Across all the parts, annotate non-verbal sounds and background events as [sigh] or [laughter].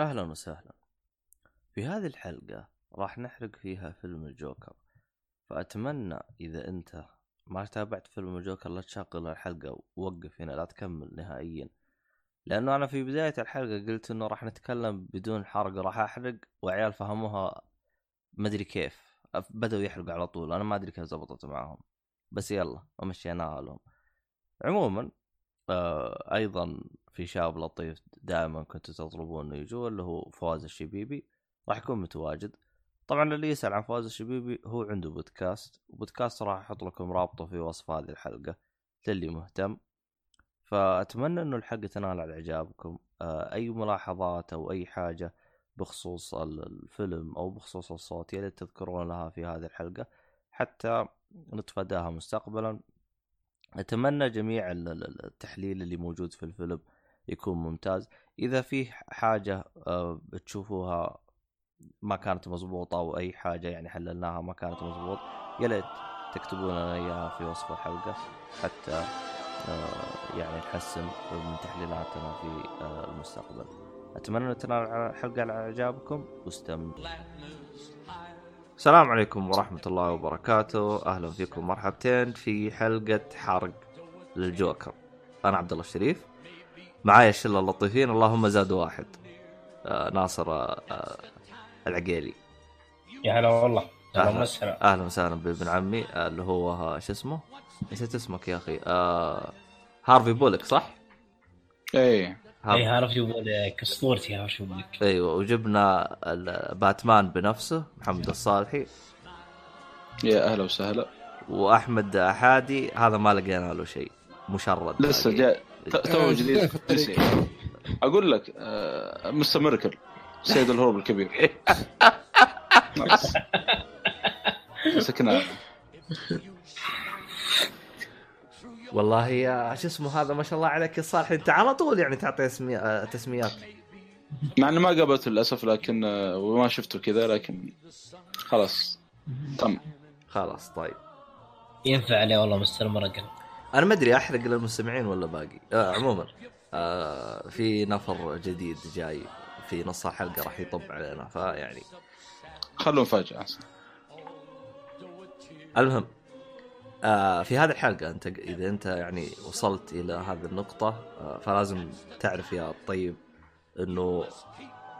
أهلا وسهلا. في هذه الحلقة راح نحرق فيها فيلم الجوكر فأتمنى إذا أنت ما تابعت فيلم الجوكر لا تشغل الحلقة ووقف هنا لا تكمل نهائيا. لأنه أنا في بداية الحلقة قلت إنه راح نتكلم بدون حرق راح أحرق وعيال فهموها مدري كيف بدأوا يحرقوا على طول. أنا ما أدري كيف زبطت معاهم. بس يلا ومشيناها لهم عموما آه أيضا في شاب لطيف دائما كنتوا تطلبون انه يجوا اللي هو فواز الشبيبي راح يكون متواجد. طبعا اللي يسأل عن فواز الشبيبي هو عنده podcast و podcast راح أحط لكم رابطه في وصف هذه الحلقة للي مهتم. فأتمنى إنه الحلقة تنال على إعجابكم. آه أي ملاحظات أو أي حاجة بخصوص الفيلم أو بخصوص الصوت يا ريت تذكرون لها في هذه الحلقة. حتى نتفاداها مستقبلا. أتمنى جميع التحليل اللي موجود في الفيلم يكون ممتاز. إذا في حاجة آه، تشوفوها ما كانت مضبوطة أو أي حاجة يعني حللناها ما كانت مضبوط يا ليت تكتبون لنا إياها في وصف الحلقة حتى آه، يعني نحسن من تحليلاتنا في آه، المستقبل. أتمنى تنال الحلقة على إعجابكم. واستمتعوا السلام عليكم ورحمة الله وبركاته، أهلا فيكم مرحبتين في حلقة حرق للجوكر. أنا عبد الله الشريف. معايا الشلة اللطيفين اللهم زاد واحد. آه ناصر آه العقيلي. يا هلا والله. أهلا وسهلا. أهلا وسهلا بابن عمي آه، اللي هو آه، شو اسمه؟ نسيت اسمك يا أخي. آه هارفي بولك صح؟ إيه اي هارفي بولك أسطورتي هارفي بولك أيوه وجبنا باتمان بنفسه محمد الصالحي. يا أهلا وسهلا. وأحمد أحادي هذا ما لقينا له شيء مشرد لسه جاء تو جديد. أقول لك آه مستر ميركل سيد الهروب الكبير. [laughs] مسكنا والله يا شو اسمه هذا ما شاء الله عليك يا صالح. انت على طول يعني تعطي اسمي... آه، تسميات. مع انه ما قابلته للأسف لكن آه، وما شفته كذا لكن خلاص. تم. خلاص طيب. ينفع عليه والله مستر مرقل. أنا ما أدري أحرق للمستمعين ولا باقي. آه عموما آه في نفر جديد جاي في نص الحلقة راح يطب علينا فيعني. خلوه مفاجأة. المهم آه في هذه الحلقة أنت إذا أنت يعني وصلت إلى هذه النقطة آه فلازم تعرف يا طيب أنه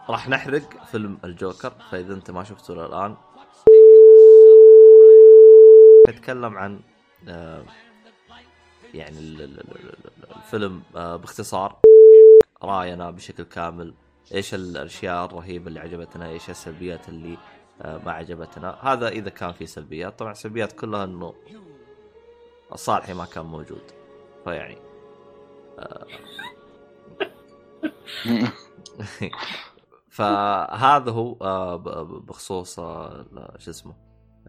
راح نحرق فيلم الجوكر. فإذا أنت ما شفته للآن نتكلم عن آه يعني الفيلم آه باختصار راينا بشكل كامل إيش الأشياء الرهيبة اللي عجبتنا إيش السلبيات اللي آه، ما عجبتنا. هذا إذا كان في سلبيات. طبعا السلبيات كلها إنه الصالحي ما كان موجود. فيعني آه. [laughs] فهذا هو آه، بخصوص آه، شو اسمه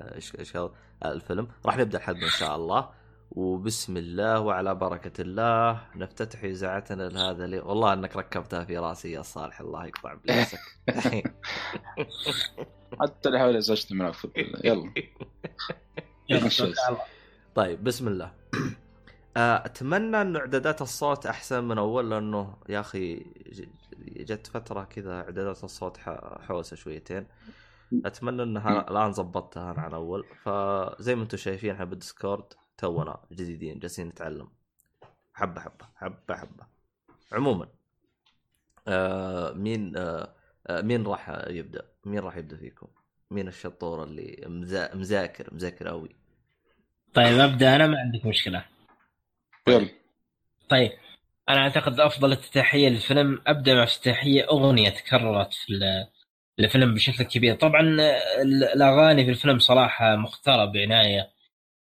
إيش إيش الفيلم. راح نبدأ الحلقة إن شاء الله. وبسم الله وعلى بركة الله نفتتح إذاعتنا لهذا لي... والله إنك ركبتها في رأسي يا صالح الله يقطع بليسك [laughs] حتى اللي حول زوجتي منافق يلا. يلا. طيب بسم الله [clears throat] آه، أتمنى انه إعدادات الصوت أحسن من أول لأنه يا أخي جت فترة كذا إعدادات الصوت حوسة شويتين أتمنى إنها الآن ضبطتها عن أول فزي ما أنتم شايفين إحنا بالديسكورد تونا جديدين جالسين نتعلم حبة حبة حبة حبة عموما آه مين آه, آه، مين راح يبدأ؟ مين راح يبدأ فيكم؟ مين الشطور اللي مذاكر مذاكر قوي؟ طيب أبدأ أنا ما عندك مشكلة. يلا. طيب أنا أعتقد أفضل افتتاحيه للفيلم أبدأ مع افتتاحيه أغنية تكررت في الفيلم بشكل كبير. طبعا الأغاني في الفيلم صراحة مختارة بعناية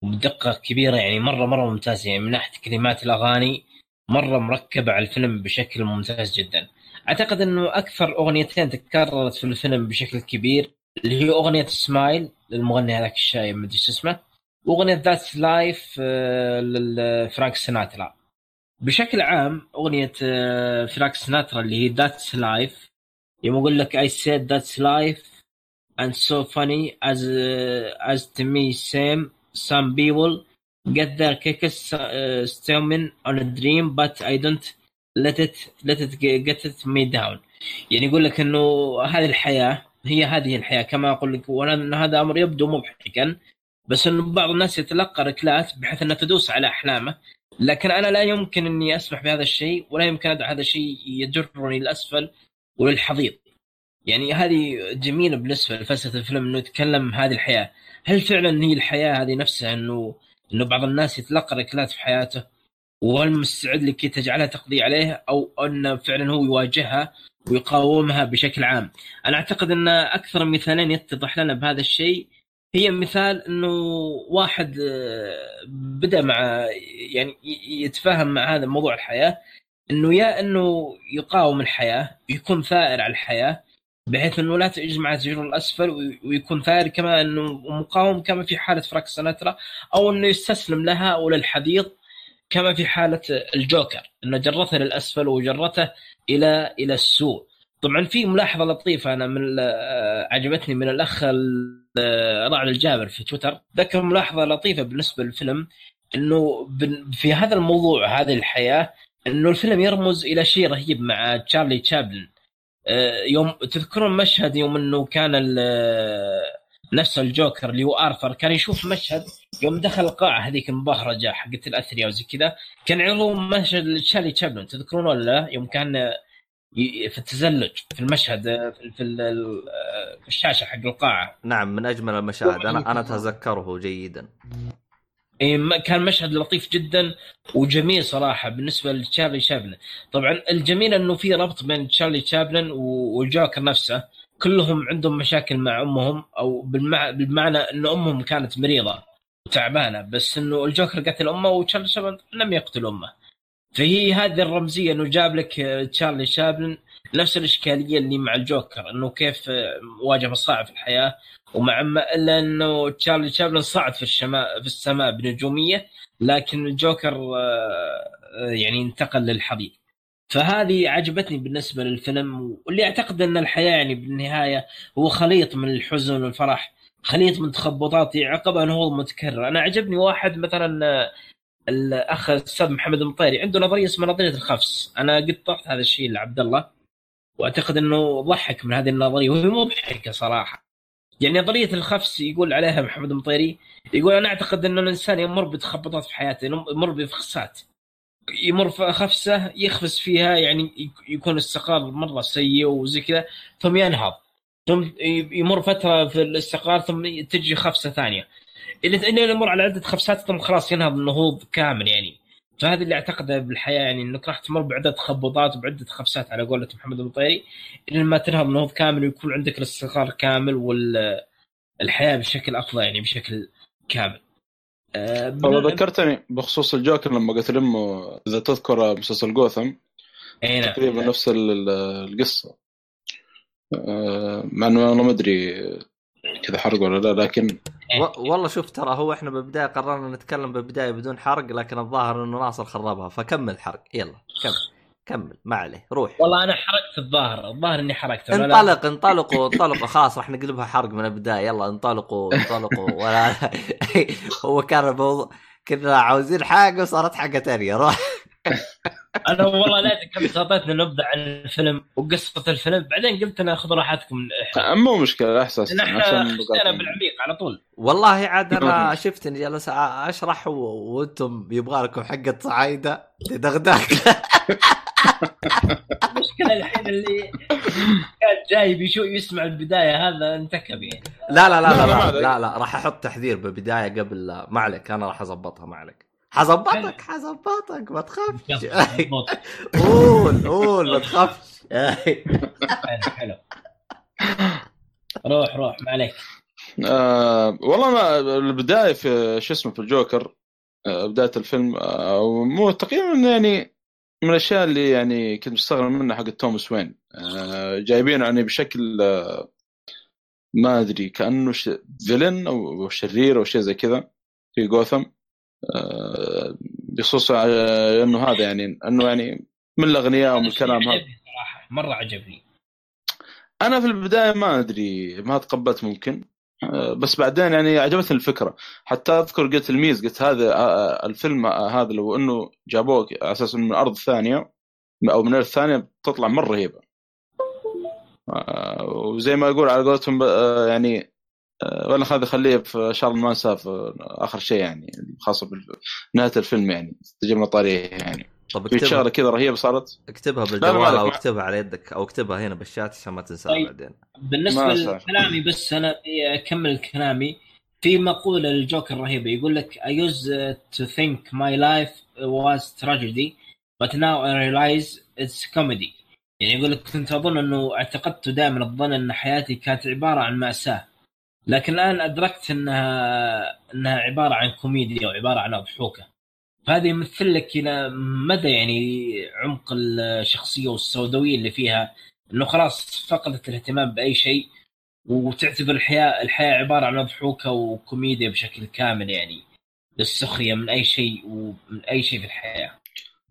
وبدقه كبيرة يعني مرة مرة ممتازة. يعني من ناحية كلمات الأغاني مرة مركبة على الفيلم بشكل ممتاز جدا. أعتقد إنه أكثر أغنيتين تكررت في الفيلم بشكل كبير اللي هي أغنية سمايل للمغني هذاك الشايب ما أدري اسمه. واغنيه That's Life لفرانك سيناترا. بشكل عام أغنية فرانك سيناترا اللي هي That's Life يوم أقول لك I said that's life and so funny as uh, as to me same some people get their kicks uh, on a dream but I don't let it let it get it me down. يعني يقول لك إنه هذه الحياة هي هذه الحياة. كما أقول لك وان هذا أمر يبدو مضحكا بس إنه بعض الناس يتلقى ركلات بحيث إنها تدوس على أحلامه. لكن أنا لا يمكن إني أسمح بهذا الشيء ولا يمكن ادع هذا الشيء يجرني للأسفل وللحضيض. يعني هذه جميلة بالنسبة لفلسفة الفيلم إنه يتكلم هذه الحياة. هل فعلا هي الحياة هذه نفسها إنه إنه بعض الناس يتلقى ركلات في حياته؟ وهل مستعد لكي تجعلها تقضي عليه أو انه فعلا هو يواجهها ويقاومها بشكل عام؟ أنا أعتقد إن أكثر مثالين يتضح لنا بهذا الشيء هي مثال إنه واحد آه، بدأ مع يعني يتفاهم مع هذا موضوع الحياة إنه يا إنه يقاوم الحياة يكون ثائر على الحياة بحيث إنه لا تجمع تجر الأسفل ويكون ثائر كما إنه مقاوم كما في حالة فراك سنترا أو إنه يستسلم لها أو للحديض كما في حالة الجوكر إنه جرته للأسفل وجرته إلى إلى السوء. طبعا في ملاحظة لطيفة أنا من آه، عجبتني من الأخ رعد الجابر في تويتر. ذكر ملاحظة لطيفة بالنسبة للفيلم إنه في هذا الموضوع هذه الحياة إنه الفيلم يرمز إلى شيء رهيب مع تشارلي تشابلن. آه، يوم تذكرون مشهد يوم إنه كان نفس الجوكر اللي هو آرثر كان يشوف مشهد يوم دخل القاعة هذيك المبهرجة حقت الأثرياء وزي كذا كان يعرضون مشهد لتشارلي تشابلن تذكرون ولا لا؟ يوم كان في التزلج في المشهد في في الشاشة حق القاعة. نعم من أجمل المشاهد. أنا أنا [laughs] أتذكره جيدا. كان مشهد لطيف جدا وجميل صراحة بالنسبة لتشارلي شابلن. طبعا الجميل إنه في ربط بين تشارلي شابلن والجوكر نفسه. كلهم عندهم مشاكل مع أمهم أو بالمعنى إن أمهم كانت مريضة وتعبانة بس إنه الجوكر قتل أمه وتشارلي شابلن لم يقتل أمه. فهي هذه الرمزية إنه جاب لك تشارلي شابلن نفس الإشكالية اللي مع الجوكر إنه كيف واجه مصاعب في الحياة ومع ما إلا إنه تشارلي شابلن صعد في السماء في السماء بنجومية لكن الجوكر آه، يعني انتقل للحضيض. فهذه عجبتني بالنسبة للفيلم واللي أعتقد إن الحياة يعني بالنهاية هو خليط من الحزن والفرح خليط من تخبطات يعقبها نهوض متكرر. أنا عجبني واحد مثلا الأخ الأستاذ محمد المطيري عنده نظرية اسمها نظرية الخفس أنا قد طرحت هذا الشيء لعبد الله وأعتقد إنه ضحك من هذه النظرية وهي مضحكه صراحة. يعني نظرية الخفس يقول عليها محمد المطيري يقول أنا أعتقد ان الإنسان يمر بتخبطات في حياته يمر بفخسات يمر في خفسه يخفس فيها يعني يكون استقرار مرة سيء وزي كذا ثم ينهض. ثم يمر فترة في الاستقرار ثم تجي خفسه ثانية. اللي يمر على عدة خفسات ثم خلاص ينهض النهوض كامل يعني فهذا اللي أعتقده بالحياة يعني إنك راح تمر بعدة تخبطات وبعدة خفسات على قولة محمد المطيري إلى ما تنهض نهوض كامل ويكون عندك الاستقرار كامل والحياة بشكل أفضل يعني بشكل كامل. والله ذكرتني بخصوص الجوكر لما قلت لأمه إذا تذكر مسلسل جوثم أي نعم تقريبا نعم. نفس القصة أه مع إنه أنا ما أدري كذا حرق ولا لا لكن والله شوف ترى هو إحنا بالبدايه قررنا نتكلم بالبدايه بدون حرق لكن الظاهر إنه ناصر خربها فكمل حرق يلا كمل كمل ما عليه روح. والله أنا حرقت الظاهر الظاهر إني حرقت انطلق انطلقوا انطلقوا خلاص راح نقلبها حرق من البداية يلا انطلقوا انطلقوا ولا [laughs] هو كان الموضوع كنا عاوزين حاجة وصارت حاجة ثانية روح. [laughs] أنا والله لا كم خطيتنا نبدأ عن الفيلم وقصة الفيلم بعدين قلت أنا خذوا راحتكم. مو مشكلة إحساس إحنا بالعميق على طول. والله عاد أنا شفت إني جالس أشرح وأنتم يبغى لكم حقه صعايده تدغدغ المشكلة الحين اللي كان جاي بيشو يسمع البداية هذا انتكب يعني. لا لا لا لا لا, لا, لا, لا راح أحط تحذير بالبداية قبل ما عليك أنا راح أظبطها ما عليك. حظبطك حظبطك ما تخافش. [laughs] قول قول ما تخافش. حلو روح روح ما عليك. آه والله ما البداية في شو اسمه في الجوكر آه بداية الفيلم آه مو تقريبا يعني من الأشياء اللي يعني كنت مستغرب منها حق توماس وين. آه جايبين يعني بشكل آه ما أدري كأنه ش... فيلن أو شرير أو شيء زي كذا في جوثم. بخصوص انه هذا يعني أنه يعني من الأغنياء ومن الكلام هذا. صراحة مرة عجبني. أنا في البداية ما أدري ما تقبلت ممكن. آه، بس بعدين يعني عجبتني الفكرة. حتى أذكر قلت الميز قلت هذا آه، الفيلم هذا لو إنه جابوه على أساس من أرض ثانية أو من أرض ثانية تطلع مرة رهيبه آه، وزي ما أقول على قولتهم آه، يعني آه، ولا هذا خليه في شارل مانسا في آخر شيء يعني خاصة بنهايه الفيلم يعني تجيبنا طارية يعني. طب في شغلة اكتبها كذا رهيبة صارت؟ اكتبها بالجوال ما- أو ما- اكتبها على يدك أو اكتبها هنا بالشات عشان ما تنساها طيب. بعدين. بالنسبة ما. لكلامي بس أنا أكمل كلامي في مقولة للجوكر رهيبة يقول لك I used to think my life was tragedy but now I realize it's comedy. يعني يقول لك كنت أظن أنه اعتقدت دائما الظن أن حياتي كانت عبارة عن مأساة. لكن الآن أدركت انها إنها عبارة عن كوميديا وعباره عن أضحوكة. فهذا يمثل لك إلى مدى يعني عمق الشخصية والسوداوية اللي فيها. إنه خلاص فقدت الاهتمام بأي شيء وتعتبر الحياة الحياة عبارة عن أضحوكة وكوميديا بشكل كامل يعني. للسخرية من أي شيء ومن أي شيء في الحياة.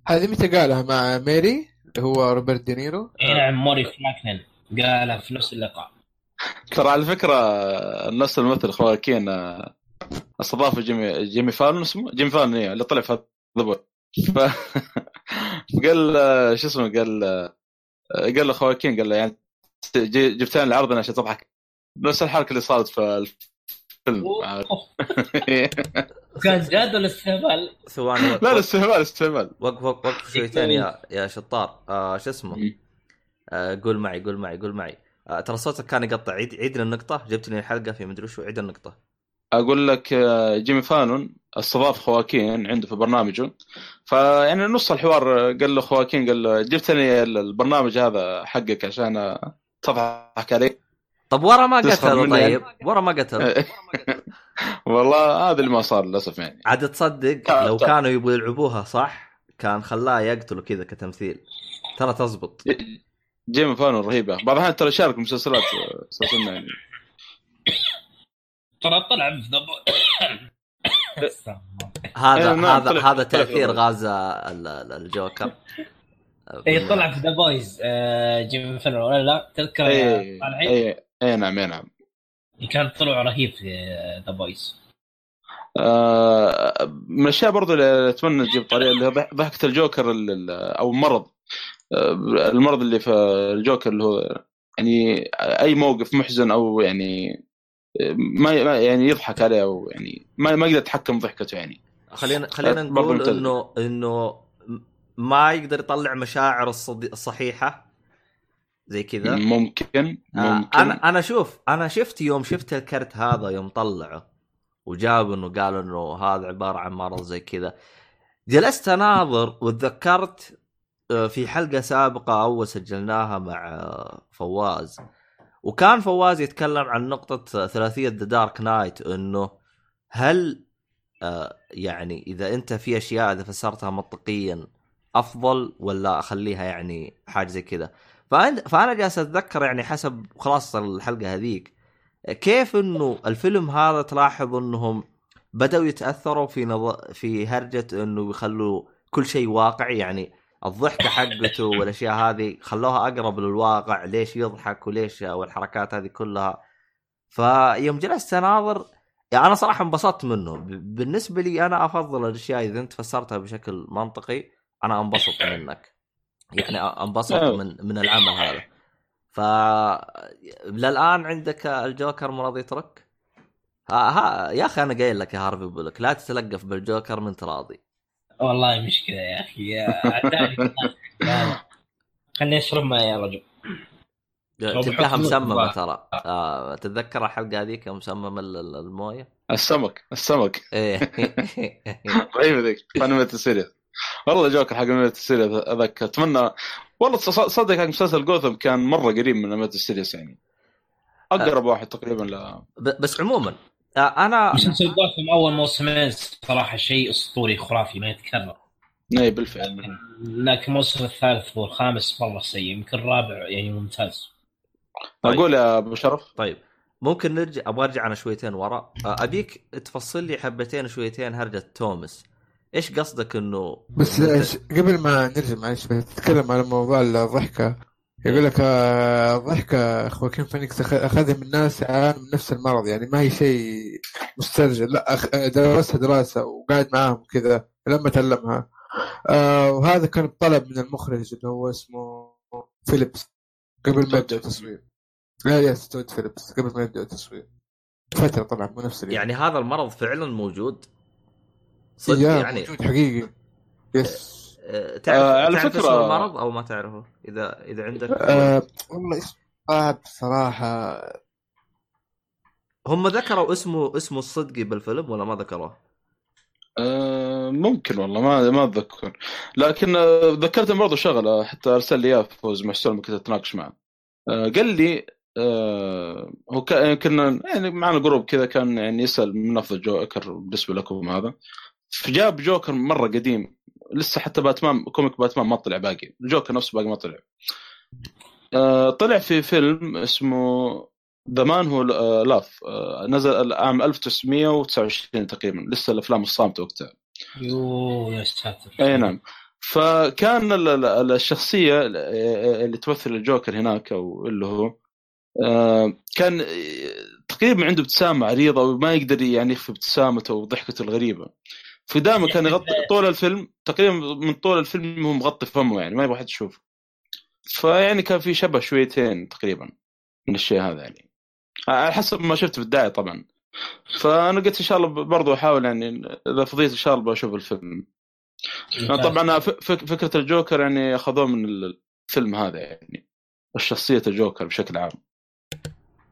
هذه متى قالها؟ مع موري اللي هو روبرت دينيرو؟ اي نعم موري فرانكلين قالها في نفس اللقاء. ترى على فكرة نفس الممثل خواكين آه، استضاف جيمي جيمي فالون اسمه؟ جيمي فالون إيه، اللي طلع في The Boys. ف [laughs] قال آه، شو اسمه؟ قال آه، قال له خواكين قال له يعني جي- جبت لنا العرض عشان تضحك. نفس الحركة اللي صارت في الفيلم. [laughs] [laughs] كان جاد ولا استهبال؟ ثواني لا لا استهبال استهبال وقف وقف وقف شويتين يا يا شطار. آه شو اسمه. آه قول معي قول معي قول معي. آه ترى صوتك كان يقطع. عيد عيد النقطة جبت لي الحلقة في مدري شو عيد النقطة أقول لك آه، جيمي فالون استضاف خواكين عنده في برنامجه. فيعني نص الحوار آه، قال له خواكين قال له جبت لي البرنامج هذا حقك عشان تضحك علي طب ورا ما مني. طيب. ورا ما قتلوا [laughs] والله هذا اللي ما صار للأسف يعني. عاد تصدق لو كانوا يبغوا يلعبوها صح كان خلاه يقتلوا كذا كتمثيل. ترى تزبط. جيمي فالون رهيبه بعض الأحيان ترى شارك مسلسلات آه، أساسا [coughs] يعني. ترى طلع في ذا [coughs] هذا إيه، نعم، هذا هذا تأثير غاز ال- ال- الجوكر. [coughs] اي طلع في ذا بويز جيمي فيلر ولا لا؟ تذكر اي اي اي نعم اي نعم. كان طلع رهيب في The Boys آه، من الأشياء برضو اللي أتمنى تجيب طريقه اللي ضحكه الجوكر ال- ال- أو مرض آه، المرض اللي في الجوكر اللي هو يعني أي موقف محزن أو يعني ما يعني يضحك عليه أو يعني ما ما يقدر يتحكم ضحكته يعني خلينا خلينا برضو نقول. انه إنه ما يقدر يطلع مشاعر. الصحيحة زي كذا ممكن آه ممكن أنا أنا شوف أنا شفت يوم شفت ال card هذا يوم طلعه وجاب إنه قال إنه هذا عبارة عن مرض زي كذا جلست أناظر وتذكرت آه، في حلقة سابقة اول سجلناها مع آه، فواز. وكان فواز يتكلم عن نقطة ثلاثية The Dark Knight إنه هل آه، يعني إذا أنت في أشياء إذا فسرتها منطقيا أفضل ولا أخليها يعني حاجة زي كذا؟ فأنا جالس أتذكر يعني حسب خلاص الحلقة هذيك كيف إنه الفيلم هذا تلاحظ إنهم بدأوا يتأثروا في نظ... في هرجة إنه يخلوا كل شيء واقعي يعني الضحكة حقته والاشياء هذه خلوها أقرب للواقع ليش يضحك وليش والحركات هذه كلها. فيوم جلست أناظر يعني أنا صراحة انبسطت منه. بالنسبة لي أنا أفضل الأشياء إذا أنت فسرتها بشكل منطقي أنا انبسط منك. يعني انبسط. من من العمل هذا. ف للآن عندك الجوكر مرض يترك؟ ها, ها يا أخي أنا قايل لك يا هارفي بقول لك لا تتلقف بالجوكر من تراضي. والله مشكلة يا أخي. خليني أشرب ماء يا رجل. تلقاها مسممة. ترى. آه تتذكر الحلقة هذيك ال- الموية؟ السمك السمك. [laughs] إيه. رهيبه [laughs] ذيك animated series والله جوكر حق animated series هذاك أتمنى والله صدق حق مسلسل جوثم كان مرة قريب من animated series يعني. أقرب واحد تقريبا ل بس عموما آه أنا مسلسل جوثم أول موسمين صراحة شيء أسطوري خرافي ما يتكرر. اي بالفعل. لكن الموسم الثالث والخامس مرة سيء يمكن الرابع يعني ممتاز. طيب. أقول يا أبو شرف. طيب. ممكن نرجع أبغى أرجع أنا شويتين ورا. آه، أبيك تفصل لي حبتين شويتين هرجة توماس. إيش قصدك إنه بس قبل ما نرجع معلش بتتكلم على موضوع الضحكة. يقول لك آه، الضحكة خواكين فينيكس أخذها من ناس يعانوا من نفس المرض؟ يعني ما هي شيء مسترجل لا درسها دراسة وقاعد معاهم كذا لما تعلمها. آه وهذا كان بطلب من المخرج اللي هو اسمه فيليبس. قبل ما يبدأ التصوير. لا yes تود فيليبس قبل ما يبدأ التصوير. فترة طبعا مو نفس اليوم. يعني هذا المرض فعلا موجود؟ صدق يا يعني؟ موجود حقيقي. يس. آه، تعرف, آه، على تعرف فكرة- اسم المرض أو ما تعرفه؟ اذا إذا عندك آه والله اسم صعب صراحة هم ذكروا اسمه اسمه الصدقي بالفيلم ولا ما ذكروه؟ آه، ممكن والله ما ما أتذكر. لكن آه، ذكرت برضه شغلة حتى أرسل لي اياه فوز محسون لما كنت أتناقش معه. آه، قال لي آه، هو كا- كنا يعني معنا group كذا كان يعني يسأل من أفضل جوكر بالنسبة لكم هذا. فجاب جوكر مرة قديم. لسه حتى Batman comic Batman ما طلع باقي. الجوكر نفسه باقي ما طلع. آه، طلع في فيلم اسمه The Man Who Laughs نزل عام 1929 تقريبا. لسه الأفلام الصامتة وقتها. يو يا ساتر. أي نعم. فكان ال- ال- ال- الشخصية اللي تمثل الجوكر هناك أو اللي هو آه، كان تقريبا عنده ابتسامة عريضة وما يقدر يعني يخفي ابتسامته وضحكته الغريبة. فدائما كان يغطي طول الفيلم تقريبا من طول الفيلم هو مغطي فمه يعني ما يبغى حد يشوفه فيعني كان في شبه شويتين تقريبا من الشيء هذا يعني. على حسب ما شفت في الداعي طبعا. فأنا قلت إن شاء الله برضو أحاول يعني إذا فضيت إن شاء الله بشوف الفيلم. طبعا فكرة الجوكر يعني أخذوه من الفيلم هذا يعني شخصيه الجوكر بشكل عام.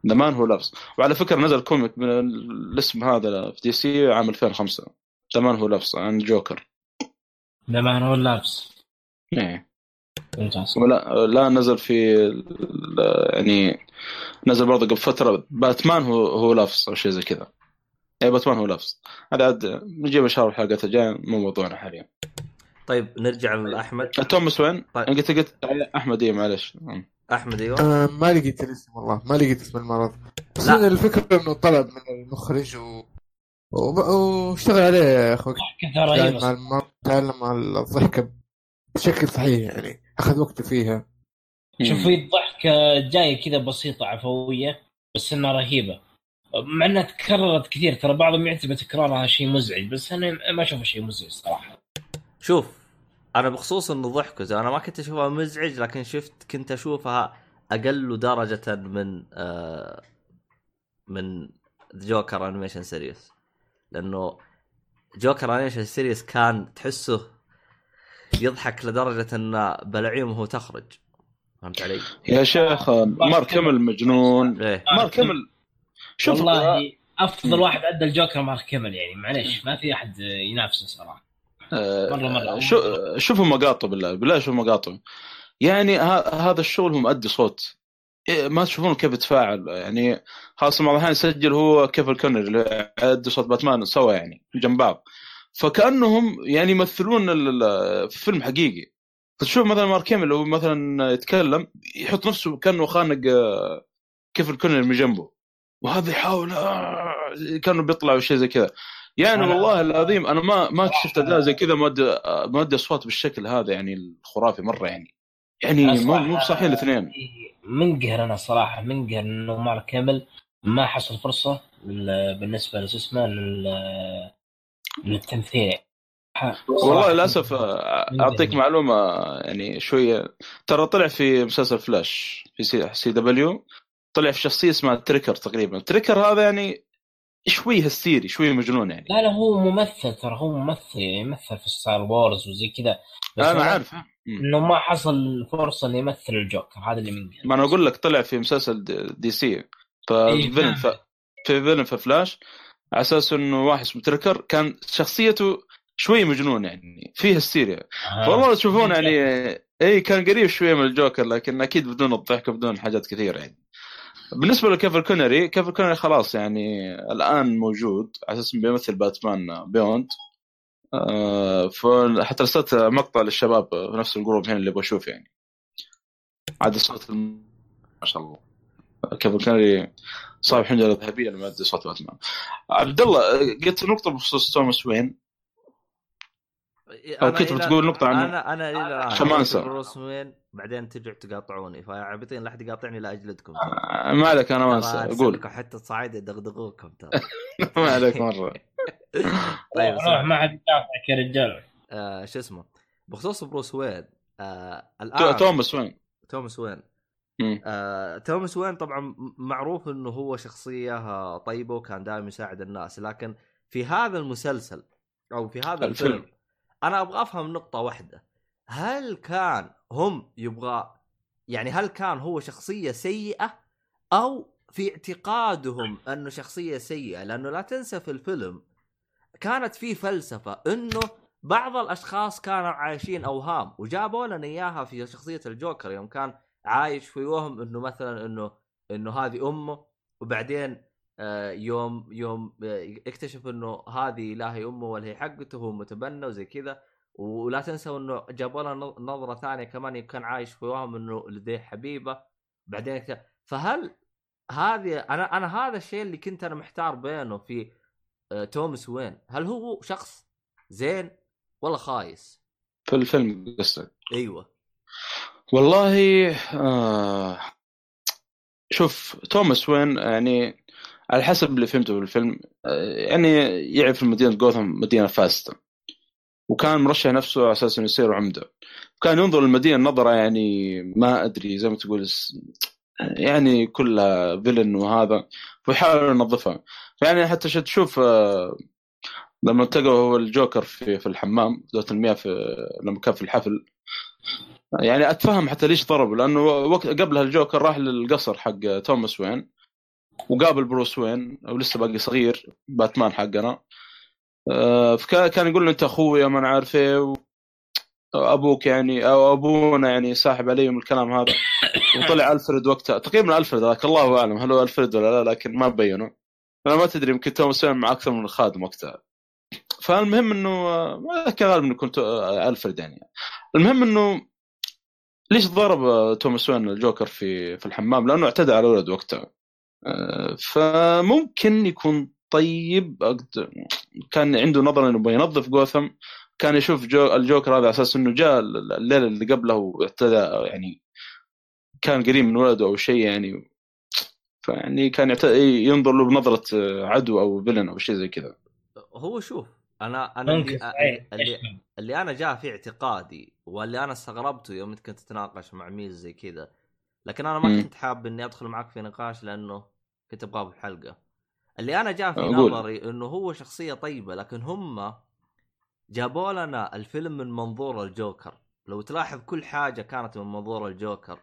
The Man Who Laughs وعلى فكرة نزل comic من الاسم هذا في DC عام 2005 The Man Who Laughs عن جوكر. The Man Who Laughs إيه. ممتاز. ولا لا نزل في ال- يعني نزل برضه قبل فترة Batman Who Who Laughs أو شيء زي كذا. اي باتمان هو لفظ. هذا عاد نجيب ان شاء الله الحلقات الجايه مو موضوعنا حاليا. طيب نرجع لأحمد. توماس وين؟ طيب. أنا قلت قلت أحمد إيه معلش. أحمد أيوه. آه ما لقيت الاسم والله ما لقيت اسم المرض. بس لا. الفكرة إنه طلب من المخرج و... واشتغل عليه يا كذا المرض تعلم مع الضحكه بشكل صحيح يعني أخذ وقته فيها. شوف في الضحكه جاية كذا بسيطة عفوية بس إنها رهيبة. مع إنها تكررت كثير ترى بعضهم يعتبر تكرارها شيء مزعج بس أنا ما اشوفه شيء مزعج صراحة. شوف أنا بخصوص إنه ضحكته أنا ما كنت أشوفها مزعج لكن شفت كنت أشوفها أقل درجة من آه من جوكر animation series لأنه جوكر animation series كان تحسه يضحك لدرجة أن بلعيمه تخرج. فهمت علي؟ يا شيخ مارك كمل مجنون. إيه. مارك كمل شوف والله أفضل واحد أدى الجوكر مارك كيمل يعني معليش ما في أحد ينافسه صراحة. آه، مرة مرة. شو شوفوا مقاطع بالله بالله شوفوا مقاطع يعني هذا الشغل هو مؤدي صوت. إيه، ما تشوفون كيف يتفاعل يعني خاصة بعض الأحيان يسجل هو كيف الكونر اللي صوت باتمان سوا يعني جنب بعض. فكأنهم يعني يمثلون فيلم حقيقي. فتشوف مثلا مارك هيمل لو مثلا يتكلم يحط نفسه كأنه خانق آه، كيف الكونر من جنبه. وهذا يحاول آه، كأنه بيطلع وشيء زي كذا. يعني أنا- والله العظيم أنا ما ما شفت أداء زي كذا مؤدي مؤدي أصوات بالشكل هذا يعني الخرافي مرة يعني. يعني مو مو بصحيح الاثنين. منقهر أنا صراحة منقهر إنه مارك كيمل ما حصل فرصة بالنسبة لشو اسمه لل- للتمثيل. والله. للأسف آه، أعطيك معلومة يعني شوية. ترى طلع في مسلسل فلاش في C, CW طلع في شخصية اسمها Trickster تقريبا. Trickster هذا يعني شوي هستيري شوي مجنون يعني. لا لا هو ممثل ترى هو ممثل يمثل في Star Wars وزي كذا. بس أنا عارف. إنه ما حصل فرصة إنه يمثل الجوكر هذا اللي منقهر ما أنا أقول لك طلع في مسلسل D- DC إيه، ففيلم ف... في فيلم في فلاش على أساس إنه واحد اسمه Trickster كان شخصيته شوي مجنون يعني فيه هستيريا آه. والله تشوفون يعني اي كان قريب شوية من الجوكر لكن أكيد بدون الضحك وبدون حاجات كثيرة يعني. بالنسبة لكيفن كونروي كيفن كونروي خلاص يعني الآن موجود على أساس بيمثل Batman Beyond آه فحتى ارسلت مقطع للشباب في نفس ال group هنا اللي بشوف يعني. عاد صوت الم- ما شاء الله. كيفر كونري صاحب حنجره ذهبية لما يؤدي صوت باتمان. عبد الله قلت نقطة بخصوص توماس وين. أو أنا كنت بتقول نقطة عنه. أنا أنا إلى الان ما أنسى. بروس وين بعدين ترجع تقاطعوني فعبيطين لا أحد يقاطعني لا أجلدكم آه، ما عليك أنا ما انسى قول حتى صعيد يدغدغوكم ترى [laughs] ما عليك مرة [laughs] طيب روح. ما حد يدافعك يا رجال آه شو اسمه بخصوص بروس وين آه الان توماس وين توماس وين. آه، توماس وين طبعا معروف إنه هو شخصية آه، طيبة وكان دائما يساعد الناس لكن في هذا المسلسل أو في هذا الفيلم, الفيلم. أنا أبغى أفهم نقطة واحدة. هل كان هم يبغى يعني هل كان هو شخصية سيئة أو في اعتقادهم أنه شخصية سيئة؟ لأنه لا تنسى في الفيلم كانت في فلسفة إنه بعض الأشخاص كانوا عايشين أوهام وجابوا لنا إياها في شخصية الجوكر يوم كان عايش في وهم إنه مثلا إنه إنه هذه أمه وبعدين يوم يوم آه، اكتشف إنه هذه لا هي أمه ولا هي حقته هو متبنى وزي كذا. ولا تنسوا إنه جابوا لنا نظ- نظرة ثانية كمان كان عايش في وهم إنه لديه حبيبة. بعدين فهل هذه أنا أنا هذا الشيء اللي كنت أنا محتار بينه في آه، توماس وين؟ هل هو شخص زين ولا خايس؟ في الفيلم قصدك؟ أيوه. والله آه شوف توماس وين يعني على حسب اللي فهمته في الفيلم آه، يعني يعرف مدينة جوثام مدينة فاسدة. وكان مرشح نفسه على أساس إنه يصير عمدة. كان ينظر للمدينة نظرة يعني ما أدري زي ما تقول يعني كلها فيلن وهذا ويحاول ينظفها. يعني حتى شو تشوف آه، لما التقوا هو الجوكر في في الحمام ذات المياه في لما كان في الحفل. يعني أتفهم حتى ليش ضربه لأنه وقت قبلها الجوكر راح للقصر حق توماس وين. وقابل بروس وين ولسه باقي صغير باتمان حقنا. آه، فكان كان يقول له أنت اخويا ما أنا عارف إيه أبوك يعني أو أبونا يعني ساحب علي من الكلام هذا. وطلع ألفريد وقتها. تقريبا ألفريد ذاك الله أعلم هل هو ألفريد ولا لا لكن ما بينوا أنا ما تدري يمكن توماس مع أكثر من خادم وقتها. فالمهم إنه ما غالبا إنه كنت آه، ألفريد يعني. المهم إنه ليش ضرب توماس وين الجوكر في في الحمام؟ لأنه اعتدى على ولد وقتها. فممكن يكون طيب كان عنده نظره إنه يبغى ينظف جوثم كان يشوف جو الجوكر هذا على أساس إنه جاء الليلة اللي قبله واعتدى يعني كان قريب من ولده أو شيء يعني فيعني كان ينظر له بنظرة آه، عدو أو فيلن أو شيء زي كذا. هو شوف أنا أنا ممكن اللي, اللي. اللي أنا جاء في اعتقادي واللي أنا استغربته يوم كنت أتناقش مع ميز زي كذا لكن أنا ما. كنت حاب إني أدخل معك في نقاش لأنه كنت أبغاه بالحلقة اللي أنا جاء في. نظري إنه هو شخصية طيبة لكن هم جابوا لنا الفيلم من منظور الجوكر لو تلاحظ كل حاجة كانت من منظور الجوكر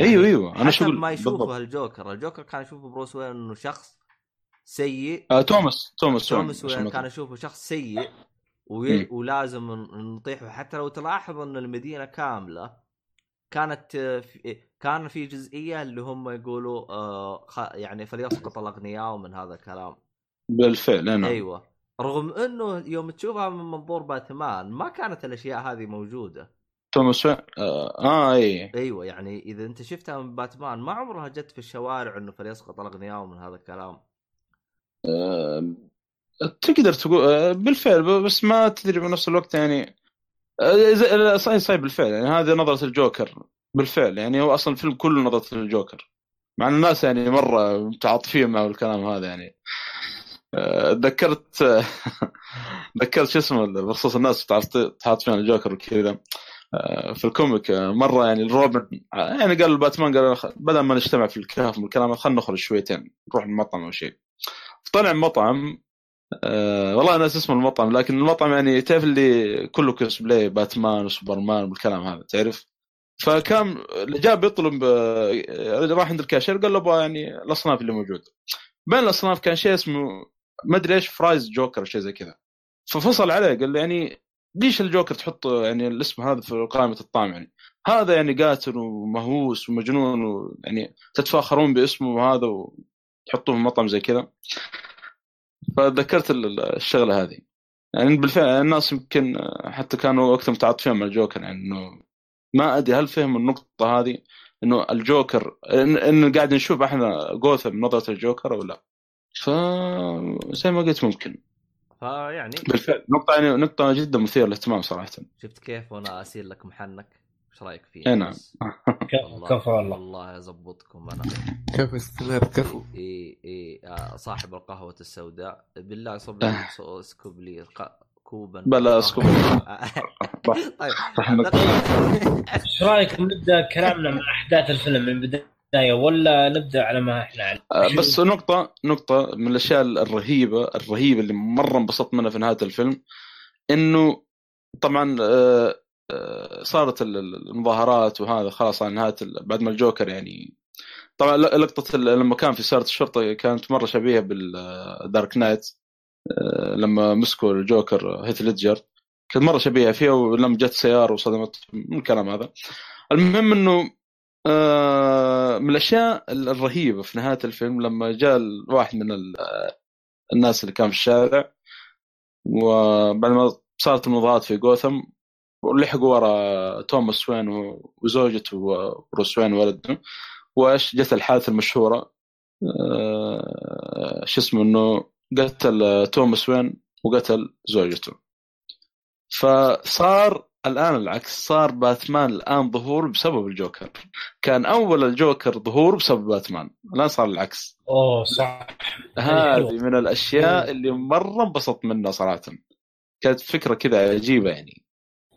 أيوه أيوه أنا شو ما يشوفه. الجوكر الجوكر كان يشوفه بروس وين إنه شخص سيء آه توماس توماس توماس وين كان. يشوفه شخص سيء وي... ولازم نطيحه حتى لو تلاحظ إن المدينة كاملة كانت آه، في... كان في جزئية اللي هم يقولوا آه. يعني فليسقط الأغنياء ومن هذا الكلام. بالفعل نعم. أيوه. رغم إنه يوم تشوفها من منظور باتمان ما كانت الأشياء هذه موجودة. توماس وين آه, آه أي. أيوه يعني إذا أنت شفتها من باتمان ما عمرها جت في الشوارع إنه فليسقط الأغنياء ومن هذا الكلام. آه، تقدر تقول آه، بالفعل بس ما تدري بنفس الوقت يعني. آه، صحيح صحيح بالفعل. يعني هذه نظرة الجوكر بالفعل. يعني هو أصلا الفيلم كله نظرة الجوكر. مع الناس يعني مرة متعاطفين مع الكلام هذا يعني. آه، تذكرت آه، [laughs] تذكرت شو اسمه بخصوص الناس متعاطف- متعاطفين على الجوكر وكذا. آه، في ال comic آه، مرة يعني روبن يعني قال باتمان قال بدل ما نجتمع في الكهف من الكلام خلينا نخرج شويتين نروح المطعم أو شيء. طلع مطعم آه والله أنا ناسي اسم المطعم لكن المطعم يعني تعرف اللي كله كوسبلاي باتمان وسوبرمان والكلام هذا تعرف؟ فكان اللي بيطلب آه، راح عند الكاشير قال له أبغى يعني الأصناف اللي موجودة. بين الأصناف كان شيء اسمه ما أدري إيش fries Joker شيء زي كذا. ففصل عليه قال له يعني ليش الجوكر تحط يعني الاسم هذا في قائمة الطعم يعني؟ هذا يعني قاتل ومهووس ومجنون ويعني تتفاخرون باسمه وهذا وتحطوه في مطعم زي كذا. ال- الشغلة هذه. يعني بالفعل الناس يمكن حتى كانوا وقتها متعاطفين مع الجوكر يعني إنه ما أدري هل فهموا النقطة هذه إنه الجوكر ان, إن قاعد نشوف إحنا جوثم بنظره الجوكر أو لا. ف زي ما قلت ممكن. فيعني بالفعل نقطة يعني نقطة جدا مثيرة للاهتمام صراحة. شفت كيف؟ وأنا أسير لك محنك. إيش رايك فيه اي نعم [laughs] كفو والله والله يزبطكم أنا. كيف استمر كفو. إي إي آه، صاحب القهوة السوداء. بالله صب لي صو- اسكب لي كوبا. بلا سكوبا [laughs] طيب. صح إنك- إيش رايكم نبدأ كلامنا مع أحداث الفيلم من البداية ولا نبدأ على ما إحنا عليه؟ آه، بس نقطة نقطة من الأشياء الرهيبة الرهيبة اللي مرة انبسطت منها في نهاية الفيلم إنه طبعا آه، آه، صارت ال- ال- المظاهرات وهذا خلاص على نهاية ال- بعد ما الجوكر يعني طبعا ل- لقطة ال- لما كان في سيارة الشرطة كانت مرة شبيهة بال Dark Knight لما مسكوا الجوكر هيث ليدجر كانت مرة شبيهة فيها ولما جت سيارة وصدمت من الكلام هذا. المهم إنه آه، من الأشياء الرهيبة في نهاية الفيلم لما جاء واحد من ال- الناس اللي كان في الشارع وبعد ما صارت المظاهرات في جوثم ولحقوا ورا توماس وين وزوجته وبروس وين ولده. وإيش جت الحادثة المشهورة؟ آه، شو اسمه إنه قتل توماس وين وقتل زوجته. فصار الآن العكس صار باتمان الآن ظهور بسبب الجوكر. كان أول الجوكر ظهور بسبب باتمان الآن صار العكس. أوه صح. هذه حلوة. من الأشياء اللي مرة انبسطت منها صراحة. كانت فكرة كذا عجيبة يعني.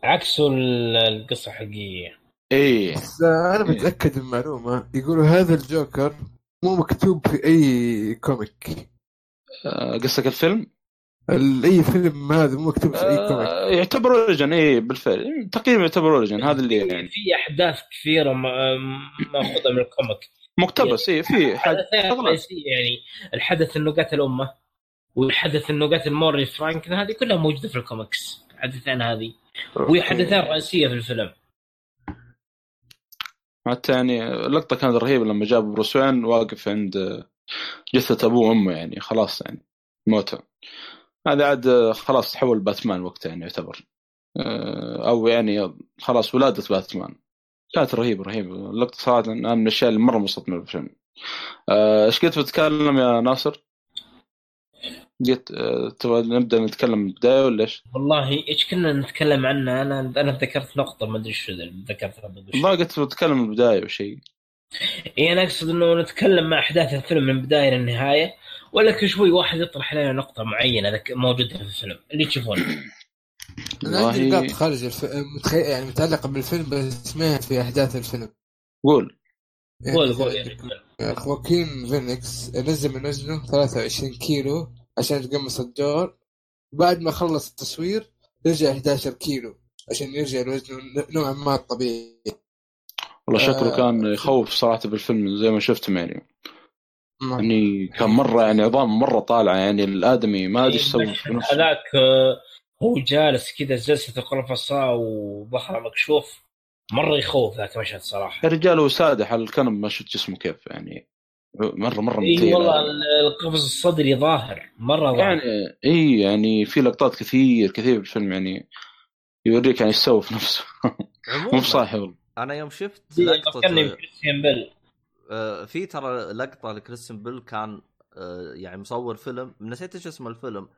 عكسه ال- القصة الحقيقية. إيه. بس أنا متأكد من معلومه يقولوا هذا الجوكر مو مكتوب في أي كوميك. آه، قصدك الفيلم؟ ال- أي فيلم هذا مو مكتوب في أي comic. آه، يعتبر origin إيه بالفعل. تقريبا يعتبر origin هذا اللي يعني. في أحداث كثيرة ما- مأخوذة من ال comic. مقتبس إيه في حد حدثين شغلات. رئيسيه يعني الحدث انه قتل امه والحدث انه قتل موري فرانك هذه كلها موجودة في الكوميكس. الحدثين هذه. وهي حدثين رئيسية في الفيلم. حتى يعني اللقطة كانت رهيبة لما جاب بروس وين واقف عند جثة أبوه وأمه يعني خلاص يعني موته. هذا عاد خلاص تحول باتمان وقتها يعني يعتبر. آه، أو يعني خلاص ولادة باتمان. كانت رهيبة رهيبة. اللقطة صراحة أنا من الأشياء اللي مرة انبسطت من الفيلم. آه، إيش كنت بتتكلم يا ناصر؟ قلت آه، تبغى نبدأ نتكلم من البدايه ولا إيش؟ والله إيش كنا نتكلم عنه؟ أنا أنا ذكرت نقطة ما أدري شو ذكرتها. ما قلت بتكلم من البدايه وشيء اي أنا أقصد إنه نتكلم مع أحداث الفيلم من البدايه للنهاية ولا كل شوي واحد يطرح لنا نقطة معينة ذك- موجودة في الفيلم اللي تشوفونه أنا عندي نقاط خارج الف... متخي... يعني متعلقة بالفيلم بس ما هي في أحداث الفيلم. قول. قول قول يعني خواكين فينيكس نزل من وزنه 23 كيلو. عشان يتقمص الدور بعد ما خلص التصوير رجع 11 كيلو عشان يرجع لوزنه نوعا ما الطبيعي والله شكله آه، كان يخوف صراحة بالفيلم زي ما شفتم يعني. يعني كان مرة يعني عظام مرة طالعة يعني الآدمي ما أدري إيش سوى هذاك آه، هو جالس كذا جلسه القرفصاء وظهره مكشوف مرة يخوف ذاك المشهد صراحة. يا رجال هو سادح على الكنب ما شفت جسمه كيف يعني. مره مرة اي مثير والله ال- القفز الصدري ظاهر. مرة ظاهر. يعني اي يعني في لقطات كثير كثير بالفيلم يعني يوريك يعني إيش سوى في نفسه. [laughs] مو بصاحي والله. أنا يوم شفت فكرني لقطة بكريستيان بيل. آه، في ترى لقطة لكريستن بيل كان آه، يعني مصور فيلم. نسيت إيش اسم الفيلم.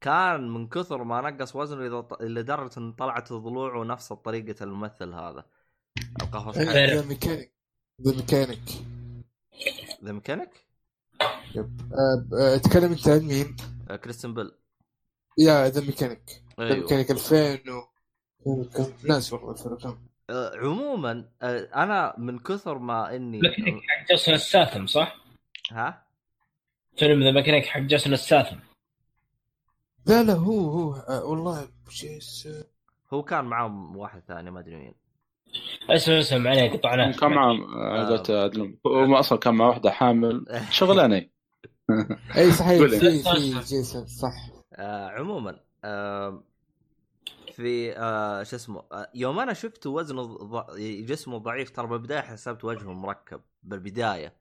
كان من كثر ما نقص وزنه لدرجة إن طلعت ضلوعه نفس طريقة الممثل هذا. القفص فعلا. ذا ميكانيك. ذا ميكانيك. ذا ميكانيك؟ يب. آه، آه، تكلم انت عن مين؟ آه، كريستن بيل. يا ذا ميكانيك. ذا أيوه. ميكانيك 2000 و كم ناس والله 2000 كم آه، عموما آه، أنا من كثر ما إني ميكانيك حق جاسون الساثم صح؟ ها؟ فيلم ذا ميكانيك حق جاسون الساثم. لا لا هو هو آه، والله جيس هو كان معاهم واحد ثاني ما أدري مين. أسمع أسمع عليه قطعناه كان مع آه، قلت أدلم. هو أصلا كان مع واحدة حامل. [laughs] شغلانه أي صحيح. في في صح. آه عموما آه في آه شو اسمه آه يوم أنا شفته وزنه ض... جسمه ضعيف ترى بالبداية حسبت وجهه مركب بالبداية.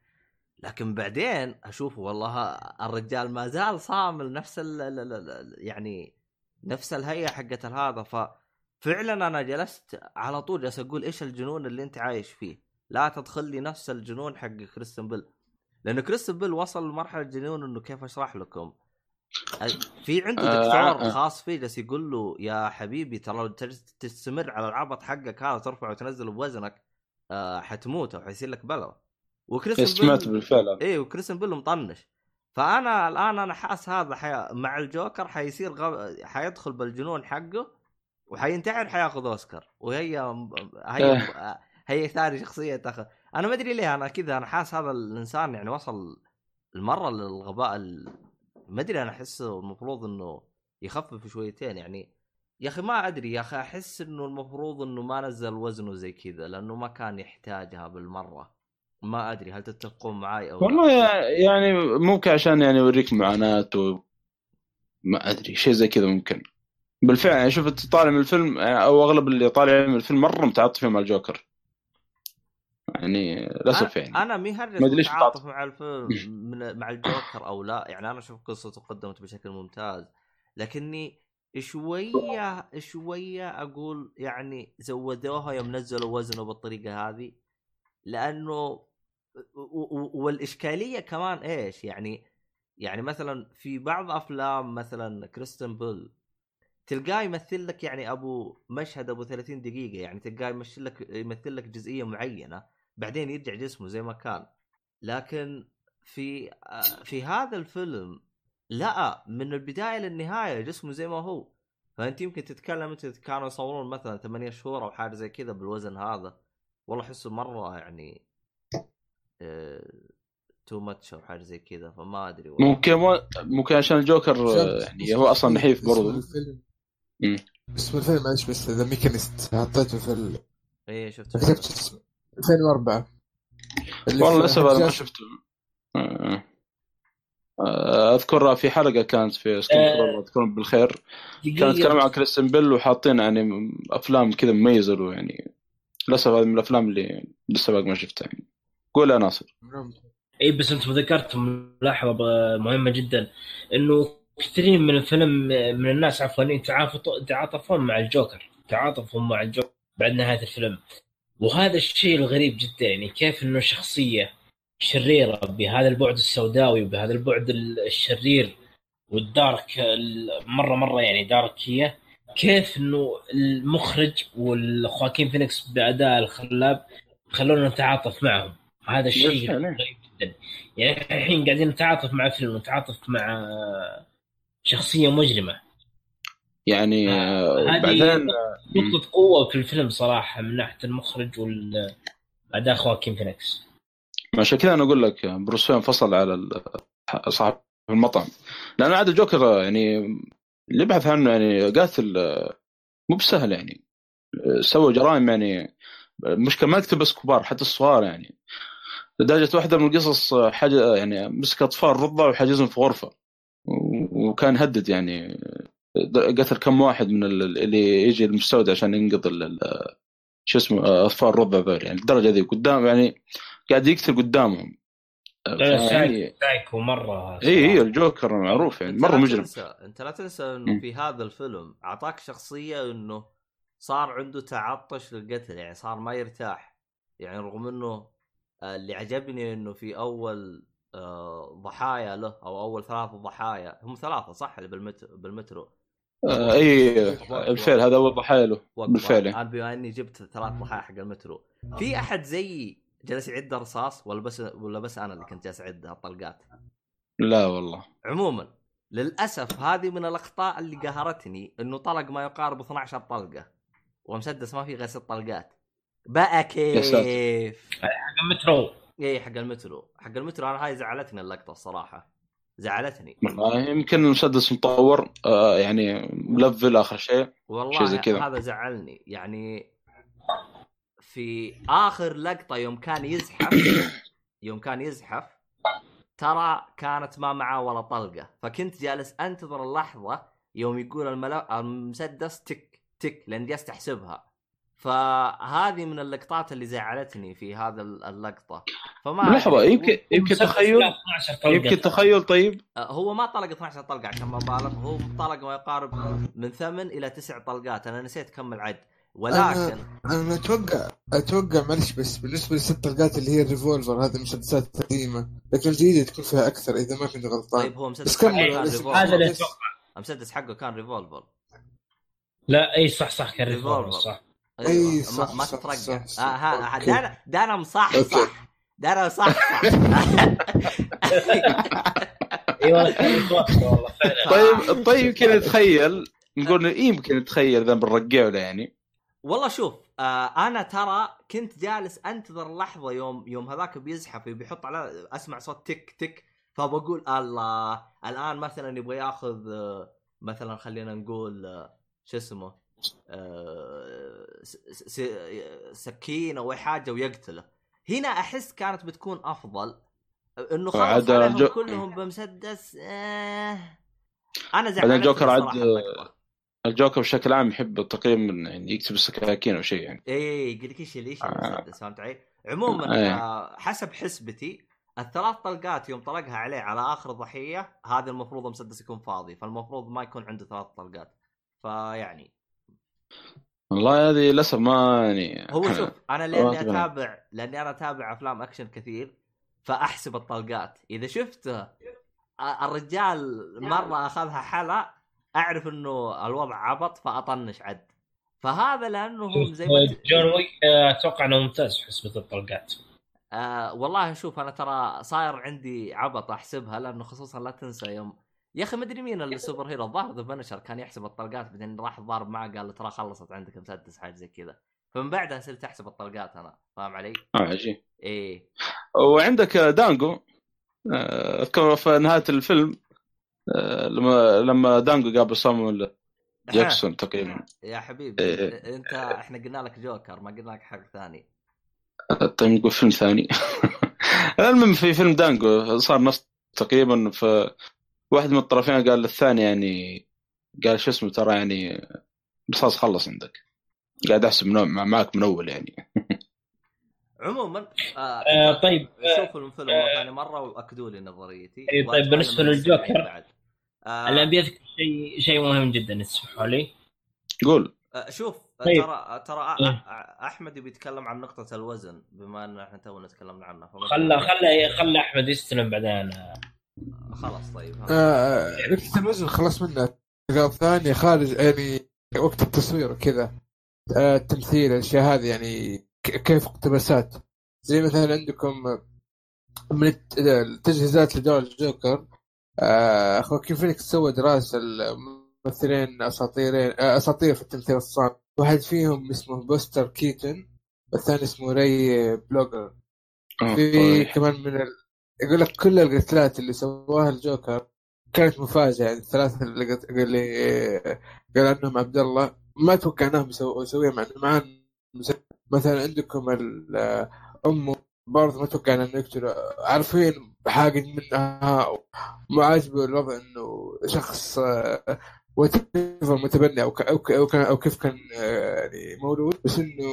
لكن بعدين اشوفه والله الرجال ما زال صامل نفس ال ال- ال- ال- يعني نفس الهيئة حقت هذا. ففعلا أنا جلست على طول جالس أقول إيش الجنون اللي أنت عايش فيه؟ لا تدخل لي نفس الجنون حق كريستن بيل. لأنه كريستن بيل وصل لمرحلة جنون إنه كيف أشرح لكم؟ في عنده آه، دكتور آه. خاص فيه جالس يقول له يا حبيبي ترى لو تستمر على العبط حقك هذا ترفع وتنزل بوزنك آه حتموت أو حيصير لك بلا وكريستن بيل بالفعل. إيه وكريستن بيل مطنش. فأنا الآن أنا حاس هذا حي... مع الجوكر حيصير غ... حيدخل بالجنون حقه وحينتحر حياخذ أوسكار وهي هي هي ثاني شخصية تاخذ. أنا ما أدري ليه أنا كذا أنا حاس هذا الإنسان يعني وصل المرة للغباء ال... ما أدري أنا أحسه المفروض إنه يخفف شويتين يعني. يا أخي ما أدري يا أخي أحس إنه المفروض إنه ما نزل وزنه زي كذا لأنه ما كان يحتاجها بالمرة. ما أدري هل تتفقون معي أو لا؟ والله يعني ممكن عشان يعني يوريك معاناته ما أدري شيء زي كذا ممكن. بالفعل يعني شوف انت طالع من الفيلم أو أغلب اللي طالع من الفيلم مرة متعاطفين مع الجوكر. يعني للاسف يعني. أنا ما أدري ليش متعاطف مع الفيلم من مع الجوكر أو لا. يعني أنا أشوف قصته قدمت بشكل ممتاز. لكني شوية شوية أقول يعني زودوها يوم نزلوا وزنه بالطريقة هذه. لأنه والإشكالية كمان إيش؟ يعني يعني مثلا في بعض أفلام مثلا كريستن بيل تلقاه يمثل لك يعني أبو مشهد أبو 30 دقيقة يعني تلقاه يمثل لك يمثل لك جزئية معينة بعدين يرجع جسمه زي ما كان. لكن في آه، في هذا الفيلم لا من البداية للنهاية جسمه زي ما هو. فأنت يمكن تتكلم أنت كانوا يصورون مثلا ثمانية شهور أو حاجة زي كذا بالوزن هذا. والله أحسه مرة يعني too much أو حاجة زي كذا فما أدري والله. ممكن ممكن عشان الجوكر آه، يعني هو أصلا نحيف اسم برضه. الفيلم. مم. اسم الفيلم معلش بس The Machinist حطيته في ال... إيه شفت كتبت اسمه. 2004 اللي والله لسه بعد ما شفته. آه. أذكر في حلقة كانت في. كرول اذكر بالخير. دقيقة. يتكلموا عن كريستن بيل وحاطين يعني أفلام كذا مميزة له يعني. للاسف هذه من الأفلام اللي لسه باقي ما شفتها يعني. قول يا ناصر. اي بس انت ذكرت ملاحظه مهمة جدا إنه كثيرين من الفيلم من الناس عفوا يتعاطفون مع الجوكر تعاطفوا مع الجوكر بعد نهاية الفيلم. وهذا الشيء الغريب جدا يعني كيف إنه شخصية شريرة بهذا البعد السوداوي وبهذا البعد الشرير وال dark ال- مرة مرة يعني داركية كيف إنه المخرج والخواكين فينيكس بأداء الخلاب خلونا نتعاطف معهم؟ هذا الشيء إيه. غريب جدا. يعني الحين قاعدين نتعاطف مع فيلم نتعاطف مع شخصية مجرمة. يعني آه، هذه بعدين نقطه قوة في الفيلم صراحة من ناحية المخرج والاداء خواكين فينيكس. عشان كذا أنا أقول لك بروس وين انفصل على صاحب المطعم. لأن عاد الجوكر يعني اللي يبحث عنه يعني قاتل آه، مو بسهل يعني. آه، سوى جرائم يعني المشكلة ما يكتب بس كبار حتى الصغار يعني. لدرجة واحدة من القصص آه، حاجة يعني مسك أطفال رضع وحاجزهم في غرفة. وكان هدد يعني. قتل كم واحد من ال- اللي يجي المستودع عشان ينقذ ال- ال- شو اسمه أطفال الرضع ذول يعني. الدرجة ذي قدام يعني قاعد يقتل قدامهم. لا يعني سايكو مرة إي إي الجوكر معروف يعني مرة مجرم. تنسى أنت لا تنسى إنه. في هذا الفيلم أعطاك شخصية إنه صار عنده تعطش للقتل يعني صار ما يرتاح. يعني رغم إنه آه، اللي عجبني إنه في أول ضحايا له أو أول ثلاث ضحايا. هم ثلاثة صح اللي بالمترو بالمترو؟ آه اي بالفعل هذا اول ضحايا له بالفعل. أنا بما إني جبت ثلاث ضحايا حق المترو. في أحد زيي جالس يعد رصاص ولا بس ولا بس أنا اللي كنت جالس أعد الطلقات لا والله. عموما للأسف هذه من الأخطاء اللي قهرتني إنه طلق ما يقارب 12 طلقة ومسدس ما فيه غير ست طلقات. بقى كيف؟ مترو اي حق المترو. حق المترو أنا هاي زعلتني اللقطة الصراحة. زعلتني. يمكن المسدس مطور آه يعني ملفل آخر شيء والله شيء زي كذا. هذا زعلني. يعني في آخر لقطة يوم كان يزحف [coughs] يوم كان يزحف ترى كانت ما معاه ولا طلقة. فكنت جالس أنتظر اللحظة يوم يقول الملف المسدس تك تك لأن جالس أحسبها. فهذه من اللقطات اللي زعلتني في هذا اللقطة. فما لحظة. يمكن يمكن تخيل لا 12 طلقة. يمكن تخيل طيب. آه، هو ما طلق 12 طلقة عشان ما بالغ هو طلق ما يقارب من ثمان إلى تسع طلقات. أنا نسيت كم العد. ولكن أنا أتوقع أتوقع معلش بس بالنسبة للست طلقات اللي هي ال revolver هذه المسدسات القديمه لكن الجديدة تكون فيها أكثر إذا ما كنت غلطان. طيب هو مسدس حقه كان revolver. هذا اللي بس- أتوقع المسدس حقه كان revolver. لا إي صح صح كان revolver. revolver. صح. أيوه ما, صح، ما صح، تترقع صح، صح. آه. ده أنا ده أنا مصحصح. أوكي. ده أنا مصحصح. والله كانت واقفة والله. طيب طيب يمكن نتخيل نقول يمكن نتخيل إذا بنرقع له يعني. والله شوف آه أنا ترى كنت جالس أنتظر اللحظه يوم يوم هذاك بيزحف بيحط على أسمع صوت تك تك. فبقول الله الآن مثلا يبغى ياخذ آه، مثلا خلينا نقول آه، شو اسمه سكين أو حاجة ويقتله هنا أحس كانت بتكون أفضل إنه عليهم الجو- كلهم بمسدس آه أنا زعلان بعدين جوكر عاد-. الجوكر بشكل عام يحب تقريبا يعني يكتب السكاكين أو شيء يعني إيه يقول لك إيش ليش آه. المسدس فهمت علي؟ عموما إيه. آه حسب حسبتي الثلاث طلقات يوم طلقها عليه على آخر ضحية هذا المفروض المسدس يكون فاضي فالمفروض ما يكون عنده ثلاث طلقات فيعني والله هذه للأسف ما يعني هو [laughs] شوف أنا لأني. أتابع لأني أنا أتابع أفلام أكشن كثير فأحسب الطلقات. إذا شفت آه، الرجال مرة أخذها حلا أعرف إنه الوضع عبط فأطنش عد. فهذا لانهم زي ما جون ويك آه، أتوقع إنه ممتاز في حسبة الطلقات. آه والله شوف أنا ترى صاير عندي عبط أحسبها لأنه خصوصا لا تنسى يوم يا أخي مدري مين ال super hero الظاهر The Punisher كان يحسب الطلقات بعدين راح ضارب معه قال له ترى خلصت عندك مسدس حاجة زي كذا. فمن بعدها صرت أحسب الطلقات أنا فاهم علي؟ آه عجيب. إيه. وعندك دانجو آه، أذكر في نهاية الفيلم آه، لما لما دانجو قابل صامويل جاكسون تقريبا. يا حبيبي إيه. أنت إحنا قلنا لك جوكر ما قلنا لك حق ثاني. طيب نقول فيلم ثاني. [laughs] المهم في فيلم دانجو صار نفس تقريبا في واحد من الطرفين قال للثاني يعني قال شو اسمه ترى يعني بس خلص عندك. قاعد أحسب من مع- معك من اول يعني. عموما آه آه، طيب آه، شوفوا الفيلم مرة ثانية مرة وأكدوا لي نظريتي. إيه، طيب، المستمعين للجوكر، بعد. آه أنا أبي أذكر شيء شيء مهم جدا تسمحوا لي. قول. آه، شوف آه، طيب. ترى ترى. أ- أحمد بيتكلم عن نقطة الوزن بما إن إحنا تونا تكلمنا عنها. خلى خلى خلى أحمد يستلم بعدين. خلاص طيب. آه نقطة الوزن خلاص منها النقاط الثانية خارج يعني وقت التصوير وكذا. آه التمثيل الأشياء هذه يعني كيف اقتباسات. زي مثلا عندكم من الت- التجهيزات لدور الجوكر. آه خواكين فينيكس سوى دراسة الممثلين أساطيرين آه أساطير في التمثيل الصامت واحد فيهم اسمه بوستر كيتن والثاني اسمه ري بلوجر. آه، في طيب. كمان من ال... يقول لك كل القتلات اللي سواها الجوكر كانت مفاجأة يعني الثلاثه اللي قت... اللي قال عنهم عبد الله ما توقعناهم يسو- يسويها مع مع مثلا عندكم امه برضه ما توقعنا انه يقتلوا عارفين حاجة منها مو عاجبه الوضع إنه شخص وتفر متبني أو. أو, ك... أو, كيف كان آه، يعني مولود بس إنه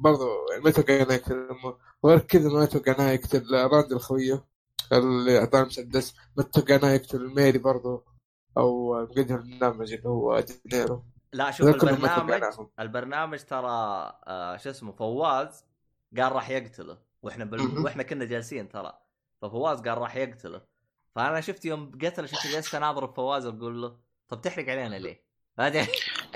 برضه ما توقعنا يقتل امه وغير كذا ما توقعناه يقتل راندال خويه اللي اعطاه المسدس ما توقعناه يقتل موري برضه أو مقدم البرنامج اللي هو دينيرو لا شوف البرنامج البرنامج ترى آه شو اسمه فواز قال راح يقتله. وإحنا بال... وإحنا كنا جالسين ترى ففواز قال راح يقتله. فأنا شفت يوم قتله شفت جالس أناظر بفواز واقول له طب تحرق علينا ليه؟ هذا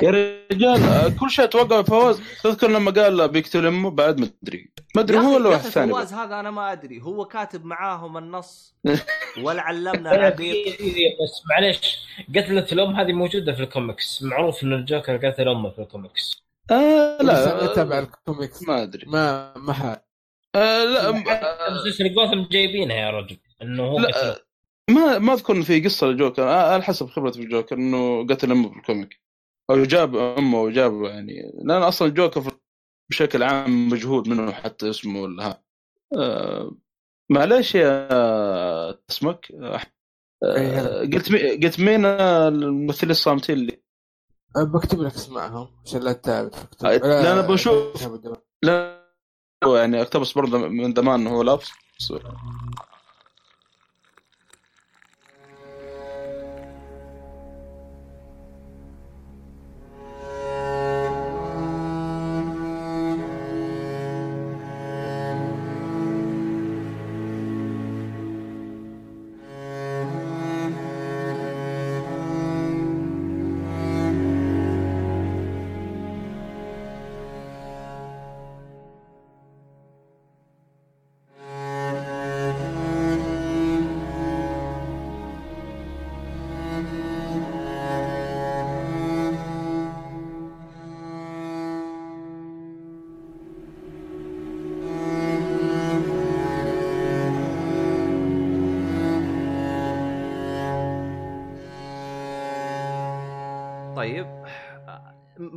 يا [laughs] رجال كل شيء توقع فواز. تذكر لما قال بيقتل امه بعد ما أدري. ما أدري هو ولا واحد ثاني فواز هذا أنا ما أدري. هو كاتب معاهم النص ولا علمنا العبيط بس معليش. قتلة الأم هذه موجودة في الكوميكس. معروف إن الجوكر قتل أمه في الكوميكس. آه لا. اتابع الكوميكس؟ ما أدري. ما ما حد. آه لا مسلسل جوثم جايبينها يا رجل إنه هو لا، ما ما أذكر في قصة للجوكر آه، على حسب خبرتي في الجوكر إنه قتل أمه في ال comic. أو جاب أمه وجاب يعني. لأن أصلا الجوكر بشكل عام مجهول منه حتى اسمه ها. آه معليش يا اسمك. قلت مي... قلت مين الممثلين الصامتين اللي؟ بكتب لك اسمائهم عشان لا تتابع آه، لا، أنا بشوف. لا يعني أقتبس برضه من زمان هو لابس.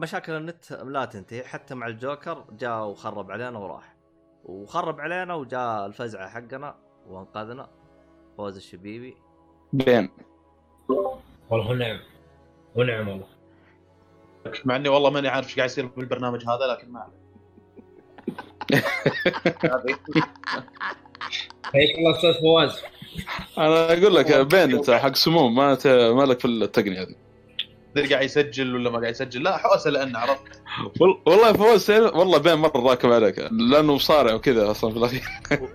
مشاكل النت لا تنتهي حتى مع الجوكر جاء وخرب علينا وراح. وخرب علينا وجاء الفزعة حقنا وانقذنا. فوز الشبيبي. بين. والله نعم. ونعم والله. مع إني والله ماني عارف إيش قاعد يصير بالبرنامج هذا لكن ما عليه هذه. [laughs] حياك الله أستاذ فواز. أنا أقول لك بين أنت حق سموم ما ت- ما لك في التقنية هذه. قاعد يسجل ولا ما قاعد يسجل؟ لا حوسه لأنه عرفت؟ وال- والله فوز والله بين مرة راكب عليك لأنه مصارع وكذا أصلا في الأخير.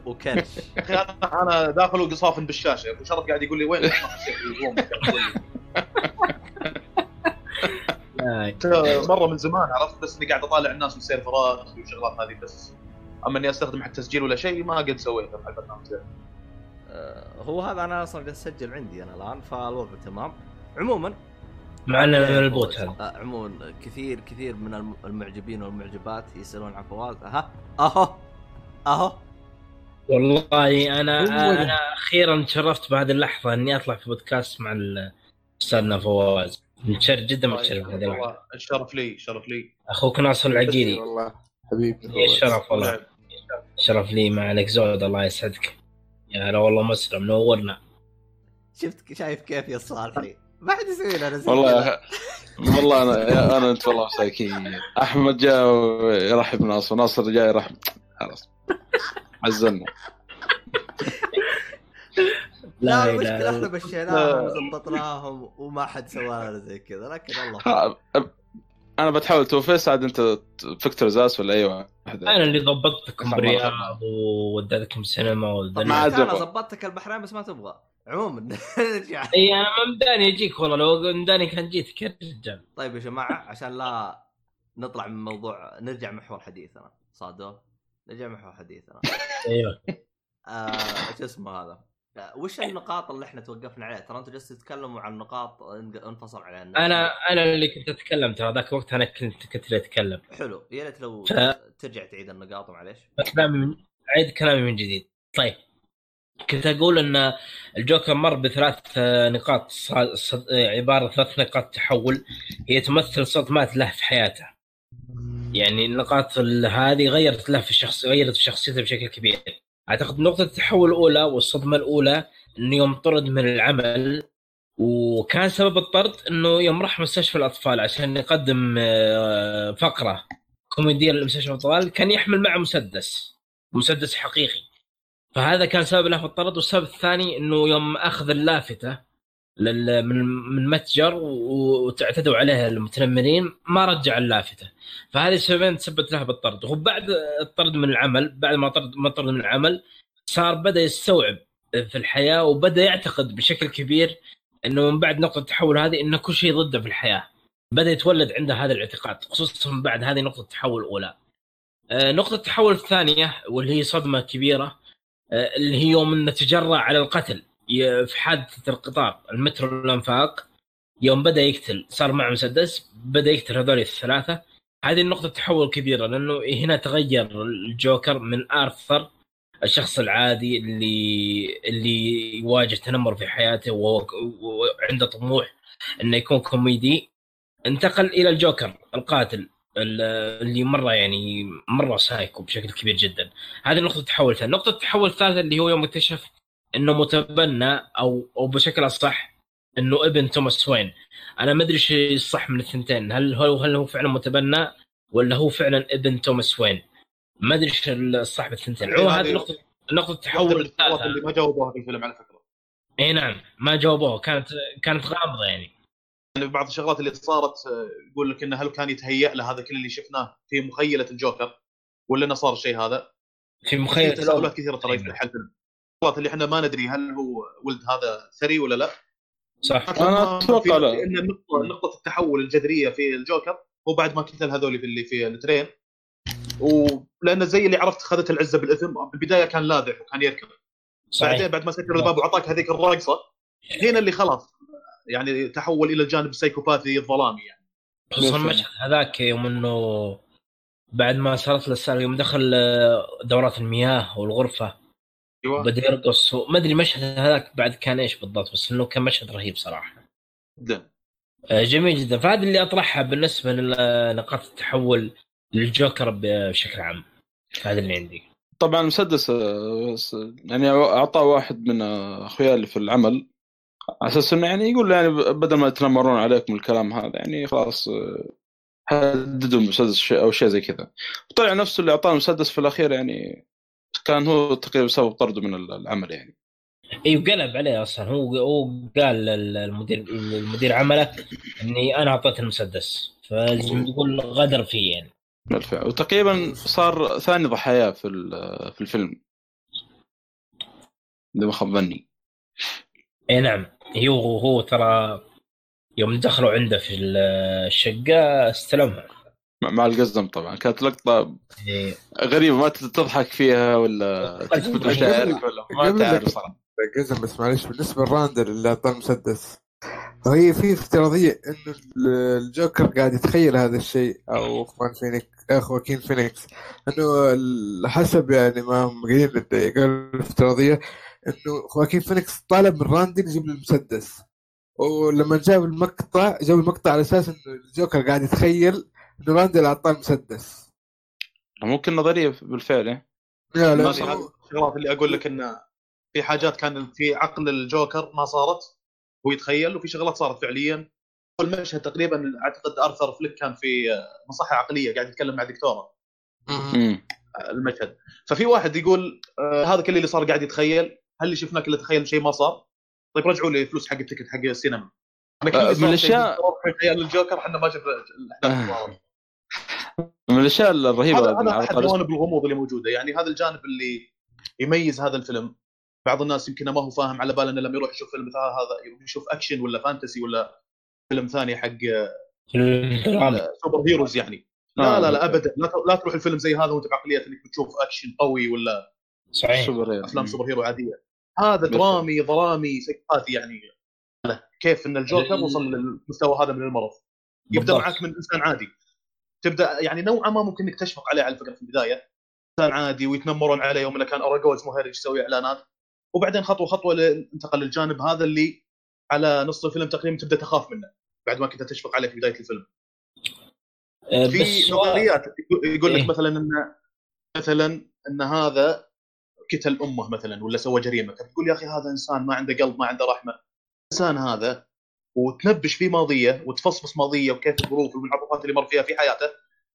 وكنش. يا [laughs] أخي أنا داخل وقصافن بالشاشة أبو شرف قاعد يقول لي وين. لا [laughs] مرة من زمان عرفت؟ بس إني قاعد أطالع الناس والسيرفرات والشغلات هذه بس أما إني أستخدم حق تسجيل ولا شيء ما قد سويته مع البرنامج. آه، هو هذا أنا أصلا قاعد أسجل عندي أنا الآن فالوضع تمام. عموما معنا من البوت هذا. آه، عموما كثير كثير من الم- المعجبين والمعجبات يسألون عن فواز. أها. أهو. أهو. والله أنا. أنا أخيرا تشرفت بهذه اللحظة إني أطلع في بودكاست مع أستاذنا فواز. متشرف جدا متشرف بهذه اللحظة. والله الشرف لي الشرف لي. أخوك ناصر العقيلي. والله حبيبي الشرف والله. شرف لي مع الاكزود الله يسعدك. يا هلا والله مسلم نورنا. شفت شايف كيف يا صالحي. ما حد يسوي لنا زي والله [laughs] والله أنا أنا أنت والله مساكين أحمد جاء يرحب ناصر. ناصر جاي يرحب. خلاص. عزلنا [laughs] لا لا المشكلة إحنا مشيناهم وظبطناهم وما حد سوى لنا زي كذا لكن الله. أب- أنا بتحاول Two-Face عاد أنت Victor Zsasz ولا أي واحد؟ أنا اللي ضبطتكم يخليك. ووديتكم سينما ما ودنا عاد. ظبطتك البحرين بس ما تبغى. عموما. [laughs] نرجع إي أنا ما مداني أجيك والله لو مداني كان جيتك يا رجال طيب يا جماعة عشان لا نطلع من موضوع نرجع محور حديثنا صادو نرجع محور حديثنا [laughs] أيوه. آه شو اسمه هذا؟ وش النقاط اللي إحنا توقفنا عليها؟ ترى أنتوا جالسين تتكلموا عن نقاط انفصل عليها. أنا أنا اللي كنت أتكلم ترى ذاك الوقت أنا كنت كنت اللي أتكلم. حلو. يا ريت لو ف- ترجع تعيد النقاط معليش كلامي من عيد كلامي من جديد. طيب. كنت أقول إن الجوكر مر بثلاث نقاط عبارة ثلاث نقاط تحول هي تمثل صدمات له في حياته. يعني النقاط ال- هذه غيرت له في الشخص غيرت في شخصيته بشكل كبير. أعتقد نقطة التحول الأولى والصدمة الأولى إنه يوم طرد من العمل وكان سبب الطرد إنه يوم راح مستشفى الأطفال عشان يقدم آه، فقرة كوميدية لمستشفى الأطفال كان يحمل معه مسدس مسدس حقيقي. فهذا كان سبب له في الطرد والسبب الثاني إنه يوم أخذ اللافتة لل من من متجر و- وتعتدوا عليه المتنمرين ما رجع اللافتة. فهذه السببين تسببت له بالطرد. وهو بعد الطرد من العمل بعد ما طرد ما طرد من العمل صار بدأ يستوعب في الحياة وبدأ يعتقد بشكل كبير إنه من بعد نقطة التحول هذه إنه كل شيء ضده في الحياة. بدأ يتولد عنده هذا الاعتقاد خصوصا بعد هذه نقطة التحول الأولى. آه، نقطة التحول الثانية واللي هي صدمة كبيرة اللي هي يوم انه تجرأ على القتل. في حادثة القطار المترو الأنفاق يوم بدأ يقتل صار معه مسدس بدأ يقتل هذول الثلاثة. هذه النقطة تحول كبيرة لأنه هنا تغير الجوكر من آرثر الشخص العادي اللي اللي يواجه تنمر في حياته وعنده طموح إنه يكون كوميدي. انتقل إلى الجوكر القاتل. ال- اللي مرة يعني مرة سايكو بشكل كبير جدا. هذه نقطه التحول الثانية نقطه التحول الثالثة اللي هو يوم اكتشف إنه متبنى أو أو بشكل أصح إنه ابن توماس وين. أنا ما أدري إيش الصح من الثنتين. هل هو هل هو فعلا متبنى ولا هو فعلا ابن توماس وين؟ ما أدري إيش الصح بالثنتين عموما هذه نقطه نقطه التحول الثالثه اللي ما جاوبوها في الفيلم على فكرة. إي نعم ما جاوبوه كانت كانت غامضة يعني. يعني بعض الشغلات اللي صارت آه، يقول لك إنه هل كان يتهيأ له هذا كل اللي شفناه في مخيلة الجوكر؟ ولا إنه صار الشيء هذا؟ في مخيلة تساؤلات كثيرة ترى أيوة. يفتح الفيلم الشغلات اللي إحنا ما ندري هل هو ولد هذا ثري ولا لا. صح. أنا أتوقع لا. لأن النقطه نقطة التحول الجذرية في الجوكر هو بعد ما قتل هذول في اللي في الترين. ولأنه زي اللي عرفت خذت العزة بالإثم بالبدايه كان لاذع وكان يركض. بعدين صحيح بعد ما سكر الباب واعطاك هذيك الراقصة هنا اللي خلاص. يعني تحول إلى الجانب السيكوباثي الظلامي يعني. خصوصا. المشهد هذاك يوم إنه بعد ما صارت له السالفه يوم دخل آه، دورات المياه والغرفة. أيوه. بدأ يرقص. ما أدري المشهد هذاك بعد كان إيش بالضبط بس إنه كان مشهد رهيب صراحة. جدا آه، جميل جدا. فهذا اللي أطرحها بالنسبة لنقاط التحول للجوكر بشكل عام. هذا اللي عندي. طبعا مسدس آه، يعني اعطاه واحد من اخوياي اللي في العمل على أساس إنه يعني يقول يعني بدل ما يتنمرون عليكم الكلام هذا يعني خلاص آه، حددوا المسدس أو شيء زي كذا. طلع نفسه اللي أعطاه المسدس في الأخير يعني كان هو تقريبا سبب طرده من العمل يعني. أيوه قلب عليه أصلا. هو هو قال للمدير المدير عمله إني أنا أعطيت المسدس. فتقول غدر فيه يعني. بالفعل. وتقريبا صار ثاني ضحاياه في في الفيلم. اذا ما خاب ظني. إي نعم. هو هو ترى يوم دخلوا عنده في الشقة استلمها. مع- القزم طبعا. كانت لقطة إيه. غريبة. ما تضحك فيها ولا [laughs] تثبت مشاعرك ولا ما تعرف صراحة. قزم بس معلش بالنسبة لراندل اللي أعطاه المسدس فهي في افتراضية إنه الجوكر قاعد يتخيل هذا الشيء أو خوان فينيكس خواكين فينيكس إنه حسب يعني ما هم قايلين قالوا الافتراضيه إنه خواكين فينيكس طالب من راندل يجيب له المسدس. ولما جاب المقطع جاب المقطع على أساس إنه الجوكر قاعد يتخيل إنه راندل أعطاه المسدس. ممكن نظريه بالفعل إيه. لا لا الشغلات اللي أقول لك إن في حاجات كان في عقل الجوكر ما صارت هو يتخيل وفي شغلات صارت فعليا. المشهد تقريبا أعتقد أرثر فليك كان في مصحة عقلية قاعد يتكلم مع دكتورة. المشهد. ففي واحد يقول آه هذا كل اللي صار قاعد يتخيل. هل اللي شفناه كله تخيل شيء ما صار؟ طيب رجعوا لي فلوس حق التكت حق السينما. آه، من شيء. الأشياء- في خيال الجوكر إحنا ما شفنا الأحداث صارت. من الاشياء الرهيبة هذا هذا أحد جوانب الغموض اللي موجودة. يعني هذا الجانب اللي يميز هذا الفيلم. بعض الناس يمكن ما هو فاهم على باله إنه لما يروح يشوف فيلم مثل هذا يشوف أكشن ولا fantasy ولا فيلم ثاني حق الدراما. superheroes يعني. لا لا لا ابدا. لا لا تروح الفيلم زي هذا وأنت بعقلية إنك بتشوف أكشن قوي ولا صحيح. superhero. أفلام superhero عادية. هذا. درامي ظلامي سيكوباتي يعني. كيف إن الجوكر ال- وصل للمستوى هذا من المرض يبدأ. معك من إنسان عادي تبدأ يعني نوعا ما ممكن إنك تشفق عليه على فكرة في البداية إنسان عادي ويتنمرون عليه يوم إنه كان اراجوز مهرج يسوي إعلانات وبعدين خطوة خطوة انتقل للجانب هذا اللي على نص الفيلم تقريبا تبدأ تخاف منه بعد ما كنت تشفق عليه في بداية الفيلم آه، في نظريات يقول لك إيه. مثلا ان مثلا إن هذا قتل أمه مثلا ولا سوى جريمة تقول يا أخي هذا إنسان ما عنده قلب ما عنده رحمة. الإنسان هذا وتنبش فيه ماضية وتفصفص ماضية وكيف الظروف والمنعطفات اللي مر فيها في حياته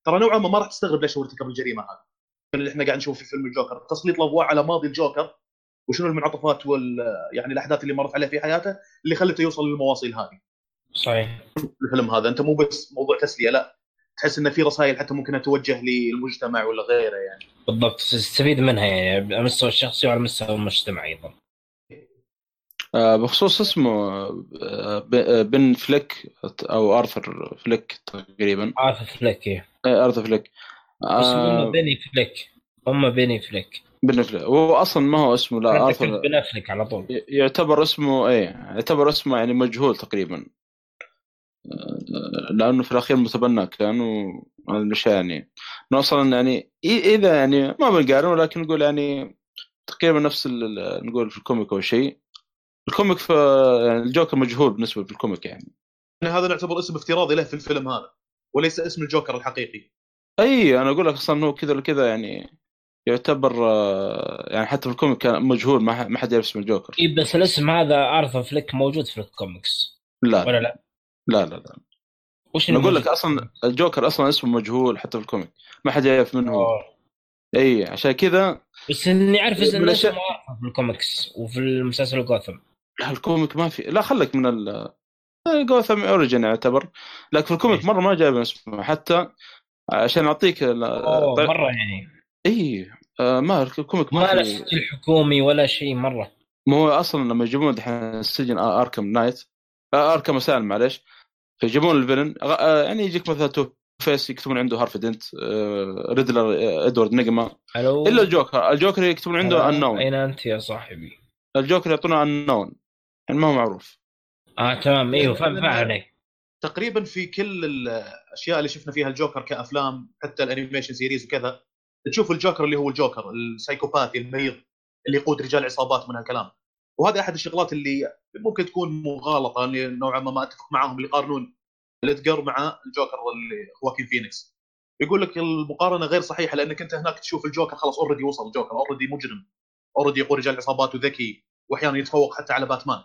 ترى نوعا ما ما راح تستغرب ليش هو ارتكب الجريمة هذه. اللي إحنا قاعد نشوفه في فيلم الجوكر تسليط الأضواء على ماضي الجوكر وشنو المنعطفات وال يعني الأحداث اللي مرت عليه في حياته اللي خلته يوصل للمواصيل هذه. صحيح. الفيلم هذا أنت مو بس موضوع تسلية لا. تحس إن في رسائل حتى ممكن توجه للمجتمع ولا غيره يعني. بالضبط. تستفيد منها يعني على المستوى الشخصي وعلى المستوى المجتمعي أيضا. آه، بخصوص اسمه آه، ب- آه، بن فليك أو آرثر فليك تقريبا. عارف فليك إيه. آه، آرثر فليك. اسمه آه، بيني فليك. هم بيني فليك. بن فليك. هو أصلا ما هو اسمه لا آرثر. بن افليك على طول. يعتبر اسمه إيه يعتبر اسمه يعني مجهول تقريبا. لأنه في الأخير متبنى كان الاشياء يعني. إنه أصلا يعني إذا يعني ما بنقارن ولكن نقول يعني تقريبا نفس ال- ال- نقول في ال comic أو شيء. ال comic في يعني الجوكر مجهول بالنسبة لل comic يعني. يعني هذا نعتبر اسم افتراضي له في الفيلم هذا وليس اسم الجوكر الحقيقي. أي أنا أقول لك أصلا هو كذا كذا يعني يعتبر يعني حتى في ال comic كان مجهول ما حد يعرف اسم الجوكر. إيه بس الاسم هذا أرثر فليك موجود في الكوميكس. لا. ولا لا؟ لا لا لا. وش أقول لك؟ أصلا الجوكر أصلا اسمه مجهول حتى في ال comic. ما حد يعرف منه. هو. أوه. إي عشان كذا بس إني أعرف الأشياء- اسمه ارثر في الكوميكس وفي المسلسل جوثم لا ال comic ما في. لا خلك من ال جوثم origin يعتبر. لكن في ال comic إيه. مرة ما جايب اسمه. حتى عشان أعطيك ال- أوه طيب- مرة يعني. إي آه، ما ال comic ما ما له سجل حكومي ولا شيء مرة. ما هو أصلا لما يجيبون دحين السجن آه، Arkham Knight آه، Arkham Asylum معلش فيجيبون ال villain. آه، يعني يجيك مثلا Two-Face يكتبون عنده Harvey Dent آه، Riddler آه، Edward Nygma إلا الجوكر. الجوكر يكتبون عنده هلا، انون أين أنت يا صاحبي؟ الجوكر يعطونه انون يعني ما هو معروف. آه تمام. أيوه فاهم عليك. تقريبا في كل الأشياء اللي شفنا فيها الجوكر كأفلام حتى ال animation series وكذا تشوف الجوكر اللي هو الجوكر ال psychopathy المريض اللي يقود رجال عصابات من هالكلام. وهذا أحد الشغلات اللي ممكن تكون مغالطة اللي نوعا ما ما أتفق معاهم اللي يقارنون ليدجر مع الجوكر اللي خواكين فينيكس. يقول لك المقارنة غير صحيحة لأنك أنت هناك تشوف الجوكر خلاص already وصل الجوكر already مجرم already يقود رجال عصابات وذكي واحيانا يتفوق حتى على باتمان.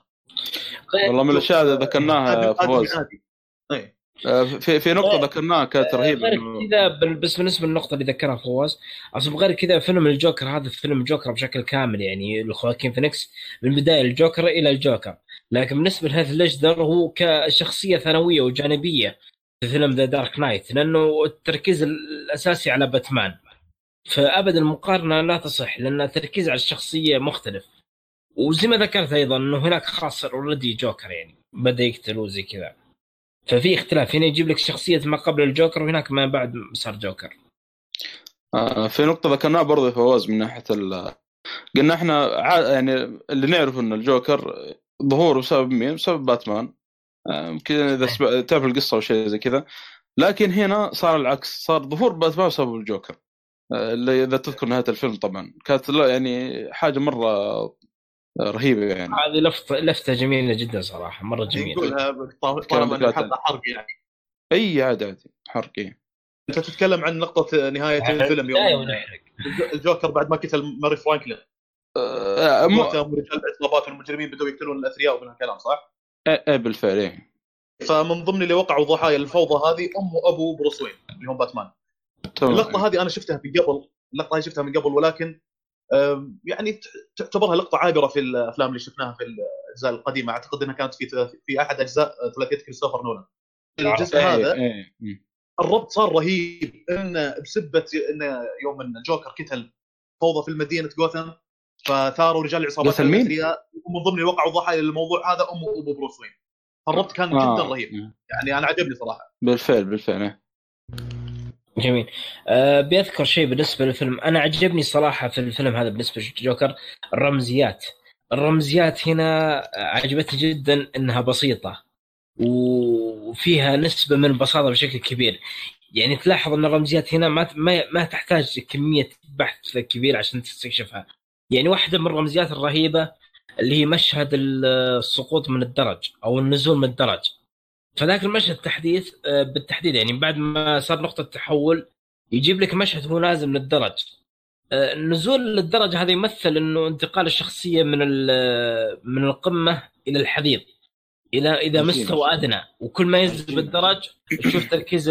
والله من الأشياء اللي ذكرناها آدمي آه، في في نقطة ذكرناها كانت غير إنه- كذا بس بالنسبة للنقطة اللي ذكرها فواز أصلا غير كذا فيلم الجوكر هذا فيلم الجوكر بشكل كامل يعني لخواكين فينيكس من بداية الجوكر إلى الجوكر. لكن بالنسبة لهيث ليجدر هو كشخصية ثانوية وجانبية في فيلم The Dark Knight لأنه التركيز الأساسي على باتمان. فابدا المقارنة لا تصح لأن التركيز على الشخصية مختلف. وزي ما ذكرت أيضا إنه هناك خلاص already جوكر يعني بدأ يقتل وزي كذا. ففي اختلاف. هنا يجيب لك شخصية ما قبل الجوكر وهناك ما بعد صار جوكر. آه، في نقطة ذكرناها برضه يا فواز من ناحية ال قلنا إحنا ع- يعني اللي نعرف إن الجوكر ظهوره بسبب مين؟ بسبب باتمان. آه، يمكن إذا سب- تعرف القصة أو شيء زي كذا. لكن هنا صار العكس. صار ظهور باتمان بسبب الجوكر. آه، اللي إذا تذكر نهاية الفيلم طبعا. كانت يعني حاجة مرة رهيبة يعني هذه لفته لفتة جميلة جدا صراحة مرة جميلة يقولها طالما حرق يعني أي عادي عادي حرق إيه. أنت تتكلم عن نقطة نهاية الفيلم يوم الجوكر بعد ما قتل ماري فرانكلين آه، مو- ورجال العصابات والمجرمين بدأوا يقتلون الأثرياء ومن هالكلام صح؟ إيه إيه بالفعل إيه فمن ضمن اللي وقعوا ضحايا الفوضى هذه أم وأبو بروس وين اللي هم باتمان. تمام. اللقطة هذه أنا شفتها من قبل، اللقطة هذه شفتها من قبل ولكن يعني تعتبرها لقطة عابرة في الأفلام اللي شفناها في الأجزاء القديمة أعتقد إنها كانت في في أحد أجزاء ثلاثيه كريستوفر نولان. الجزء إيه، هذا إيه، إيه. الربط صار رهيب إن بسبة إن يوم إن الجوكر قتل فوضى في مدينة جوثام فثاروا رجال العصابات ومن ضمن اللي وقعوا ضحايا للموضوع هذا ام وأبو بروس وين الربط كان آه، جدا رهيب. يعني أنا عجبني صراحة بالفعل بالفعل. جميل. أه بيذكر شيء بالنسبة للفيلم. أنا عجبني صراحة في الفيلم هذا بالنسبة للجوكر الرمزيات. الرمزيات هنا عجبتني جدا إنها بسيطة وفيها نسبة من البساطة بشكل كبير. يعني تلاحظ إن الرمزيات هنا ما ما, تحتاج كمية بحث كبير عشان تستكشفها. يعني واحدة من الرمزيات الرهيبة اللي هي مشهد السقوط من الدرج أو النزول من الدرج. فذاك المشهد التحديث آه، بالتحديد يعني بعد ما صار نقطة تحول يجيب لك مشهد هو نازل من الدرج آه، النزول للدرجة هذا يمثل إنه انتقال الشخصية من ال- من القمة إلى الحضيض إلى ماشي، مستوى. أدنى. وكل ما ينزل بالدرج تشوف تركيز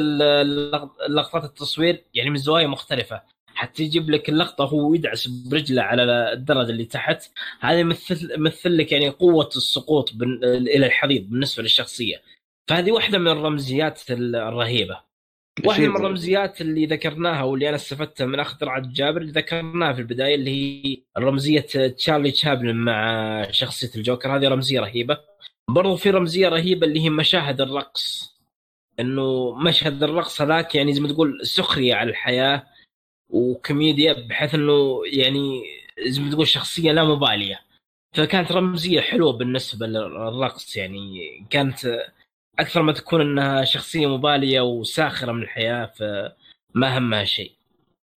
لقطات التصوير يعني من زوايا مختلفة. حتى يجيب لك اللقطة هو يدعس برجله على الدرج اللي تحت هذا يمثل يمثل لك يعني قوة السقوط إلى الحضيض بالنسبة للشخصية. فهذه واحدة من الرمزيات الرهيبة. واحدة شيء من الرمزيات اللي ذكرناها واللي أنا استفدتها من أخ درعة جابر اللي ذكرناها في البداية اللي هي رمزية تشارلي تشابلن مع شخصية الجوكر. هذه رمزية رهيبة. برضو في رمزية رهيبة اللي هي مشاهد الرقص. إنه مشهد الرقص هذاك يعني زي ما تقول سخرية على الحياة وكوميديا بحيث إنه يعني زي ما تقول شخصية لا مبالية. فكانت رمزية حلوة بالنسبة للرقص يعني. كانت أكثر ما تكون إنها شخصية مبالية وساخرة من الحياة فما همها شيء.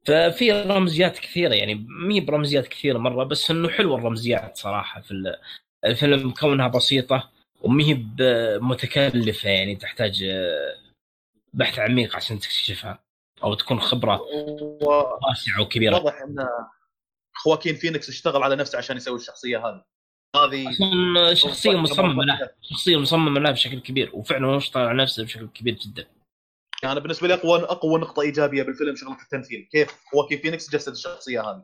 ففي رمزيات كثيرة يعني مي برمزيات كثيرة مرة بس إنه حلوة الرمزيات صراحة في ال- الفيلم كونها بسيطة ومي متكلفه يعني تحتاج بحث عميق عشان تكتشفها أو تكون خبرة واسعة وكبيرة. واضح إن خواكين فينيكس اشتغل على نفسه عشان يسوي الشخصية هذه هذه أصلا شخصية مصممة لها. شخصية مصممة لها بشكل كبير وفعلا هو اشتغل على نفسه بشكل كبير جدا. يعني أنا بالنسبة لي أقوى أقوى نقطة إيجابية بالفيلم شغلة التمثيل. كيف؟ خواكين فينيكس جسد الشخصية هذه.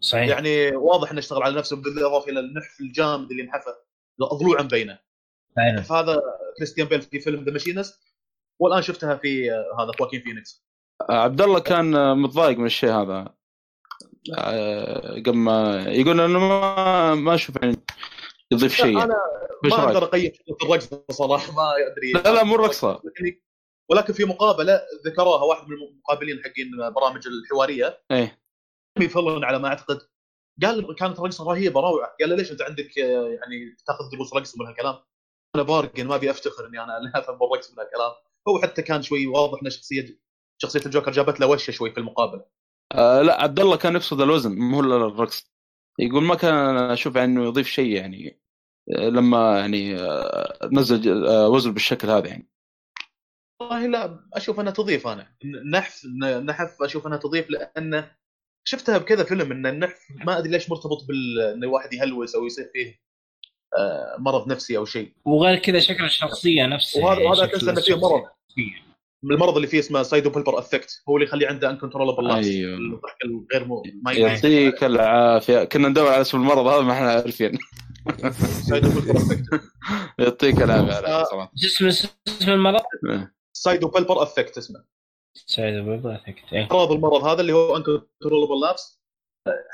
صحيح. يعني واضح إنه اشتغل على نفسه بالاضافه إلى النحف الجامد اللي انحفى ضلوع مبينه فعلا. فهذا كريستيان بيل في فيلم ذا ماشينست والآن شفتها في آه، هذا خواكين فينيكس عبد الله كان آه، متضايق من الشيء هذا. قبل ما يقول إنه ما ما أشوف يعني يضيف شيء يعني. أنا ما؟ أقدر اقيم الرقصه صراحة ما أدري. لا لا مو رقصه لكن- ولكن في مقابلة ذكروها واحد من المقابلين حقين برامج الحوارية. إيه. فلون على ما أعتقد. قال كانت رقصه رهيبة روعة. قال له ليش أنت عندك يعني تأخذ دروس رقص من هالكلام؟ أنا بارقن ما أبي أفتخر إني أنا [laughs] أفهم بالرقص من هالكلام. هو حتى كان شوي واضح ان شخصيه شخصية الجوكر جابت له وشة شوي في المقابلة. آه لا عبد الله كان يقصد الوزن مو الرقص. يقول ما كان أشوف إنه يضيف شيء يعني آه، لما يعني آه، نزل آه، وزن بالشكل هذا يعني. والله لا أشوف أنها تضيف أنا. نحف نحف أشوف أنها تضيف لأن شفتها بكذا فيلم إن النحف ما أدري ليش مرتبط بال إن الواحد يهلوس أو يصير فيه مرض نفسي أو شيء. وغير كذا شكل الشخصية نفسها وهذا يعني شكل تنسى انه فيه. مرض المرض اللي فيه اسمه سايدو بلبر افكت هو اللي يخليه عنده انكنترولبل لاس أيوه. الضحك الغير مو ما يعطيك العافية كنا ندور على اسم المرض هذا ما إحنا عارفين سايدو بلبر افكت يعطيك العافية على آه. شو اسم المرض؟ سايدو بلبر افكت اسمه سعيد بابا افكت إيه. اعراض المرض هذا اللي هو انكنترولبل لابس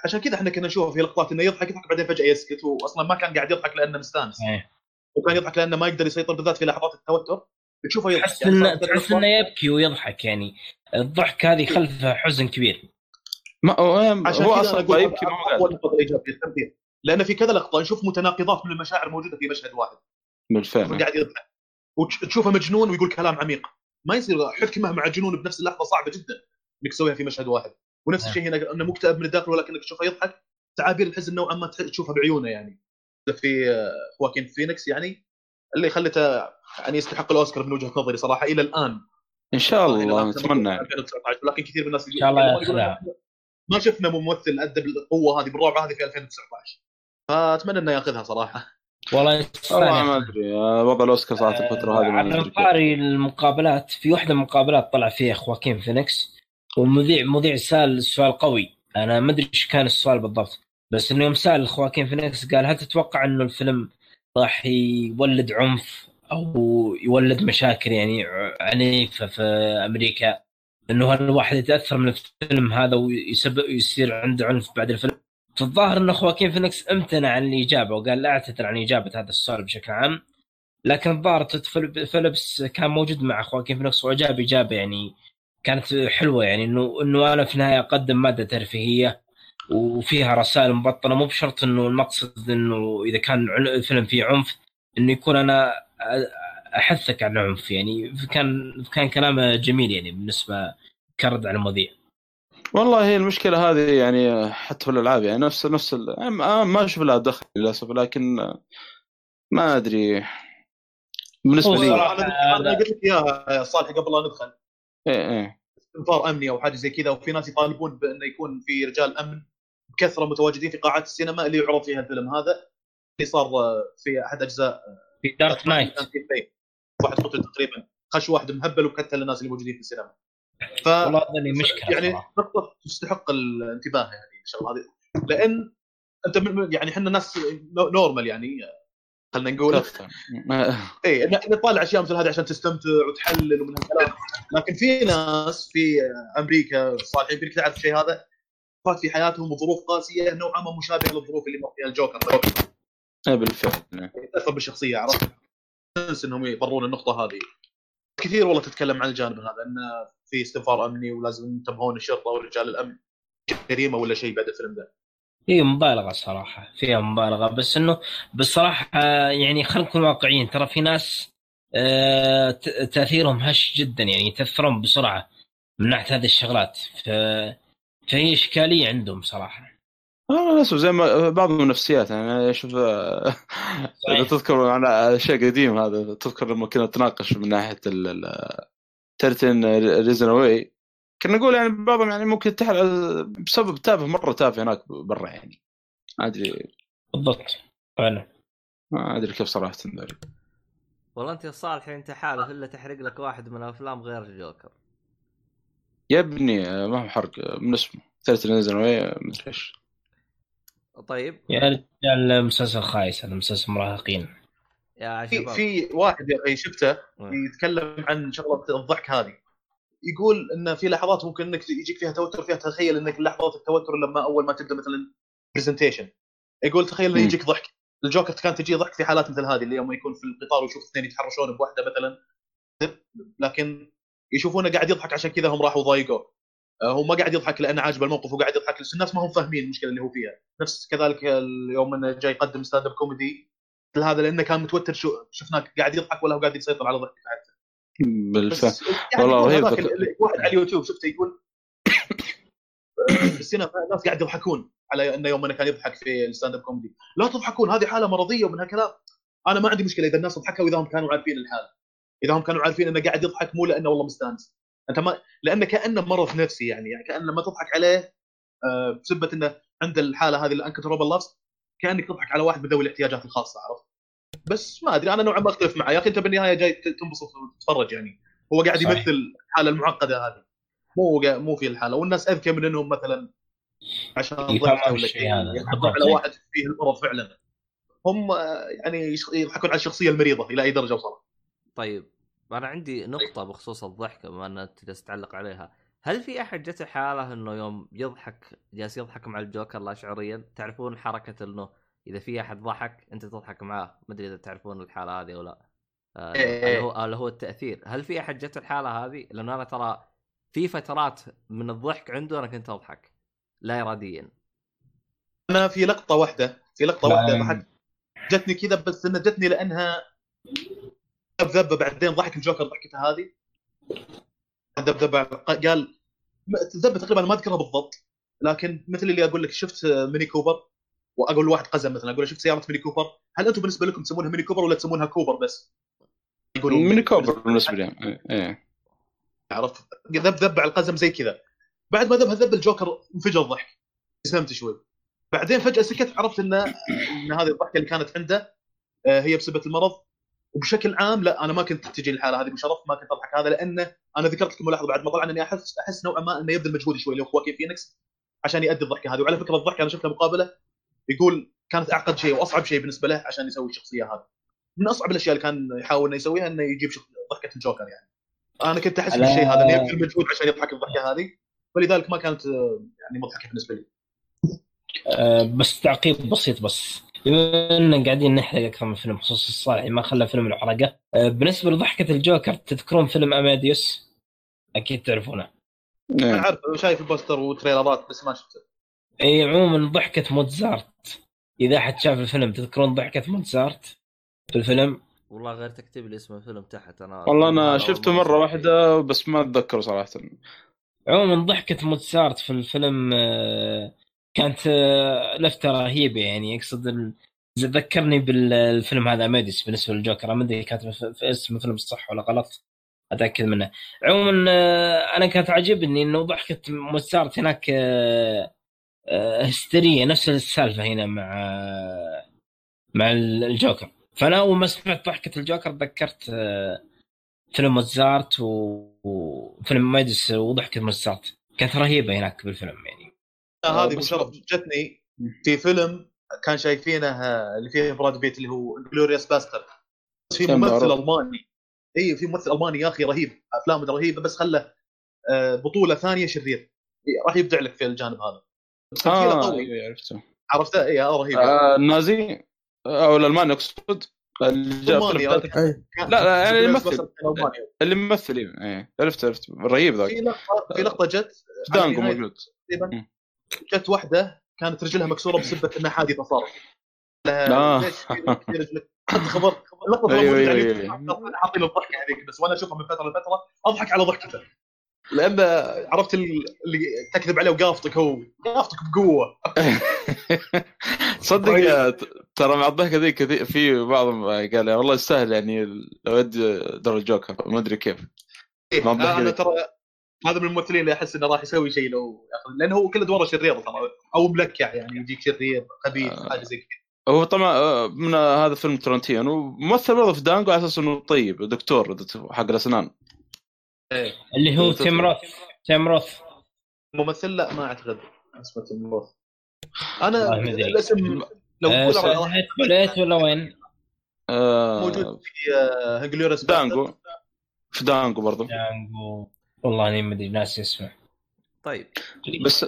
عشان كذا إحنا كنا نشوفه في لقطات إنه يضحك يضحك بعدين فجأة يسكت واصلا ما كان قاعد يضحك لأنه مستانس إيه. وكان يضحك لأنه ما يقدر يسيطر بالذات في لحظات التوتر تشوفه يضحك تحس يعني انه تحس إنه يبكي ويضحك يعني. الضحك هذه خلفه حزن كبير. ما هو عشان هو كذا أصلا أنا أقول يبكي ما هو اول نقطة إيجابية التمثيل لأن في كذا لقطة نشوف متناقضات من المشاعر موجودة في مشهد واحد. بالفعل. قاعد يضحك. وتشوفه مجنون ويقول كلام عميق. ما يصير حكمه مع جنون بنفس اللحظة صعبة جدا إنك تسويها في مشهد واحد. ونفس نعم. الشيء هنا إنه مكتئب من الداخل ولكنك تشوفه يضحك. تعابير الحزن نوعا ما تشوفها بعيونة يعني. في آه، خواكين فينيكس يعني. اللي خلته يعني يستحق الأوسكار من وجهة نظري صراحة إلى الآن إن شاء الله نتمنى يعني. 2019 ولكن كثير من الناس إن شاء الله ياخذها. ما شفنا ممثل أدى بالقوة هذه بالرعب هذه في 2019 فأتمنى إنه ياخذها صراحة والله والله ما أدري آه، وضع الأوسكار صارت الفترة هذه على. طاري المقابلات في واحدة من المقابلات طلع فيها خواكين فينيكس والمذيع مذيع سأل سؤال قوي أنا ما أدري إيش كان السؤال بالضبط بس إنه يوم سأل خواكين فينيكس قال هل تتوقع إنه الفيلم راح يولد عنف أو يولد مشاكل يعني عنيفة في أمريكا انه الواحد يتأثر من الفيلم هذا ويسبب يصير عنده عنف بعد الفيلم. فالظاهر ان خواكين فينيكس امتنع عن الإجابة وقال لا أعتذر عن إجابة هذا السؤال بشكل عام. لكن الظاهر فيلبس كان موجود مع خواكين فينيكس واجاب إجابة يعني كانت حلوة يعني إنه إنه أنا في النهايه اقدم مادة ترفيهية. وفيها رسائل مبطنة مو بشرط إنه المقصد إنه إذا كان الفيلم فيه عنف إنه يكون أنا أحثك على العنف يعني. كان كان كلامه جميل يعني بالنسبة كرد على المذيع. والله هي المشكلة هذه يعني حتى في الألعاب يعني نفس نفس ما ما أشوف لها دخل للأسف لكن ما أدري. بالنسبة لي أنا. قلت لك إياها صالح قبل لا ندخل. إيه إيه. استنفار امني أو حاجة زي كذا وفي ناس يطالبون بانه يكون في رجال أمن بكثرة متواجدين في قاعات السينما اللي يعرض فيها الفيلم هذا اللي صار في أحد أجزاء في دارك نايت. واحد قتل تقريبا خش واحد مهبل وقتل الناس اللي موجودين في السينما ف والله هذه مشكلة يعني. نقطة تستحق الانتباه يعني الشغله هذه لأن أنت من- يعني إحنا ناس نو- نورمال يعني خلينا نقول. آه، اي نطالع أشياء مثل هذه عشان تستمتع وتحلل ومن هالكلام لكن في ناس في أمريكا صالحين فيك تعرف الشيء هذا فات في حياتهم وظروف قاسية نوعا ما مشابهة للظروف اللي مر فيها الجوكر. إيه بالفعل. يتأثر بالشخصية عرفت؟ إنهم يبرون النقطة هذه. كثير والله تتكلم عن الجانب هذا انه في استنفار أمني ولازم ينتبهون الشرطة ورجال الأمن. جريمه ولا شيء بعد الفيلم ذا هي مبالغة صراحة فيها مبالغة. بس إنه بصراحه يعني خلينا نكون واقعيين ترى في ناس تأثيرهم هش جدا يعني يتأثرون بسرعة من ناحية هذه الشغلات. ف... فهي إشكالية عندهم صراحة. آه للاسف زي ما بعضهم نفسيات يعني أشوف آه، إذا تذكر على شيء قديم هذا تذكر لما كنا نتناقش من ناحية ترتن ريزن اواي كنا نقول يعني بعضهم يعني ممكن تحرق بسبب تافه مرة تافه هناك برا يعني. ما أدري. بالضبط. فعلا. ما أدري كيف صراحة ذلك والله انت يا صالح انت حالف إلا تحرق لك واحد من الأفلام غير الجوكر. يا ابني آه، ما هو حرق آه، من اسمه ريزن اواي مدري إيش. طيب. يا رجال مسلسل خايس هذا مسلسل مراهقين. يا في شباب. في واحد يا أخي شفته مم. يتكلم عن شغلة الضحك هذه. يقول إن في لحظات ممكن إنك يجيك فيها توتر فيها تخيل إنك لحظات التوتر لما أول ما تبدأ مثلا برزنتيشن يقول تخيل انه. يجيك ضحك. الجوكر كان تجي ضحك في حالات مثل هذه اللي يوم يكون في القطار ويشوف اثنين يتحرشون بواحده مثلا لكن يشوفونه قاعد يضحك عشان كذا هم راحوا ضايقوه. آه، هو ما قاعد يضحك لأنه عاجبه الموقف وقاعد يضحك بس الناس ما هم فاهمين المشكلة اللي هو فيها. نفس كذلك اليوم إنه جاي يقدم ستاند اب كوميدي مثل هذا لأنه كان متوتر. شو شفناه قاعد يضحك ولا هو قاعد يسيطر على ضحكة حتى. بالفعل. يعني والله رهيب واحد على اليوتيوب شفته يقول [coughs] في السينما الناس قاعد يضحكون. على انه يوم انه كان يضحك في الستاند أب كوميدي. لا تضحكون هذه حالة مرضية ومن هالكلام. أنا ما عندي مشكلة إذا الناس ضحكوا وإذا هم كانوا عارفين الحاله إذا هم كانوا عارفين أنه قاعد يضحك مو لأنه والله مستانس. أنت ما لأنه كأنه مرض نفسي يعني يعني كأنه ما تضحك عليه آه، بسبة إنه عنده الحالة هذه الانكنترول لافز كأنك تضحك على واحد من ذوي الاحتياجات الخاصة عرفت؟ بس ما أدري أنا نوعا ما أختلف معه يا أخي أنت بالنهاية جاي تنبسط وتتفرج يعني. هو قاعد. يمثل الحالة المعقدة هذه. مو مو في الحالة. والناس أذكى من إنهم مثلا عشان ولا الشيء شيء هذا. يضحكون بالضبط. على واحد فيه المرض فعلا هم يعني يش- يضحكون على الشخصية المريضة إلى أي درجة وصلوا طيب أنا عندي نقطة بخصوص الضحك بما أن أنت جالس تعلق عليها، هل في أحد جته حالة إنه يوم يضحك جالس يضحك مع الجوكر لا شعوريا؟ تعرفون حركة إنه إذا في أحد ضحك أنت تضحك معاه، ما أدري إذا تعرفون الحالة هذه ولا آه إيه. اللي هو اللي هو التأثير، هل في أحد جته الحالة هذه؟ لأنه أنا ترى في فترات من الضحك عنده أنا كنت أضحك لا اراديا. أنا في لقطة واحدة في لقطة لا، واحدة ضحكت جتني كذا بس إنها جتني لأنها ذبذبه بعدين ضحك الجوكر ضحكته هذه. ذبذبه قال ذبه تقريبا ما أذكرها بالضبط لكن مثل اللي أقول لك شفت ميني كوبر؟ وأقول لواحد قزم مثلا أقول له شفت سيارة ميني كوبر؟ هل أنتم بالنسبة لكم تسمونها ميني كوبر ولا تسمونها كوبر بس؟ يقولون ميني كوبر بالنسبة لي إيه. عرفت؟ ذب ذب على القزم زي كذا. بعد ما ذبها ذب الجوكر انفجر ضحك سلمت شوي. بعدين فجأة سكت عرفت ان إن هذه الضحكة اللي كانت عنده آه، هي بسبب المرض. وبشكل عام لا أنا ما كنت تجي الحالة هذه بشرف ما كنت أضحك هذا لأنه أنا ذكرت لك ملاحظه بعد ما طلع إني احس أحس نوعا ما إنه يبذل مجهود شوي اللي هو خواكين فينيكس عشان يؤدي الضحكة هذه. وعلى فكرة الضحكة أنا شفت له مقابلة يقول كانت أعقد شيء وأصعب شيء بالنسبة له عشان يسوي الشخصية هذه. من أصعب الأشياء اللي كان يحاول إنه يسويها إنه يجيب ضحكة الجوكر يعني. أنا كنت أحس. بالشيء هذا إنه يبذل مجهود عشان يضحك الضحكة هذه. فلذلك ما كانت آه، يعني مضحكه بالنسبة لي. آه، بس تعقيب بسيط بس. بما إن قاعدين نحرق أكثر من فيلم خصوص الصالحي ما خلى فيلم الحرقة. آه، بالنسبة لضحكة الجوكر تذكرون فيلم أماديوس؟ أكيد تعرفونه. أنا إيه. عارف شايف البوستر وتريلرات بس ما شفته. إي عموما ضحكة موتزارت. إذا أحد شاف الفيلم تذكرون ضحكة موتزارت في الفيلم؟ والله غير تكتب لي اسم الفيلم تحت أنا والله أنا شفته مرة مره واحدة بس ما أتذكره صراحة. عموما ضحكة موتزارت في الفيلم آه، كانت آه، لفتة رهيبة يعني. اقصد ذكرني بالفيلم هذا اماديوس بالنسبة للجوكر. ما أدري كاتب في اسم الفيلم صح ولا غلط أتأكد منه. عموما آه، أنا كانت عجبني إنه ضحكة موتزارت هناك هستيرية نفس السالفة هنا مع مع الجوكر. فأنا أول ما سمعت ضحكة الجوكر تذكرت فيلم موتزارت و- وفيلم مايدس وضحكه موتزارت. كانت رهيبة هناك بالفيلم يعني. آه، هذه مشرف جتني في فيلم كان شايفينه آه، اللي فيه براد بيت اللي هو جلوريوس باستر بس في ممثل. ألماني. إي في ممثل ألماني يا أخي رهيب. أفلامه رهيبة بس خله آه، بطولة ثانية شرير. راح يبدع لك في الجانب هذا. بس تمثيله آه قوي عرفته. عرفته؟ إي آه، رهيب. آه النازي أو الألماني أقصد. اللي كان- لا، لا، يعني جلوريوس يمثل. اللي ممثل إيه إيه. عرفت عرفت. رهيب ذاك. في لقطة في لقطة جت دانجو موجود. تقريبا. جت واحدة كانت رجلها مكسورة بسبة إنها حادثة صارت. لها آه. ليش؟ رجلك خبر اللقطه أيوة، أيوة، على أيوة. حاطين الضحكة هذيك بس وأنا أشوفها من فترة لفترة أضحك على ضحكته لأن عرفت ال- اللي تكذب عليه وقافطك هو قافطك بقوة. [laughs] آه، ت- ترى مع الضحكة ذي كثير في بعضهم قال والله يستاهل يعني لو يدي دور الجوكر ما أدري كيف إيه، أنا. ترى هذا من الممثلين اللي أحس إنه راح يسوي شيء لو لأنه هو كل ادواره شريره ترى أو ملكع يعني يجيك شرير خبيث آه. حاجة زي كذا هو طبعا آه، من هذا فيلم ترنتينو ممثل برضه في دانجو على أساس إنه طيب دكتور حق الأسنان اللي هو. تيم روث. تيم روث. ممثل لا ما أعتقد اسمه تيم روث. أنا. الاسم لو آه، سعودية ولاية ولا وين؟ آه موجود في آه، هنجلوريوس دانجو. في دانجو برضه جانجو والله أني ما أدري ناسي اسمه طيب. بس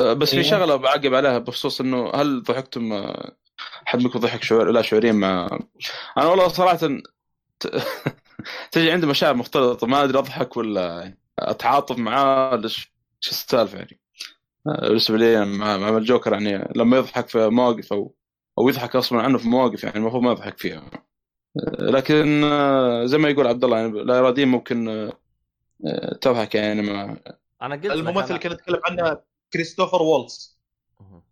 آه، بس في إيه. شغلة بعقب عليها بخصوص إنه هل ضحكتم آه، حد منكم ضحك شعور لا شعوريا مع أنا والله صراحة. [laughs] [laughs] تجي عندي مشاعر مختلطة ما أدري أضحك ولا أتعاطف معاه ولا إيش السالفة يعني. آه، بالنسبة لي مع, مع الجوكر يعني لما يضحك في مواقف أو أو يضحك غصبا عنه في مواقف يعني المفروض ما يضحك فيها. آه، لكن آه، زي ما يقول عبد الله يعني لا اراديا ممكن تضحك يعني مع أنا قلت لك الممثل اللي كنا نتكلم عنه كريستوفر وولتز مهم.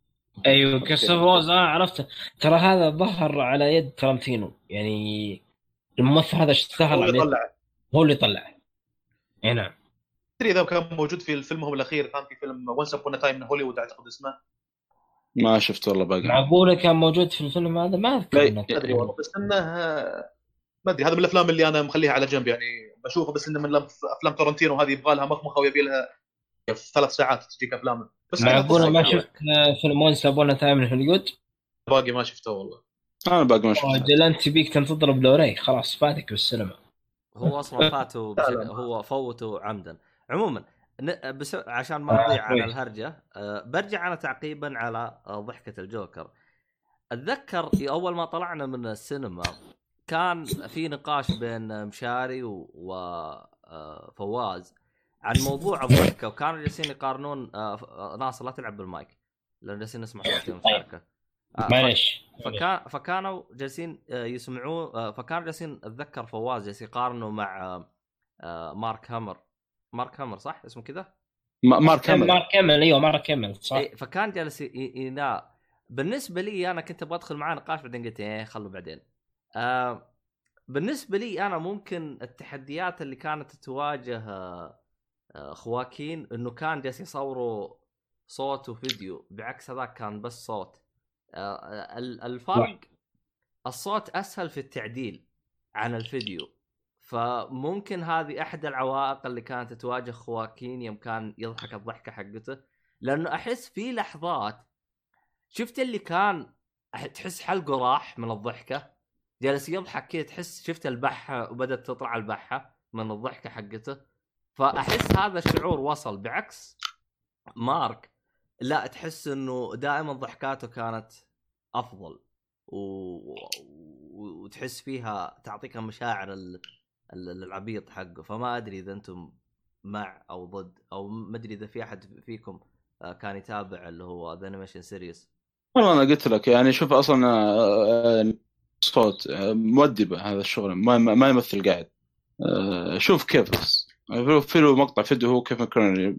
أيوه كريستوفر روز آه عرفته. ترى هذا ظهر على يد ترنتينو. يعني الممثل هذا اشتهر هو اللي عليه؟ طلعه. هو اللي طلعه. اي نعم. تدري إذا كان موجود في الفيلم هو الأخير كان في فيلم Once Upon a Time in Hollywood أعتقد اسمه. ما شفت والله باقي. معقولة كان موجود في الفيلم هذا؟ ما أذكر ما. ادري والله بس إنه ما أدري هذا من الأفلام اللي أنا مخليها على جنب يعني بشوفه بس إنه من أفلام تورنتينو هذه يبغى لها مخمخة ويبي لها في ثلاث ساعات تجيك أفلام. بس معقولة ما شفت فيلم Once Upon a Time in Hollywood باقي ما شفته والله. أنا باقي ما شفت أجل انت بيك تنتظر بلوري خلاص فاتك بالسينما. هو أصلا [laughs] فاته هو فوته عمدا. عموما ن- بس عشان ما آه، نضيع على كويس. الهرجة أه برجع أنا تعقيبا على آه، ضحكة الجوكر. أتذكر أول ما طلعنا من السينما كان في نقاش بين مشاري وفواز عن موضوع الضحكة وكانوا جالسين يقارنون آه، آه، ناصر لا تلعب بالمايك لأن جالسين نسمع صوت المشاركه آه، معليش فكان فكانوا جالسين آه، يسمعون آه، فكانوا جالسين أتذكر فواز جالس يقارنوا مع مارك هامر مارك هامر صح اسمه كذا؟ ما- مارك هامل مارك كمل إيوه مارك كمل صح إيه فكان جالس ينا بالنسبة لي أنا كنت أبغى أدخل معاه نقاش بعدين قلت إيه خلوا بعدين. بالنسبة لي أنا ممكن التحديات اللي كانت تواجه خواكين إنه كان جالس يصوروا صوت وفيديو بعكس هذاك كان بس صوت. آه، ال- الفرق الصوت أسهل في التعديل عن الفيديو. فممكن هذه أحد العوائق اللي كانت تواجه خواكين يوم كان يضحك الضحكة حقته لأنه أحس في لحظات شفت اللي كان تحس حلقه راح من الضحكة جالس يضحك كذا تحس شفت البحة وبدأت تطلع البحة من الضحكة حقته. فأحس هذا الشعور وصل بعكس مارك لا تحس إنه دائما ضحكاته كانت أفضل و... و... وتحس فيها تعطيك المشاعر ال... ال- العبيط حقه. فما أدري إذا أنتم مع أو ضد أو ما أدري إذا في أحد فيكم آه، كان يتابع اللي هو The Animation Series والله أنا قلت لك يعني شوف أصلا آه، آه، صوت مؤدبة هذا الشغل ما, ما يمثل قاعد. شوف كيف في له مقطع فيديو هو كيف كانوا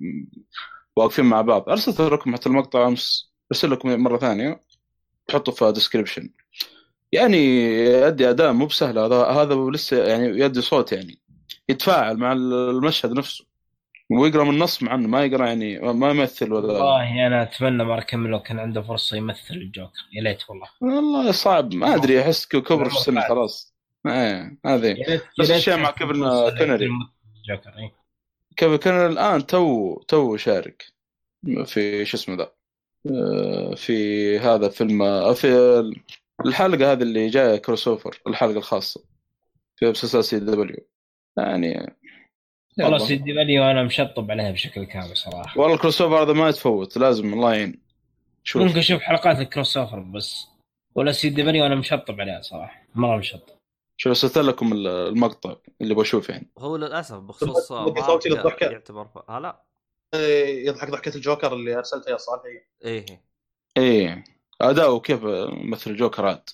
واقفين مع بعض. أرسلت لكم حتى المقطع أمس. أرسل لكم مرة ثانية. تحطه في description يعني يؤدي اداء مو بسهل هذا هذا لسه يعني يؤدي صوت يعني. يتفاعل مع المشهد نفسه. ويقرأ من النص مع إنه ما يقرأ يعني ما يمثل ولا والله أنا أتمنى مارك كمل لو كان عنده فرصة يمثل الجوكر. يا ليت والله. والله صعب. ما أدري. أحس كبر في السن. خلاص. إيه هذه. ريت الشيء مع فرصة كونري. الجوكر إيه. كيف كان الآن تو تو شارك في شو اسمه ذا آه، في هذا فيلم آه، في الحلقة هذه اللي جاية كروس أوفر الحلقة الخاصة في مسلسل CW. يعني والله يلا. سيدي W أنا مشطب عليها بشكل كامل صراحة. والله ال crossover هذا ما يتفوت لازم الله يعين. شوف. ممكن أشوف حلقات ال crossover بس ولا CW أنا مشطب عليها صراحة مرة مشطب. شوف ارسلت لكم المقطع اللي بشوف يعني. هو للأسف بخصوص صوتي للضحكة. يعتبر ف... آه لا. إيه، يضحك ضحكة الجوكر اللي ارسلتها يا صالح إيه إيه. اداؤه كيف مثل الجوكر عاد.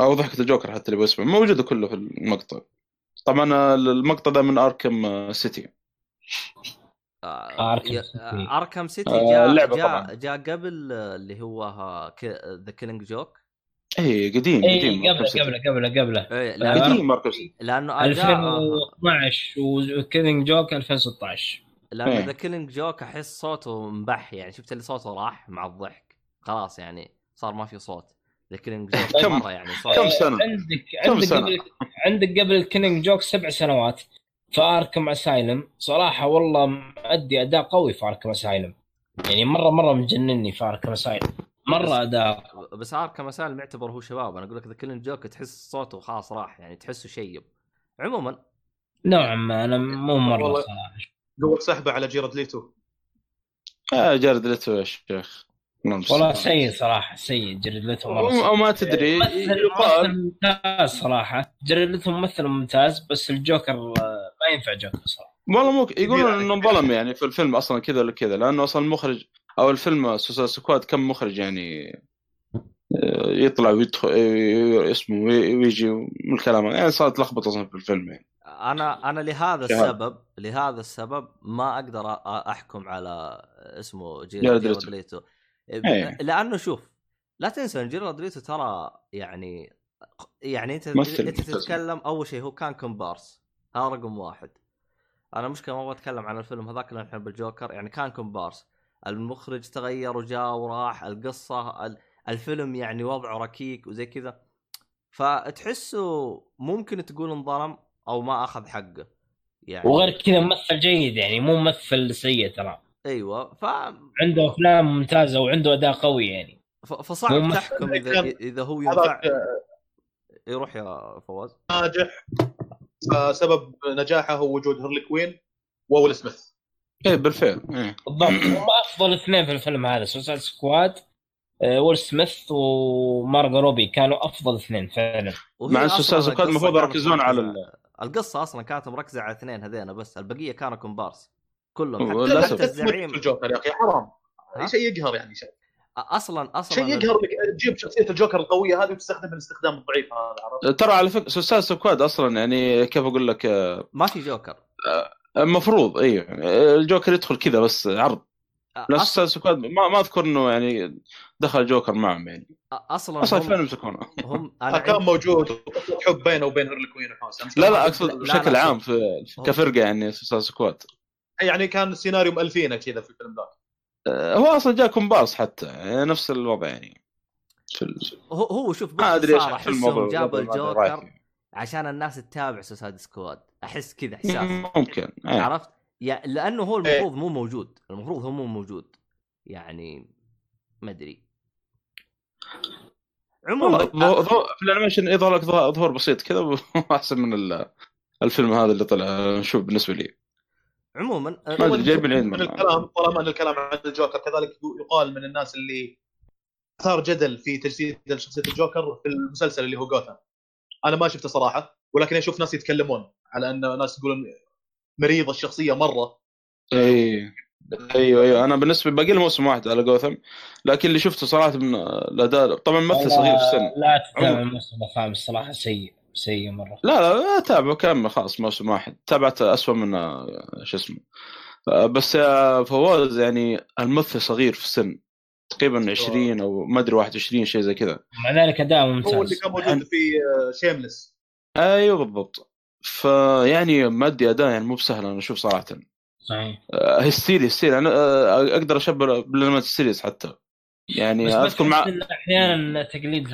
أو ضحكة الجوكر حتى اللي بسمع موجودة كله في المقطع. طبعا المقطع ده من Arkham City. آه Arkham يا- City. آه، Arkham City جاء جاء. جاء قبل اللي هو The Killing Joke إيه قديم اي قديم قبله. قبله قبله. قبله آه، لأنه قديم City. لأنه أداء. 2012 و Killing Joke 2016 لأنه إيه. The Killing Joke أحس صوته مبح يعني شفت اللي صوته راح مع الضحك. خلاص يعني صار ما في صوت. The Killing Joke كم- مرة يعني صوت. كم سنة؟ عندك عندك سنة؟ قبل عندك قبل Killing Joke سبع سنوات. في Arkham Asylum. صراحة والله مؤدي أداء قوي في Arkham Asylum. يعني مرة مرة مجنني في Arkham Asylum. مرة أداء. بس Arkham Asylum يعتبر هو شباب أنا أقول لك The Killing Joke تحس صوته خلاص راح يعني تحسه شيب. عموما. نوعا ما أنا مو مرة والله. صراحة. قوة سحبه على جاريد ليتو. آه جاريد ليتو يا شيخ. صل والله سيء صراحة سيء. جاريد ليتو النبي. مرة ما تدري. ممثل يقال ممثل ممتاز صراحة. جاريد ليتو ممثل ممتاز بس الجوكر آه، ما ينفع جوكر صراحة. والله مو يقولون إنه. انظلم يعني في الفيلم أصلا كذا ولا كذا لأنه أصلا المخرج أو الفيلم Suicide Squad كم مخرج يعني آه، يطلع ويدخل آه، اسمه وي- ويجي من الكلام يعني صارت لخبطة أصلا في الفيلم يعني أنا أنا لهذا. السبب لهذا السبب ما أقدر أحكم على اسمه جير- جاريد ليتو. ليتو إيه. لأنه شوف لا تنسى إن جاريد ليتو ترى يعني يعني أنت ممثل أنت. تتكلم أول شيء هو كان كومبارس هذا رقم واحد أنا مشكلة ما أبغى أتكلم عن الفيلم هذاك لأن نحب الجوكر يعني كان كومبارس المخرج تغير وجاء وراح القصة ال- الفيلم يعني وضعه ركيك وزي كذا. فتحسه ممكن تقول انظلم أو ما أخذ حقه. يعني وغير كذا ممثل جيد يعني مو ممثل سيء ترى. أيوه ف... عنده أفلام ممتازة وعنده أداء قوي يعني. ف... فصعب تحكم إذا إذا هو ينفع. آه، يروح يا فواز. ناجح. فسبب نجاحه هو وجود هارلي كوين وويل سميث. إيه بالفعل إيه. بالضبط [clears throat] هم أفضل اثنين في الفيلم هذا Suicide Squad آه، ويل سميث ومارجو روبي كانوا أفضل اثنين فعلا مع أصلاً السوسايد سكواد القصة المفروض كانت يركزون على مركزة- القصة أصلا كانت مركزة على اثنين هذين بس البقية كانوا كومبارس كلهم حتى. حتى الزعيم الجوكر يا أخي حرام؟ شيء يقهر يعني شيء أصلا أصلا شيء يقهر لك تجيب شخصية الجوكر القوية هذه وتستخدم الاستخدام الضعيف هذا عرفت؟ ترى على فكرة Suicide Squad أصلا يعني كيف أقول لك آه، ما في جوكر المفروض أيوه الجوكر يدخل كذا بس عرض. لا أص... Squad ما, ما أذكر إنه يعني دخل جوكر معهم يعني. أصلا أصلا هم, فين يمسكونه هم [laughs] أنا كان. موجود حب بينه وبين هارلي كوين وحوسه لا لا أقصد بشكل. عام في كفرقة يعني Suicide Squad. يعني كان السيناريو مألفينه كذا في الفيلم ذاك. آه، هو أصلا جاء كومبارس حتى يعني نفس الوضع يعني. هو هو شوف ما أدري إيش جابوا الجوكر. عشان الناس تتابع Suicide Squad. أحس كذا إحساس. ممكن إيه. عرفت؟ يا لأنه هو المفروض مو موجود. المفروض هو مو موجود. يعني ما أدري. عموما في الأنيميشن يظهر لك ظهور بسيط كذا [laughs] أحسن من ال- الفيلم هذا اللي طلع نشوف بالنسبة لي. عموما جايب العيد من من- الكلام طالما إن الكلام عن الجوكر كذلك يقال من الناس اللي أثار جدل في تجسيد شخصية الجوكر في المسلسل اللي هو جوثام أنا ما شفته صراحة ولكن أشوف ناس يتكلمون على أن ناس يقولون مريض الشخصية مرة. اي أيوه أيوه أنا بالنسبة باقي له موسم واحد على جوثم لكن اللي شفته صراحة من الاداء طبعا ممثل صغير في السن. لا تتابع. الموسم الخامس صراحة سيء سيء مرة. لا لا لا تابعه كامل خلاص موسم واحد. تابعت اسوء من آه، شو اسمه. آه، بس يا فواز يعني الممثل صغير في السن. تقريبا 20 أو ما أدري 21 شيء زي كذا. مع ذلك أداء هو اللي ممتاز كان موجود في Shameless أيوه بالضبط. فيعني مادي أداء يعني مو بسهل أنا أشوف صراحة. صحيح. آه، هستيري هستيري أنا آه، أقدر أشبه بالانميات ال series حتى. يعني بس أذكر مع أحيانا تقليد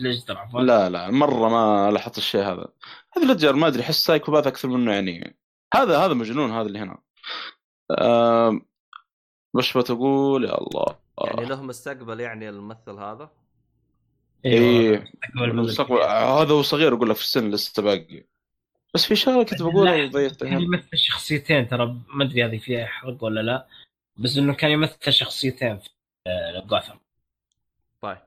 ليدجر عفوا. لا لا مرة ما لاحظت الشيء هذا. هذا ليدجر ما أدري أحس psychopath أكثر منه يعني. هذا هذا مجنون هذا اللي هنا. آه وش بتقول؟ يا الله. يعني له مستقبل يعني الممثل هذا؟ إيه. مستقبل المستقبل مدري. هذا هو صغير أقول لك في السن لسه باقي. بس في شغلة كنت بقولها لا، وضيعتها كان يمثل شخصيتين ترى ما أدري هذه فيها حرق ولا لا بس إنه كان يمثل شخصيتين في آه، جوثام طيب.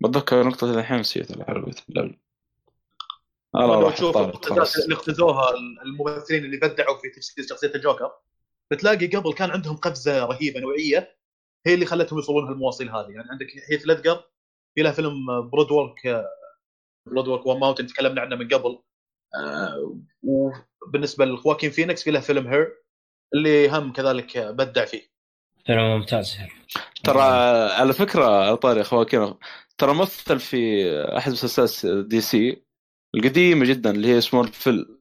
بتذكر نقطة الحين نسيت الحلوة راح طارت خلاص. اللي اقتزوها الممثلين اللي بدعوا في تجسيد شخصية الجوكر. بتلاقي قبل كان عندهم قفزة رهيبة نوعية هي اللي خلتهم يوصلون هالمواصيل هذه. يعني عندك هيث ليدجر في لها فيلم Brokeback Brokeback Mountain تكلمنا عنه من قبل. آه، وبالنسبه لخواكين فينيكس في له فيلم Her اللي هم كذلك بدع فيه. فيلم ممتاز. ترى على فكرة على طاري أخوك ترى مثل في أحد مسلسلات DC القديمة جدا اللي هي Smallville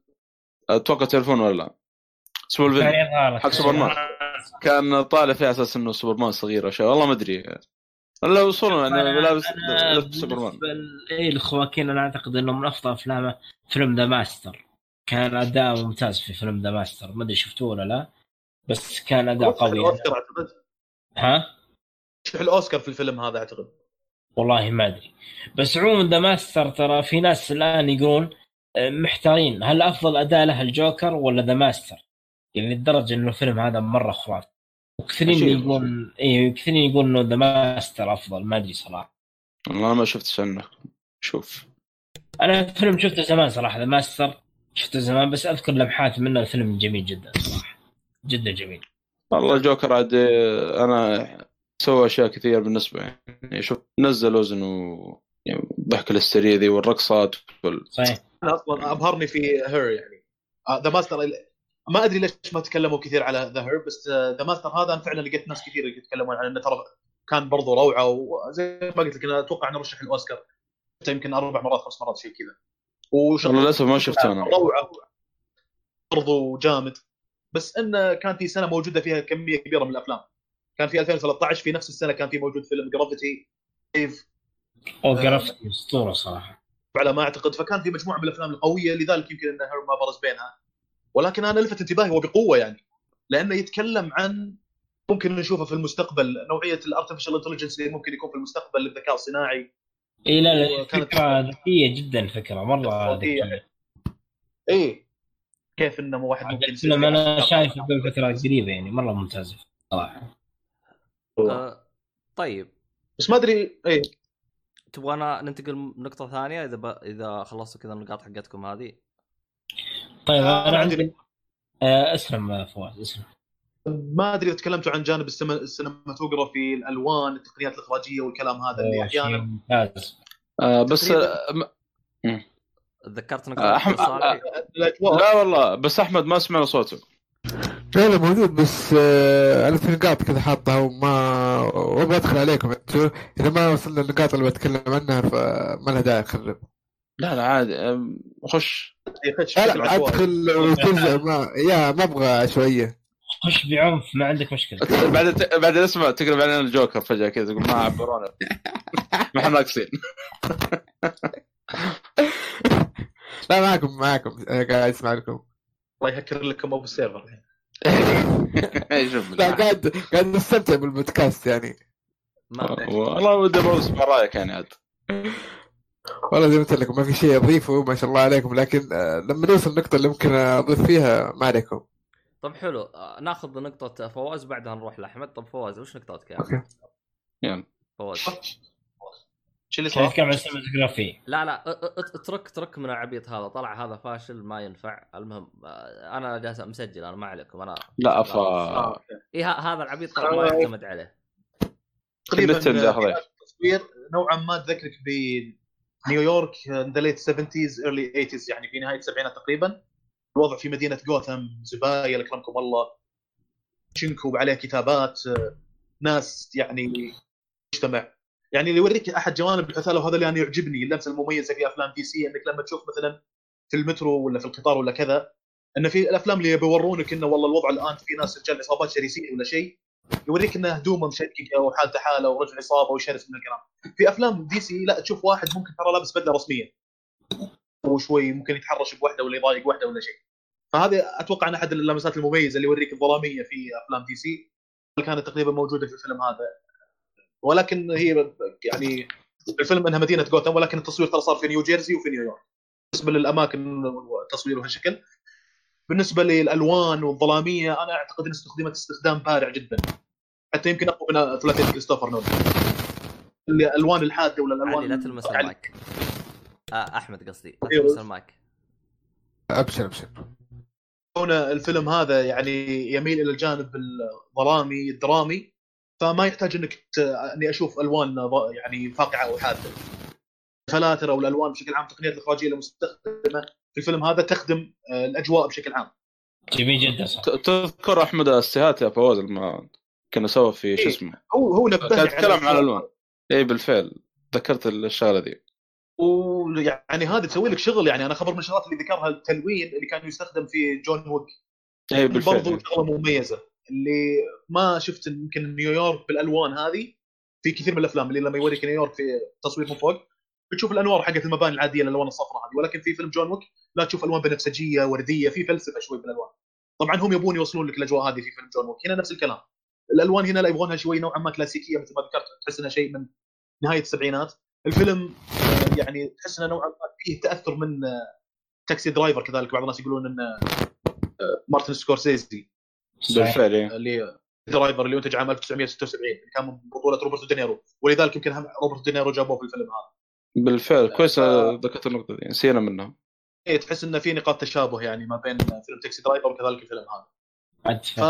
أتوقع تعرفون ولا لا؟ Small كان ville يظهر حق سوبرمان. كان طالع فيه على أساس إنه سوبرمان صغير اشياء والله ما أدري. ولا وصولا يعني لابس أنا لابس سوبرمان اي الخواكين أنا أعتقد إنه من أفضل افلامه فيلم The Master. كان أداء ممتاز في فيلم The Master. ما أدري شفتوه ولا لا؟ بس كان أداء قوي. الاوسكار أعتقد. ها؟ شوف الأوسكار في الفيلم هذا أعتقد. والله ما أدري. بس عموما The Master ترى في ناس الآن يقولون آه، محتارين. هل أفضل أداء له الجوكر ولا The Master؟ يعني لدرجة إنه الفيلم هذا مرة خرافي. وكثيرين. يقولون اي كثيرين يقولون إنه The Master أفضل ما أدري صراحة. والله ما شفتش عنه شوف. أنا فيلم شفته زمان صراحة The Master شفته زمان بس أذكر لمحات منه الفيلم جميل جدا صراحة. جدا جميل. والله جوكر عاد آه، أنا سوى أشياء كثير بالنسبة يعني شوف نزل وزن و يعني الضحكه الهستيريه ذي والرقصات وال... صحيح. أنا أصلا أبهرني في Her يعني. The Master ما أدري ليش ما تكلموا كثير على ذا Her بس The Master هذا أنا فعلا لقيت ناس كثير يتكلمون عن إنه ترى كان برضو روعة وزي ما قلت لك أنا أتوقع إنه رشح الأوسكار. يمكن أربع مرات خمس مرات شيء كذا. وشغل والله للأسف ما شفته أنا. روعة برضو جامد. بس إنه كان في سنة موجودة فيها كمية كبيرة من الأفلام. كان في 2013 في نفس السنة كان في موجود فيلم Gravity كيف أو Gravity أسطورة صراحة. على ما أعتقد. فكان في مجموعة من الأفلام القوية لذلك يمكن إن Her ما برز بينها. ولكن أنا لفت انتباهي وبقوة يعني لأنه يتكلم عن ممكن نشوفه في المستقبل نوعية ال artificial intelligence اللي ممكن يكون في المستقبل الذكاء الصناعي. إي لا لا فكرة ذكية جدا فكرة مرة. ذكية. إيه كيف إنه واحد ممكن الفيلم أنا شايفه قبل فتره قريبة يعني مرة ممتاز صراحة. آه طيب. بس ما أدري إيه تبغانا ننتقل نقطة ثانية إذا ب... إذا خلصتوا كذا النقاط حقتكم هذه؟ طيب آه، أنا عندي- آه، اسلم آه، فواز اسلم. ما أدري إذا تكلمتوا عن جانب السم- ال cinematography الألوان التقنيات الإخراجية والكلام هذا اللي أحيانا ممتاز. آه بس. آه م- تذكرت آه، نقطة أحمد- صالحي؟ الاجواء لا والله بس أحمد ما سمعنا صوته. لا لا موجود بس آه أنا في نقاط كذا حاطها وما وأبغى أدخل عليكم أنتوا إذا ما وصلنا النقاط اللي بتكلم عنها فما لها داعي اخرب لا لا عادي آم، خش. يخش لا. أدخل وترجع [laughs] ما يا ما أبغى عشوائيه خش بعنف ما عندك مشكلة. [laughs] بعدين بعدين اسمع تقلب علينا الجوكر فجأة كذا تقول ما عبرونا ما إحنا ناقصين لا معكم معكم. أنا قاعد أسمع لكم. الله يهكر لكم أبو السيرفر [laughs] إيه، لا قاعد قاعد نستمتع بالبودكاست يعني. والله ودي أسمع رأيك يعني عاد. والله زي ما قلت لكم ما في شيء اضيفه ما شاء الله عليكم. لكن آه، لما نوصل النقطه اللي ممكن أضيف فيها ما عليكم. طب حلو آه، ناخذ نقطة فواز بعدها نروح لأحمد. طب فواز وش نقطتك يا أوكي. يلا. فواز. شو اللي صار؟ لا لا اترك اترك من العبيط هذا. طلع هذا فاشل ما ينفع. المهم آه، أنا جالس مسجل أنا ما عليكم. أنا لا أفا. اي هذا العبيط طلع ما يعتمد عليه. تقريبا. التصوير نوعا ما تذكرك بنيويورك the late 70s early 80s يعني في نهاية السبعينات تقريبا. الوضع في مدينة جوثام زبايل اكرمكم الله. شنكو عليه كتابات ناس يعني مجتمع يعني اللي يوريك أحد جوانب الحثاله وهذا اللي أنا يعجبني اللمسة المميزة في أفلام DC إنك لما تشوف مثلا في المترو ولا في القطار ولا كذا إن في الأفلام اللي بيورونك إنه والله الوضع الآن في ناس رجال عصابات شرسين ولا شيء يوريك إنه هدومه مشققه وحالته حالة ورجل عصابه وشرس من الكلام. في أفلام DC لا تشوف واحد ممكن ترى لابس بدلة رسمية. وشوي ممكن يتحرش بوحدة ولا يضايق وحدة ولا شيء. فهذه أتوقع أن أحد اللمسات المميزة اللي يوريك الظلامية في أفلام DC كانت تقريبا موجودة في الفيلم هذا؟ ولكن هي يعني الفيلم إنها مدينة جوثام ولكن التصوير ترى صار في نيو جيرسي وفي نيويورك. بالنسبة للأماكن والتصوير وهالشكل. بالنسبة للألوان والظلامية أنا أعتقد إن استخدمت استخدام بارع جدا. حتى يمكن أقوى من ثلاثيه كريستوفر نولان. الألوان الحادة ولا الألوان لا تلمس المايك. آه أحمد قصدي لا أيوه. تلمس المايك. أبشر أبشر. كون الفيلم هذا يعني يميل إلى الجانب الظلامي الدرامي فما يحتاج إنك ت... إني أشوف ألوان يعني فاقعة أو حادة. الفلاتر أو الألوان بشكل عام التقنيات الاخراجيه المستخدمه الفيلم هذا تخدم آه، الأجواء بشكل عام. جميل جدا صح. تذكر أحمد السيهات يا فواز لما كنا سوا في شو إيه. اسمه؟ هو هو نبهني كان يتكلم على عن الألوان. اي بالفعل. تذكرت الشغلة ذي ويعني هذا تسوي لك شغل يعني أنا خبر من الشغلات اللي ذكرها التلوين اللي كان يستخدم في جون ويك. اي برضو بالفعل. شغلة مميزة. اللي ما شفت يمكن نيويورك بالألوان هذه في كثير من الأفلام اللي لما يوريك نيويورك في تصوير من فوق بتشوف الأنوار حقت المباني العادية الألوان الصفراء هذه. ولكن في فيلم جون ويك لا تشوف ألوان بنفسجية وردية في فلسفة شوي بالألوان. طبعا هم يبون يوصلون لك الأجواء هذه في فيلم John Wick. هنا نفس الكلام. الألوان هنا لا يبغونها شوي نوعا ما كلاسيكية مثل ما ذكرت. تحس إنها شيء من نهاية السبعينات. الفيلم آه، يعني تحس إنه نوعا ما فيه تأثر من آه، Taxi Driver كذلك. بعض الناس يقولون ان آه، مارتن سكورسيزي. بالفعل إيه. اللي Driver اللي انتج عام 1976 اللي كان من بطولة روبرتو دينيرو. ولذلك يمكن هم روبرتو دينيرو جابوه في الفيلم هذا. بالفعل. كويس. ذكرت النقطة دي نسينا منها. إيه تحس إنه في نقاط تشابه يعني ما بين فيلم Taxi Driver وكذلك الفيلم هذا. ف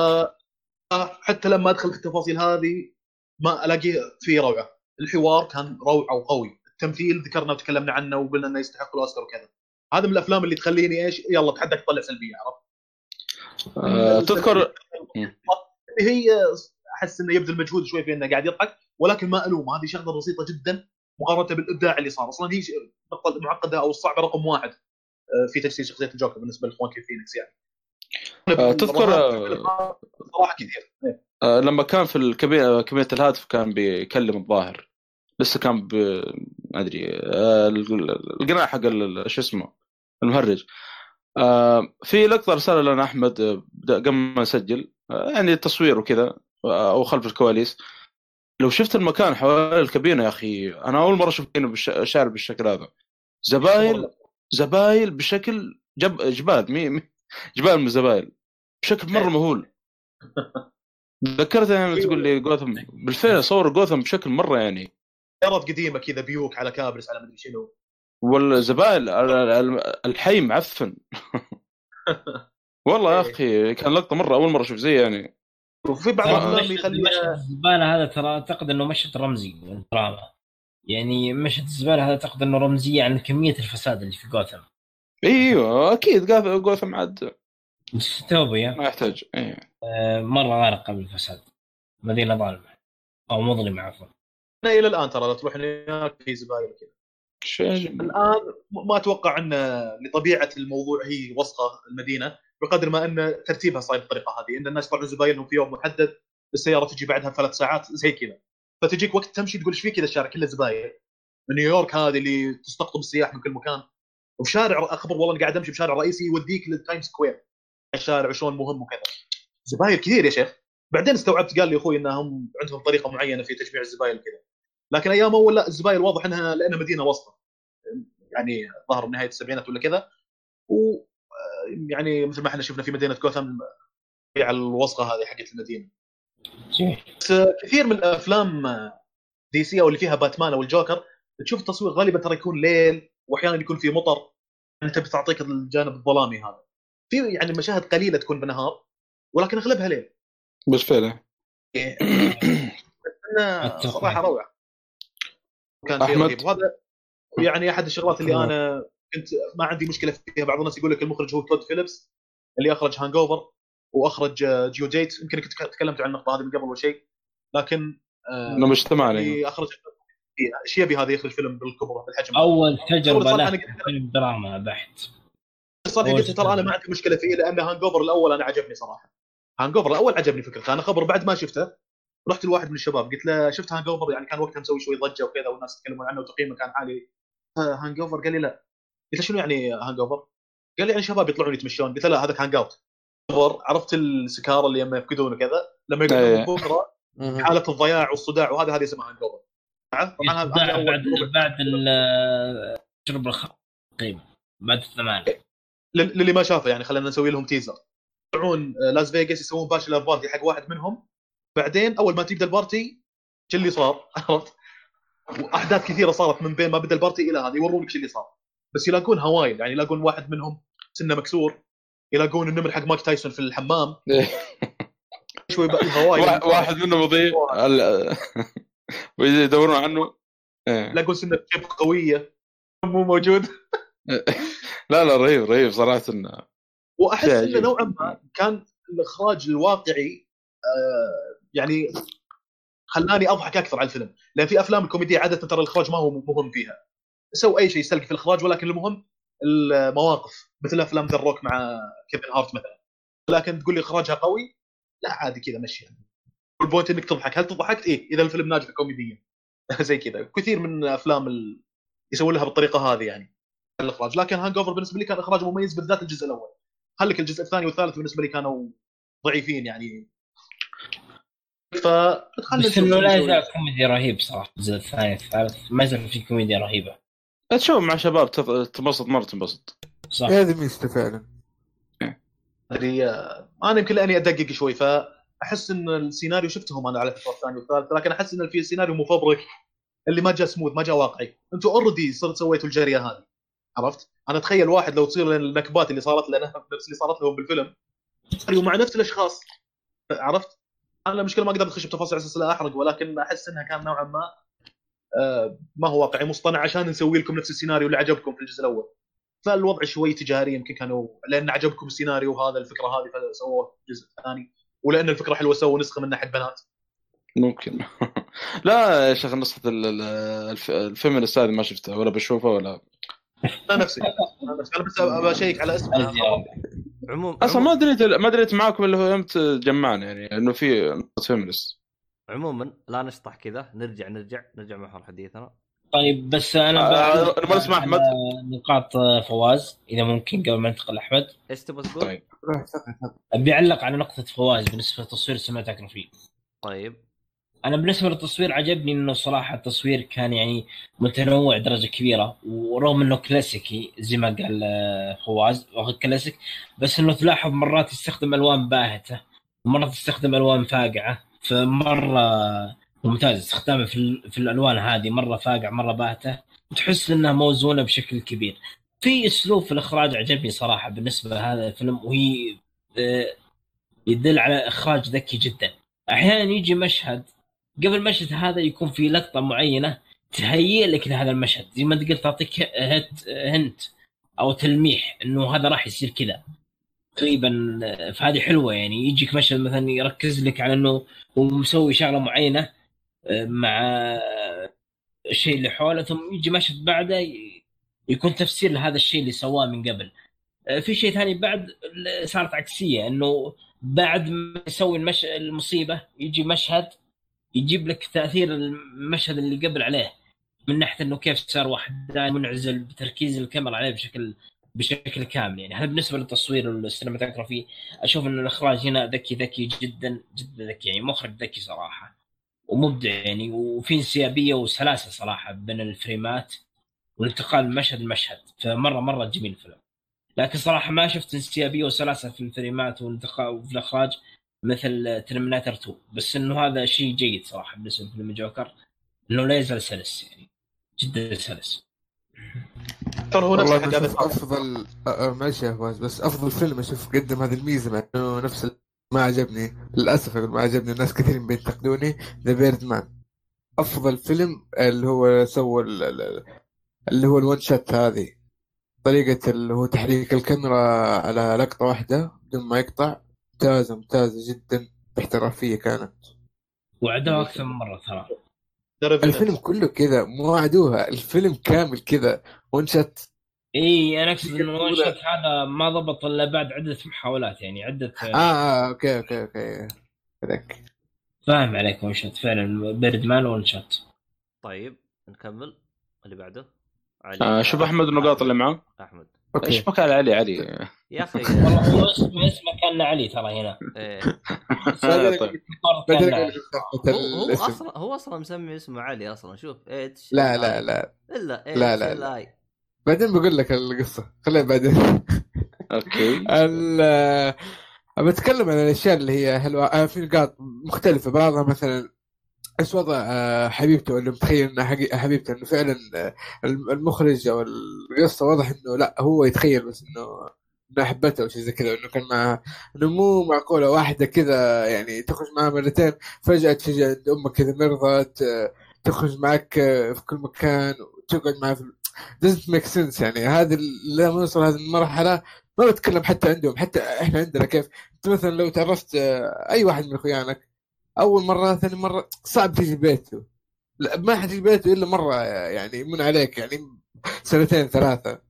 حتى لما أدخل في التفاصيل هذه ما ألاقي فيه روعة. الحوار كان روعة وقوي. التمثيل ذكرنا وتكلمنا عنه وقلنا إنه يستحق الأوسكار وكذا. هذا من الأفلام اللي تخليني إيش يلا اتحداك تطلع سلبية عرفت؟ آه، تذكر اللي هي أحس إنه يبذل مجهود شوي في إنه قاعد يضحك ولكن ما ألوم. هذه شغلة بسيطة جدا. مقارنة بالإبداع اللي صار. أصلا هي النقطه المعقده أو الصعبه رقم واحد آه، في تجسيد شخصية الجوكر بالنسبة لخوانكين فينيكس يعني. آه، تذكر، آه، صراحة كثير. إيه. لما كان في كابينة الهاتف كان بيكلم الظاهر. لسه كان ب ما أدري ال- القناع حق شو اسمه المهرج. في لقطة ارسلها لنا أحمد قبل ما نسجل يعني تصوير وكذا أو خلف الكواليس. لو شفت المكان حوالين الكابينة يا أخي أنا أول مرة أشوف كابينة بالش... شارع بالشكل هذا. زبايل زبايل بشكل جب... جبال مي... مي... جبال من الزبايل بشكل مرة مهول. ذكرتني لما تقول لي جوثم؟ بالفعل صور جوثم بشكل مرة يعني. سيارات قديمة كذا Buick على Caprice على مدري شنو. ال- الحي معفن. [laughs] والله يا أخي كان لقطة مرة أول مرة أشوف زي يعني. وفي بعض الأفلام مشهد يخلي مشهد الزبالة هذا ترى أعتقد إنه مشهد رمزي للدراما يعني مشهد الزبالة هذا أعتقد إنه رمزيه عن كمية الفساد اللي في جوثم. أيوه أكيد جوث- جوثم عاد ديستوبيا ما يحتاج إيه. آه، مرة غارقه بالفساد مدينة ظالمة. أو مظلمة عفوا. إلى الآن ترى لو تروح هناك في زباين كذا. الآن ما أتوقع إن لطبيعة الموضوع هي وسطه المدينة. بقدر ما أن ترتيبها صاير بالطريقة هذه أن الناس يطلعون زبايلهم في يوم محدد السيارة تجي بعدها بثلاث ساعات زي كذا. فتجيك وقت تمشي تقول إيش في كذا الشارع كله زبايل. من نيويورك هذه اللي تستقطب السياح من كل مكان. وفي شارع أخبر والله قاعد أمشي بشارع رئيسي يوديك لل Times Square. الشارع وشلون مهم وكذا. زبايل كثير يا شيخ. بعدين استوعبت قال لي أخوي انهم عندهم طريقة معينة في تجميع الزبايل كذا لكن أيام أول لا الزبايل واضح إنها لانها مدينة وسخة يعني ظهر بنهايه السبعينات ولا كذا. و يعني مثل ما إحنا شفنا في مدينة جوثام على الوسطه هذه حقت المدينة. بس كثير من الأفلام دي سي أو اللي فيها باتمان أو الجوكر تشوف التصوير غالبا ترى يكون ليل واحيانا يكون في مطر. أنت بتعطيك الجانب الظلامي هذا. في يعني مشاهد قليلة تكون بنهار ولكن أغلبها ليل. بالفعل صراحة. روعة. كان؟ رهيب. وهذا يعني أحد الشغلات اللي. أنا كنت ما عندي مشكلة فيها. بعض الناس يقول لك المخرج هو تود فيليبس اللي أخرج Hangover وأخرج آه، Due Date يمكن كنت تكلمت عن النقطة هذه من قبل ولا شيء. لكن آه، لما اجتمعنا اللي أخرج شيبي هذا يخرج فيلم بالكبر بالحجم؟ أول تجربة له فيلم دراما بحت. صراحة أول قلت ترى أنا ما عندي مشكلة فيه لأن Hangover الأول أنا عجبني صراحة. Hangover الأول عجبني فكرته. أنا خبر بعد ما شفته رحت لواحد من الشباب قلت له شفت Hangover يعني كان وقتها مسوي شوي ضجة وكذا والناس يتكلمون عنه وتقييمه كان عالي. Hangover قال لي لا. قلت له شنو يعني hangover؟ قال لي يعني شباب يطلعون يتمشون. قلت له لا هذاك hang out عرفت السكارى اللي لما يفقدون وكذا لما إيه. يقولون بكره حالة الضياع والصداع وهذا هذه اسمها hangover طبعا هذا بعد هذا بعد اول بعد ال- شرب الخمر تقريبا بعد الثمان لل- للي ما شافه يعني خلينا نسوي لهم teaser يطلعون آه، لاس فيغاس يسوون bachelor party حق واحد منهم. بعدين أول ما تبدأ ال party شو اللي صار؟ [laughs] عرفت؟ وأحداث كثيرة صارت من بين ما بدأ ال party إلى هذه يورونك شو اللي صار. بس يلاقون هوايل يعني يلاقون واحد منهم سنه مكسور يلاقون النمر حق مايك تايسون في الحمام. [laughs] شوي بقى الهوايل وا- واحد منهم ال- [laughs] ويدورون عنه. إيه. يلاقون سنه شيب قويه. مو موجود. [laughs] لا لا رهيب رهيب صراحة. إنه واحس إنه. نوعا ما كان الإخراج الواقعي آه، يعني خلاني أضحك أكثر على الفيلم. لأن في أفلام الكوميديا عادة ترى الإخراج ما هو مهم فيها. سووا أي شيء يسلك في الإخراج ولكن المهم المواقف مثل أفلام The Rock مع كيفن هارت مثلا. لكن تقول لي إخراجها قوي؟ لا عادي كذا مشي. وال point إنك تضحك. هل ضحكت؟ إيه إذا الفيلم ناجح كوميديا. [laughs] زي كذا. كثير من أفلام ال... يسوون لها بالطريقة هذه يعني الإخراج. لكن Hangover بالنسبة لي كان إخراج مميز بالذات الجزء الأول. خليك الجزء الثاني والثالث بالنسبة لي كانوا ضعيفين يعني؟ ف خلنا بس إنه لا يزال. كوميدي رهيب صراحة الجزء الثاني الثالث ما يزال في كوميديا رهيبة. تشوف مع شباب تنبسط مرة تنبسط صح هذه ميزته فعلا ادري آه، أنا يمكن لأني أدقق شوي فأحس إن السيناريو شفتهم أنا على فكره الثاني والثالث لكن أحس إن في سيناريو مفبرك اللي ما جاء سموث ما جاء واقعي أنتم already صرت سويتوا الجريه هذه عرفت؟ أنا أتخيل واحد لو تصير النكبات اللي صارت له نفس اللي صارت لهم بالفيلم سيناريو مع نفس الأشخاص عرفت؟ أنا المشكلة ما أقدر أخش بتفاصيل على أساس لا أحرق ولكن أحس إنها كان نوعا ما ما هو واقعي مصطنع عشان نسوي لكم نفس السيناريو اللي عجبكم في الجزء الأول. فالوضع شوي تجاري يمكن كانوا لأن عجبكم السيناريو هذا الفكرة هذه فسووه الجزء الثاني. ولأن الفكرة حلوة سووا نسخة من ناحيه بنات. ممكن. [laughs] لا يا شيخ نسخه ال- ال- الف- ال feminist هذه ما شفتها ولا بشوفها ولا. أنا نفسي. أنا بس أبى أشيك على اسمها أزياء. عموم أصلا ما دريت ما دريت معاكم اللي هو يوم جمعنا يعني انه في feminist عموما لا نشطح كذا نرجع نرجع نرجع محور حديثنا طيب بس أنا آه، نبغى نسمع. على نقاط فواز إذا ممكن قبل ما ننتقل لأحمد إيش تبغى تقول؟ طيب. أبي أعلق على نقطة فواز بالنسبة لتصوير ال cinematography طيب أنا بالنسبة للتصوير عجبني إنه صراحة التصوير كان يعني متنوع درجة كبيرة ورغم إنه كلاسيكي زي ما قال آه، فواز كلاسيك بس إنه تلاحظ مرات يستخدم ألوان باهتة ومرات يستخدم ألوان فاقعة فمرة ممتاز. استخدامه في, في الألوان هذه مرة فاقع مرة باهتة. وتحس إنها موزونة بشكل كبير. في أسلوب في الإخراج عجبني صراحة بالنسبة لهذا الفيلم وهي آه، يدل على إخراج ذكي جدا. أحيانا يجي مشهد قبل المشهد هذا يكون في لقطة معينة تهيئ لك لهذا المشهد. زي ما أنت قلت تعطيك هنت أو تلميح إنه هذا راح يصير كذا. تقريبا آه، فهذه حلوة يعني. يجيك مشهد مثلا يركز لك على إنه هو مسوي شغلة معينة آه، مع آه، الشيء اللي حوله ثم يجي مشهد بعده يكون تفسير لهذا الشيء اللي سواه من قبل. في شيء ثاني بعد صارت عكسية إنه بعد ما يسوي المش... المصيبة يجي مشهد يجيب لك تأثير المشهد اللي قبل عليه من ناحية إنه كيف صار وحداني منعزل بتركيز الكاميرا عليه بشكل بشكل كامل يعني. هذا بالنسبة للتصوير والسينماتوجرافي أشوف إن الإخراج هنا ذكي ذكي جدا جدا ذكي يعني مخرج ذكي صراحة ومبدع يعني. وفي انسيابية وسلاسة صراحة بين الفريمات والانتقال من مشهد لمشهد فمرة مرة جميل الفيلم لكن صراحة ما شفت انسيابية وسلاسة في الفريمات والانتقال وفي الإخراج مثل Terminator 2 بس إنه هذا شيء جيد صراحة بالنسبة لفيلم جوكر إنه لا يزال سلس يعني جدا سلس. [laughs] ترى هو نفس أفضل معلش يا فواز بس أفضل فيلم أشوف قدم هذه الميزة مع إنه نفس ما عجبني للأسف ما عجبني الناس كثيرين بينتقدوني ذا بيرد مان أفضل فيلم اللي هو سوى ال- ال- اللي هو ال one shot هذه طريقة اللي هو تحريك الكاميرا على لقطة واحدة بدون ما يقطع ممتازة ممتازة جدا باحترافية كانت. وعدوها أكثر من مرة ترى. الفيلم كله كذا مو عدوها الفيلم كامل كذا one shot اي أنا أقصد انه ال one shot هذا ما ضبط إلا بعد عدة محاولات يعني عدة آه, آه okay okay okay. كذاك فاهم عليك one shot فعلا. بيرد مان ون شوت طيب نكمل. اللي بعده. علي آه شوف أحمد. النقاط اللي معاه أحمد. okay. إيش مكان علي؟ علي. يا أخي. [laughs] والله هو اسمه اسمه كان علي ترى هنا. إيه. [laughs] [laughs] طيب. كان. هو. أصلا هو أصلا مسمي اسمه علي أصلا. شوف H لا لا لا. إلا H لا، لا، لا. بعدين بقول لك القصة. خليها بعدين. أوكي. ال- بتكلم عن الأشياء اللي هي حلوة. آه، في نقاط مختلفة. بعضها مثلا إيش وضع آه، حبيبته اللي متخيل إنها حبيبته إنه فعلا آه، الم- المخرج أو القصة واضح إنه لا هو يتخيل بس إنه إنه حبته أو شيء زي كذا إنه كان معها إنه مو معقولة واحدة كذا يعني تخرج معها مرتين فجأة تجي عند أمك كذا مرضت آه، تخرج معك في كل مكان وتقعد معها في doesn't make sense يعني. هذه لما نوصل هذه المرحلة ما بتكلم حتى عندهم حتى إحنا عندنا كيف. أنت مثلا لو تعرفت أي واحد من إخوانك أول مرة ثاني مرة صعب تجي بيته لا ما حتجي بيته إلا مرة يعني يمون عليك يعني سنتين ثلاثة.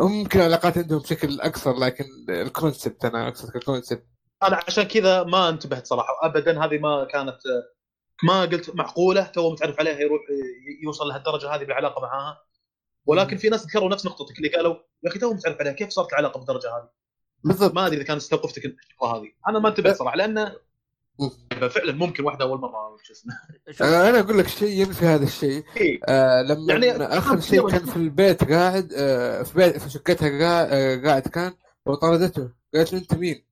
ممكن العلاقات عندهم بشكل أكثر لكن ال concept أنا أقصد ك concept أنا عشان كذا ما انتبهت صراحة. ابدا هذه ما كانت ما قلت معقولة. تو متعرف عليها يروح يوصل لهالدرجة هذه بالعلاقة معاها. ولكن في ناس ذكروا نفس نقطتك اللي قالوا يا أخي تو متعرف عليها كيف صارت العلاقة بالدرجة هذه؟ بالضبط. ما أدري إذا كانت استوقفتك هذه. أنا ما انتبهت صراحة لأن فعلا ممكن واحدة أول مرة شو اسمه. [laughs] أنا أقول لك شيء ينفي هذا الشيء. إيه. آه لما يعني- آخر شيء كان في البيت قاعد آه في بيت في شقتها قاعد, آه قاعد كان وطردته قالت له أنت مين؟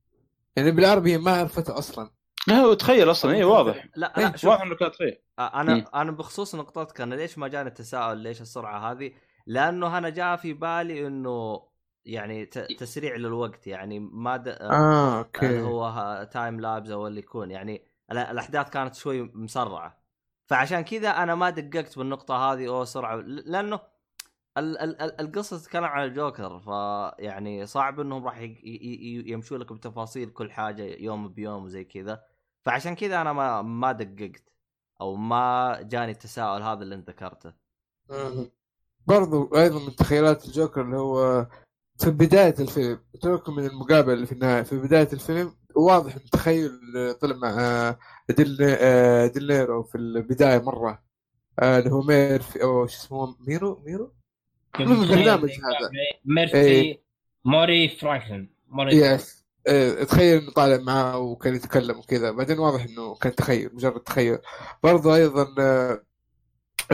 يعني بالعربي هي ما عرفته أصلا. لا هو تخيل أصلا. اي واضح. لا إيه، لا شوف. واضح إنه كانت تخيل. أنا مم. أنا بخصوص نقطتك أنا ليش ما جاني التساؤل ليش السرعة هذه؟ لأنه أنا جاء في بالي إنه يعني تسريع للوقت يعني ما د... آه اللي okay. هو time lapse أو اللي يكون. يعني ال- الأحداث كانت شوي مسرعة. فعشان كذا أنا ما دققت بالنقطة هذه أو سرعة. لأنه ال- ال- ال- القصة تتكلم عن الجوكر. فيعني صعب إنهم راح ي- ي- ي- يمشوا لك بتفاصيل كل حاجة يوم بيوم وزي كذا. فعشان كذا أنا ما ما دققت أو ما جاني التساؤل هذا اللي أنت ذكرته. برضو أيضا من تخيلات الجوكر اللي هو في بداية الفيلم اتركوا من المقابلة اللي في النهاية في بداية الفيلم واضح إن تخيل طلع مع آه، ديل آه، في البداية مرة آه، اللي هو ميرفي أو شو اسمه ميرو؟ ميرو؟ المهم البرنامج هذا. ميرفي إيه. موري فرانكلين موري yes آه، تخيل إنه طالع معاه وكان يتكلم وكذا. بعدين واضح إنه كان تخيل مجرد تخيل. برضو أيضا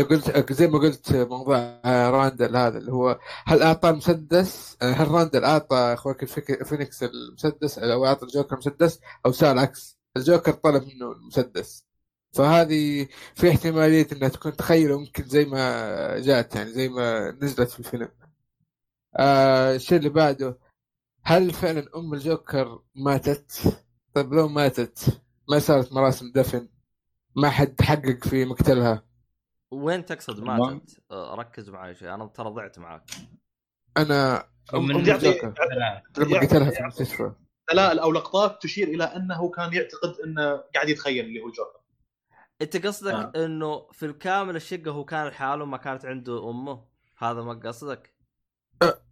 قلت زي ما قلت موضوع راندل هذا اللي هو هل أعطى المسدس؟ هل راندل أعطى الفك- فينيكس المسدس أو أعطى الجوكر المسدس؟ أو سوى العكس الجوكر طلب منه المسدس. فهذه في احتمالية إنها تكون تخيل وممكن زي ما جات يعني زي ما نزلت في الفيلم. آه الشيء اللي بعده هل فعلا أم الجوكر ماتت؟ طيب لو ماتت ما صارت مراسم دفن؟ ما حد حقق في مقتلها؟ وين تقصد. ماتت؟ آه، ركز معي شوي. أنا ترى ضعت معاك. أنا لما قتلها في المستشفى دلائل أو لقطات تشير إلى أنه كان يعتقد أنه قاعد يتخيل اللي هو الجوكر. أنت قصدك آه. إنه في الكامل الشقة هو كان لحاله ما كانت عنده أمه؟ هذا ما قصدك؟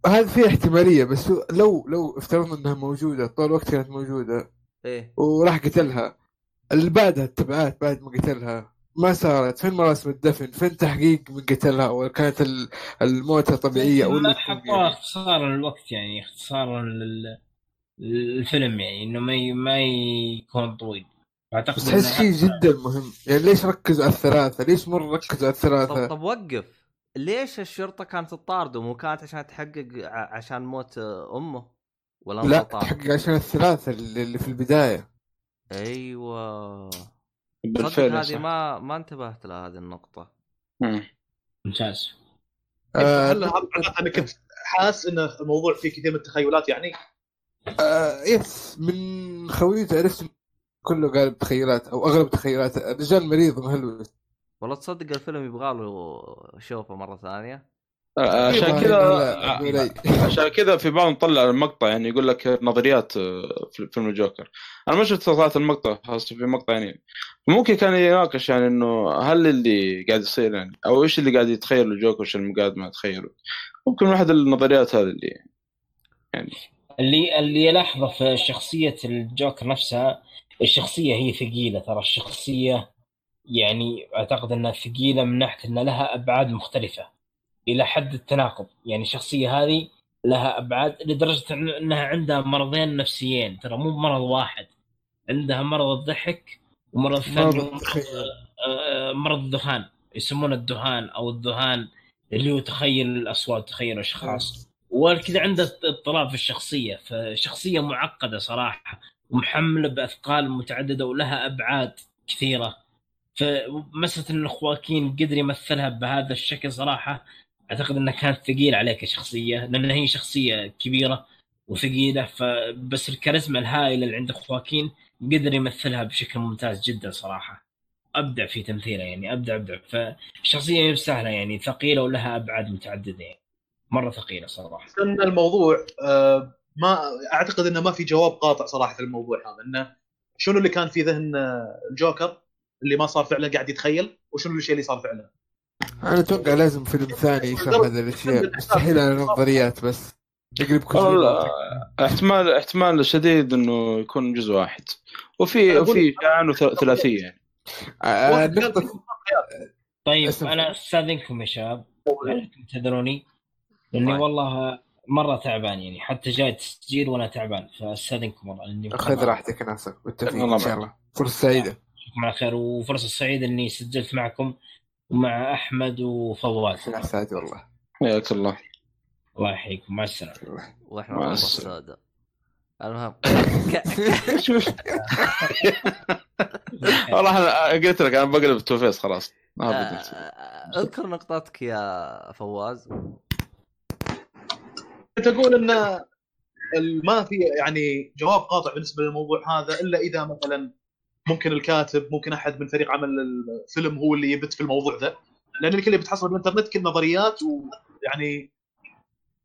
هذا في احتمالية بس لو لو افترضنا إنها موجودة طول الوقت كانت موجودة إيه. وراح قتلها. اللي بعدها التبعات بعد ما قتلها. ما صارت فين مراسم الدفن؟ فين تحقيق من قتلها؟ ولا كانت ال- الموتة طبيعية ما ولا حطوها اختصارا للوقت يعني اختصارا لل... للفيلم يعني إنه ما. ما يكون طويل. أعتقد بس احس شيء جدا مهم. يعني ليش ركزوا على الثلاثة؟ ليش مرة ركزوا على طب الثلاثة؟ طب وقف. ليش الشرطة كانت تطارده مو كانت عشان تحقق ع- عشان موت أمه؟ ولا لا؟ تحقق عشان الثلاثة اللي اللي في البداية. أيوه. بالفعل هذه. ما ما انتبهت لهذه النقطة. مم. ممتاز. آه هل هل معناته أنك كنت حاس إن الموضوع فيه كثير من التخيلات يعني؟ آه يس من خويته عرفت كله قال تخيلات أو أغلب تخيلات. الرجال مريض مهلوس والله تصدق الفيلم يبغى له شوفه مرة ثانية. عشان يبغى كذا أي. عشان كذا في بعض طلع المقطع يعني يقول لك نظريات آه، في فيلم الجوكر. أنا ما شفت صراحة المقطع خاصه في مقطع يعني. ممكن كان يناقش يعني إنه هل اللي قاعد يصير يعني أو إيش اللي قاعد يتخيل الجوكر وايش اللي قاعد ما يتخيله. ممكن واحد النظريات هذه اللي يعني. اللي اللي يلاحظه في شخصية الجوكر نفسها الشخصية هي ثقيلة ترى. الشخصية يعني أعتقد إنها ثقيلة من ناحية إن لها أبعاد مختلفة. إلى حد التناقض. يعني الشخصية هذه لها أبعاد لدرجة إنها عندها مرضين نفسيين. ترى مو مرض واحد. عندها مرض الضحك ومرض ثاني مرض التخيل. آه، مرض الذهان يسمونه الدهان أو الذهان اللي هو تخيل الأصوات تخيل الأشخاص. وكذا عنده اضطراب في الشخصية. فشخصية معقدة صراحة ومحملة بأثقال متعددة ولها أبعاد كثيرة. فمسألة إن خواكين قدر يمثلها بهذا الشكل صراحة أعتقد إنها كانت ثقيلة عليه كشخصية لأن هي شخصية كبيرة وثقيلة فبس الكاريزما الهائلة اللي عند خواكين قدر يمثلها بشكل ممتاز جدا صراحة. أبدع في تمثيله يعني أبدع أبدع. فالشخصيه مو سهله يعني ثقيلة ولها ابعاد متعددة يعني. مرة ثقيلة صراحة. إن الموضوع آه، ما أعتقد إنه ما في جواب قاطع صراحة الموضوع هذا. إنه شنو اللي كان في ذهن آه، الجوكر اللي ما صار فعلا قاعد يتخيل وشنو الشيء اللي صار فعلا؟ أنا أتوقع لازم فيلم ثاني يشرح هذه الأشياء. مستحيل على نظريات بس. يقلب كل شيء. والله احتمال احتمال شديد إنه يكون جزء واحد. وفي وفي شعان وثلاثيه يعني طيب أسف. أنا استاذنكم يا شباب. تدروني؟ لأني طيب. والله مرة تعبان يعني. حتى جاي تسجيل وأنا تعبان. فاستاذنكم والله اني خذ راحتك ناصر بالتوفيق الله إن شاء الله. فرصة سعيدة. اشوفكم على خير. وفرصة سعيدة إني سجلت معكم. ومع أحمد وفواز سعد والله. حياك الله. الله يحييكم. مع السلامة. وإحنا مع. السوداء المهم. [laughs] والله أنا قلت لك أنا بقلب two face خلاص. ما آه،. اذكر نقطتك يا فواز. كنت أقول ان ما في يعني جواب قاطع بالنسبة للموضوع هذا إلا إذا مثلا ممكن الكاتب ممكن أحد من فريق عمل الفيلم هو اللي يبت في الموضوع ذا. لأن الكل اللي بتحصل بالإنترنت كل نظريات ويعني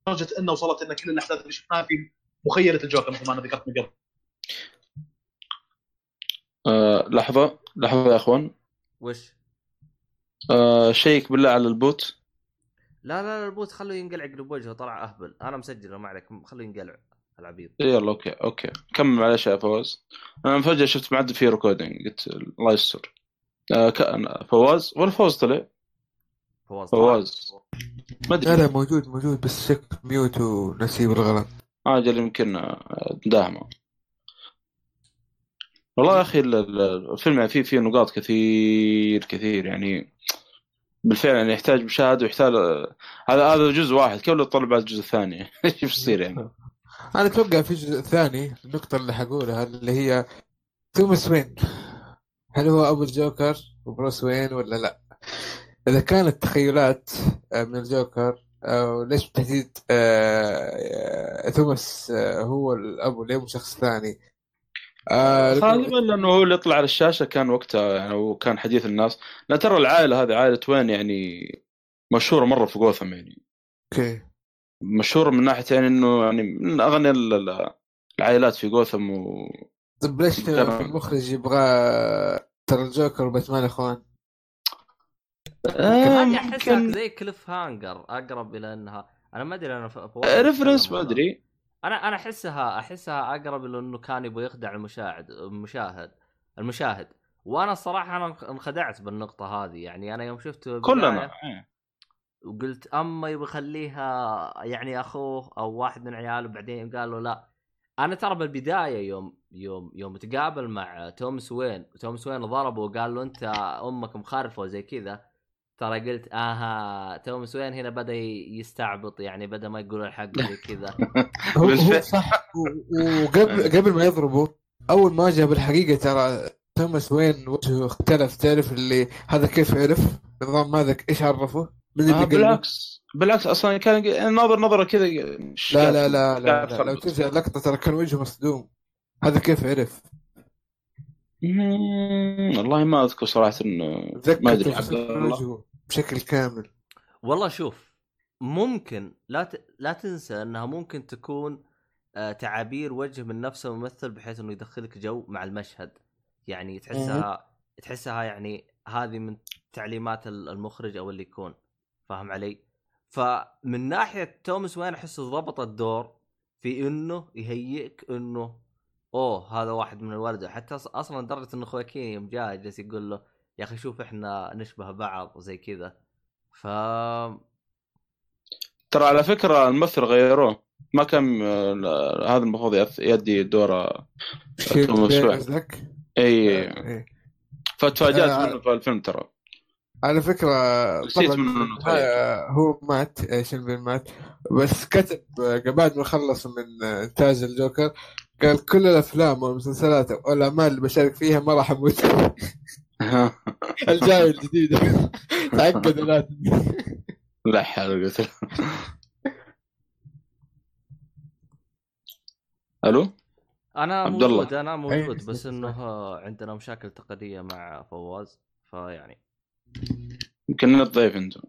لدرجه إنه وصلت إن كل الأحداث اللي شفناها في مخيلة الجوكر مثل ما أنا ذكرت من قبل. آه لحظة لحظة يا أخوان. وش؟ آه check بالله على ال bot. لا لا لا ال bot خلوه ينقلع قلب وجهه طلع أهبل. أنا مسجله ما عليك خلوه ينقلع. العبيط. يلا okay okay. كمل معلش يا فواز. أنا فجاه شفت معدل في recording قلت الله يستر. آه فواز؟ ولا فواز طلع؟ فواز فواز. ما لا أدري. لا موجود موجود بس شك mute ونسيه بالغلط أجل يمكن آه، مداهمه والله يا أخي ال- ال- الفيلم يعني فيه فيه نقاط كثير كثير. يعني بالفعل يعني يحتاج مشاهدة ويحتاج هذا هذا جزء واحد. كيف لو تطلع بعد الجزء الثاني؟ [laughs] إيش بيصير يعني؟ [laughs] أنا أتوقع في جزء ثاني النقطة اللي حقولها اللي هي توماس وين هل هو أبو الجوكر وبروس وين ولا لا؟ إذا كانت تخيلات آه، من الجوكر أو ليش بالتحديد آه، آه، توماس آه، هو الابو ليه مو شخص ثاني؟ آه، غالبا لأنه هو اللي يطلع على الشاشة كان وقتها يعني وكان حديث الناس لا ترى العائلة هذه عائلة وين يعني مشهورة مرة في جوثم يعني okay مشهوره من ناحية يعني إنه يعني من اغنى ال- ال- العائلات في جوثم و طيب ليش المخرج يبغى ترى الجوكر وباتمان إخوان؟ هذه احسها زي cliffhanger أقرب إلى إنها. أنا ما أدري أنا reference أتكلم ما أدري. أنا أنا أحسها أحسها أقرب إلى إنه كان يبغى يخدع المشاهد المشاهد المشاهد. وأنا الصراحة أنا انخدعت بالنقطة هذه. يعني أنا يوم شفته كلنا. وقلت اما يبغى يخليها يعني أخوه أو واحد من عياله بعدين قالوا لا. أنا ترى بالبداية يوم يوم يوم تقابل مع توماس وين توماس وين ضربه وقال له انت أمك مخرفه وزي كذا. ترى قلت آها توماس وين؟ هنا بدأ يستعبط يعني بدأ ما يقول الحق زي كذا. [laughs] هو. صح. وقبل قبل ما يضربه أول ما جاب الحقيقة ترى توماس وين وجهه اختلف تعرف اللي هذا كيف عرف؟ نظام ماذا إيش عرفه؟ آه؟ بالعكس. بالعكس أصلا كان ناظر نظره كذا لا لا لا, لا, قاعد لا لو. ترجع لقطة ترى كان وجهه مصدوم. هذا كيف عرف؟ مم، والله ما أذكر صراحة انه ما أدري. عبد الله بشكل كامل. والله شوف ممكن لا ت... لا تنسى إنها ممكن تكون آه، تعابير وجه من نفس الممثل بحيث إنه يدخلك جو مع المشهد. يعني تحسها تحسها يعني هذه من تعليمات ال- المخرج أو اللي يكون. فاهم علي؟ فمن ناحية توماس وين أحس ضبط الدور في إنه يهيئك إنه أوه هذا واحد من الوردة حتى أصلا لدرجة انه خواكين يوم جاء جالس يقول له يا أخي شوف إحنا نشبه بعض وزي كذا ف ترى على فكرة الممثل غيروه ما كان آه، هذا المفروض يدي دور آه، توماس وين قصدك؟ اي إيه. فتفاجأت منه في الفيلم ترى على فكرة نسيت طبعا النهاية هو مات شيلبين مات بس كتب آه، بعد ما خلص من آه، إنتاج الجوكر قال كل الأفلام والمسلسلات والأعمال اللي بشارك فيها ما راح أموت. [laughs] الجاي الجديدة. [laughs] تعقد لا لا حول قلت ألو؟ أنا عبد الله. موجود أنا موجود بس. إنه عندنا مشاكل تقنية مع فواز فيعني يمكن الضيف أنت. آه،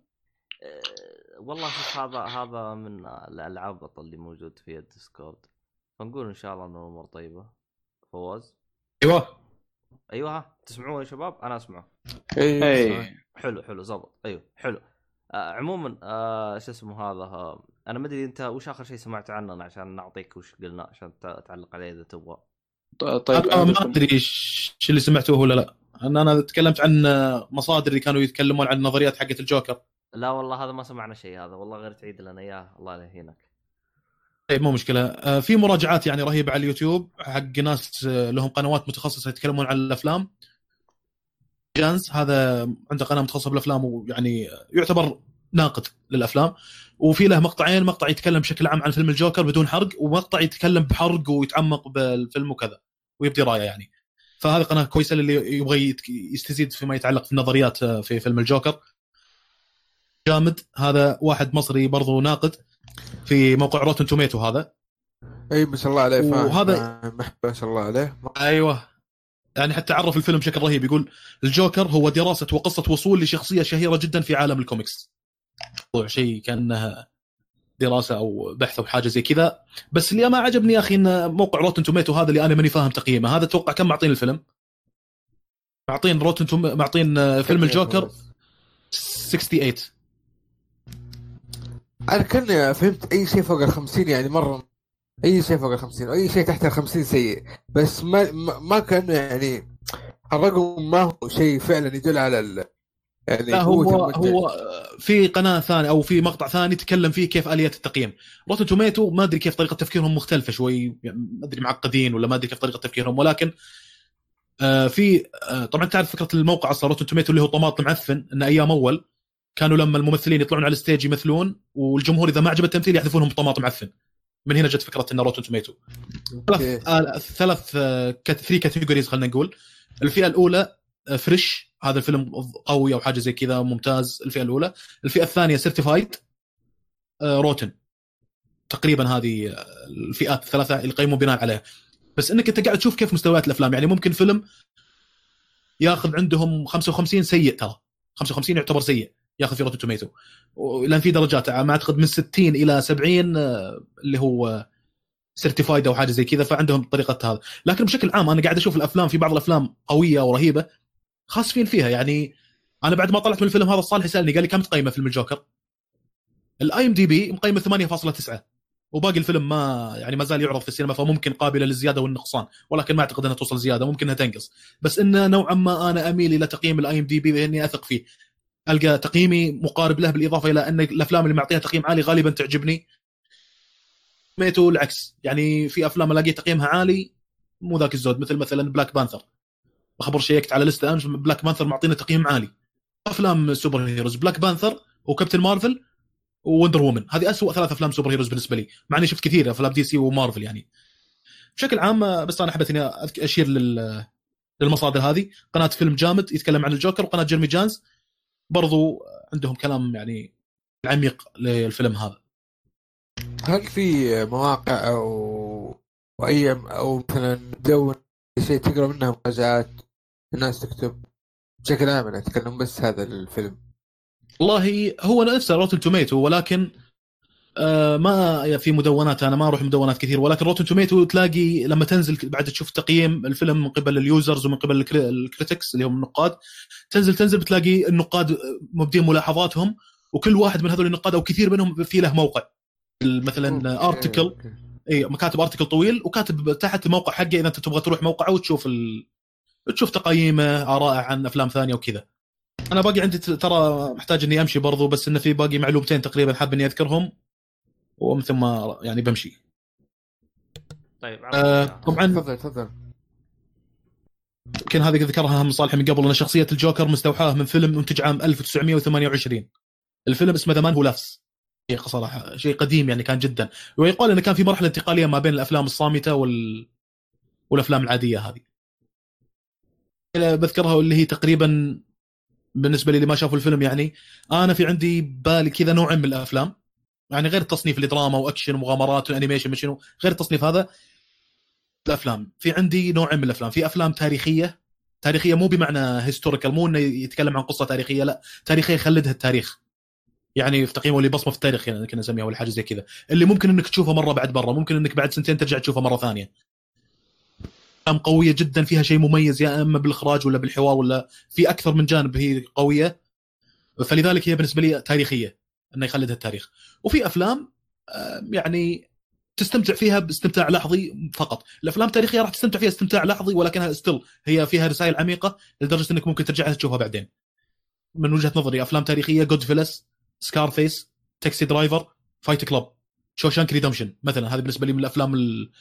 والله شوف هذا هذا من الألعاب اللي موجود في ال Discord. فنقول إن شاء الله ان الأمور طيبة. فواز؟ أيوه. أيوه ها؟ تسمعون يا شباب؟ أنا اسمع اي أي. حلو حلو زبط. أيوه حلو. آه عموما آه شو اسمه هذا؟ آه أنا ما أدري أنت وش آخر شيء سمعت عننا عشان نعطيك وش قلنا عشان تعلق عليه إذا تبغى. طيب أنا ما أدري إيش اللي سمعتوه ولا لا. أنا أنا تكلمت عن مصادر اللي كانوا يتكلمون عن النظريات حقت الجوكر. لا والله هذا ما سمعنا شيء هذا والله غير تعيد لنا إياه الله لا يهينك. طيب مو مشكلة. آه، في مراجعات يعني رهيبة على اليوتيوب حق ناس آه، لهم قنوات متخصصة يتكلمون عن الأفلام. جانز هذا عنده قناة متخصصة بالأفلام ويعني يعتبر ناقد للأفلام. وفي له مقطعين مقطع يتكلم بشكل عام عن فيلم الجوكر بدون حرق ومقطع يتكلم بحرق ويتعمق بالفيلم وكذا ويبدي رأيه يعني. فهذه قناة كويسة للي يبغى يستزيد فيما يتعلق في النظريات آه، في فيلم الجوكر. جامد. هذا واحد مصري برضو ناقد في موقع Rotten Tomato هذا. إي ما شاء الله عليه فاهم. وهذا- محب ما شاء الله عليه. أيوه. يعني حتى عرف الفيلم بشكل رهيب يقول الجوكر هو دراسة وقصة وصول لشخصية شهيرة جدا في عالم الكوميكس. شيء كانه دراسة أو بحث أو حاجة زي كذا. بس اللي ما عجبني يا أخي إن موقع Rotten Tomato هذا اللي أنا ماني فاهم تقييمه. هذا أتوقع كم معطين الفيلم؟ معطين Rotten Tom... معطين فيلم الجوكر 68 أنا كان فهمت أي شيء فوق ال 50 يعني مرة. أي شيء فوق ال 50 واي شيء تحت ال 50 سيء. بس ما ما ما كأنه يعني الرقم ما هو شيء فعلا يدل على ال يعني لا هو المنتج. هو في قناة ثانية أو في مقطع ثاني تكلم فيه كيف آلية التقييم. Rotten Tomato ما أدري كيف طريقة تفكيرهم مختلفة شوي يعني ما أدري معقدين ولا ما أدري كيف طريقة تفكيرهم ولكن آه في آه طبعا تعرف فكرة الموقع أصلا Rotten Tomato اللي هو طماط معفن إن أيام أول كانوا لما الممثلين يطلعون على ال stage يمثلون والجمهور إذا ما عجب التمثيل يحذفونهم بطماط معفن. من هنا جت فكرة إن Rotten Tomato. ثلاث آه ثلاث آه three categories خلينا نقول. الفئة الأولى آه، fresh هذا الفيلم قوي أو حاجة زي كذا ممتاز. الفئة الأولى. الفئة الثانية certified rotten تقريبا هذه آه، الفئات الثلاثة اللي يقيمون بناء عليها. بس إنك أنت قاعد تشوف كيف مستويات الأفلام. يعني ممكن فيلم ياخذ عندهم 55 سيء ترى. 55 يعتبر سيء. ياخذ في Rotten Tomato لأن في درجات ما أعتقد من 60 إلى 70 آه، اللي هو certified أو حاجة زي كذا. فعندهم طريقة هذا. لكن بشكل عام أنا قاعد أشوف الأفلام في بعض الأفلام قوية ورهيبه خاسفين فيها. يعني أنا بعد ما طلعت من الفيلم هذا الصالح سألني قال لي كم تقيمه فيلم الجوكر؟ ال IMDb مقيمة 8.9 وباقي الفيلم ما يعني ما زال يعرض في السينما فممكن قابلة للزيادة والنقصان ولكن ما أعتقد إنها توصل زيادة ممكن إنها تنقص. بس انه نوعا ما أنا أميل إلى تقييم ال IMDb لاني أثق فيه. ألقى تقييمي مقارب له بالإضافة إلى أن الأفلام اللي معطيها تقييم عالي غالبا تعجبني. mato العكس. يعني في أفلام ألاقي تقييمها عالي مو ذاك الزود مثل مثلا Black Panther بخبر شيكت على لستة امس Black Panther معطينا تقييم عالي. أفلام superheroes Black Panther و Captain Marvel و Wonder Woman. هذه أسوأ ثلاث أفلام superheroes بالنسبة لي مع إني شفت كثير أفلام DC و Marvel يعني. بشكل عام بس أنا حبيت إني أشير لل للمصادر هذه. قناة فيلم جامد يتكلم عن الجوكر وقناة Jeremy Jahns برضو عندهم كلام يعني عميق للفيلم هذا. هل في مواقع أو أو اي أو مثلا مدون شيء تقرأ منها مراجعات الناس تكتب بشكل عام أنا أتكلم بس هذا الفيلم والله هو نفسه Rotten Tomato ولكن آه ما في مدونات أنا ما أروح مدونات كثير ولكن Rotten Tomato تلاقي لما تنزل بعد تشوف تقييم الفيلم من قبل ال users ومن قبل ال cri- ال critics اللي هم النقاد تنزل تنزل بتلاقي النقاد مبدين ملاحظاتهم وكل واحد من هذول النقاد أو كثير منهم في له موقع مثلا ارتكل. اي كاتب ارتكل طويل وكاتب تحت الموقع حقه إذا أنت تبغى تروح موقعه وتشوف ال... تشوف تقييمه آراءه عن أفلام ثانية وكذا. أنا باقي عندي ت- ترى محتاج إني أمشي برضو بس انه في باقي معلومتين تقريبا حاب إني أذكرهم ومن ثم يعني بمشي. طيب آه. طبعا تفضل تفضل. يمكن هذه ذكرها هم صالح من قبل أن شخصية الجوكر مستوحاة من فيلم منتج عام 1928 الفيلم اسمه The Man Who Laughs شيء صراحة شيء قديم يعني كان جدا. ويقال إنه كان في مرحلة انتقالية ما بين الأفلام الصامتة وال والأفلام العادية هذه. بذكرها اللي هي تقريبا بالنسبة لي اللي ما شافوا الفيلم يعني أنا في عندي بالي كذا نوع من الأفلام. يعني غير التصنيف اللي دراما وأكشن ومغامرات و animation مشنو غير التصنيف هذا الأفلام. في عندي نوعين من الأفلام. في أفلام تاريخية تاريخية مو بمعنى هيستوريكال مو إنه يتكلم عن قصة تاريخية لا. تاريخية يخلدها التاريخ. يعني في تقييمه اللي بصمه في التاريخ يعني كنا نسميها ولا حاجة زي كذا. اللي ممكن إنك تشوفها مرة بعد مره ممكن إنك بعد سنتين ترجع تشوفها مرة ثانية. افلام قوية جدا فيها شيء مميز يا إما بالإخراج ولا بالحوار ولا في أكثر من جانب هي قوية. فلذلك هي بالنسبة لي تاريخية إنه يخلدها التاريخ وفي أفلام يعني تستمتع فيها باستمتاع لحظي فقط. الأفلام التاريخية راح تستمتع فيها استمتاع لحظي ولكنها still هي فيها رسائل عميقة لدرجة إنك ممكن ترجعها تشوفها بعدين. من وجهة نظري أفلام تاريخية Goodfellas Scarface Taxi Driver Fight Club Shawshank Redemption مثلا. هذه بالنسبة لي من الأفلام ال...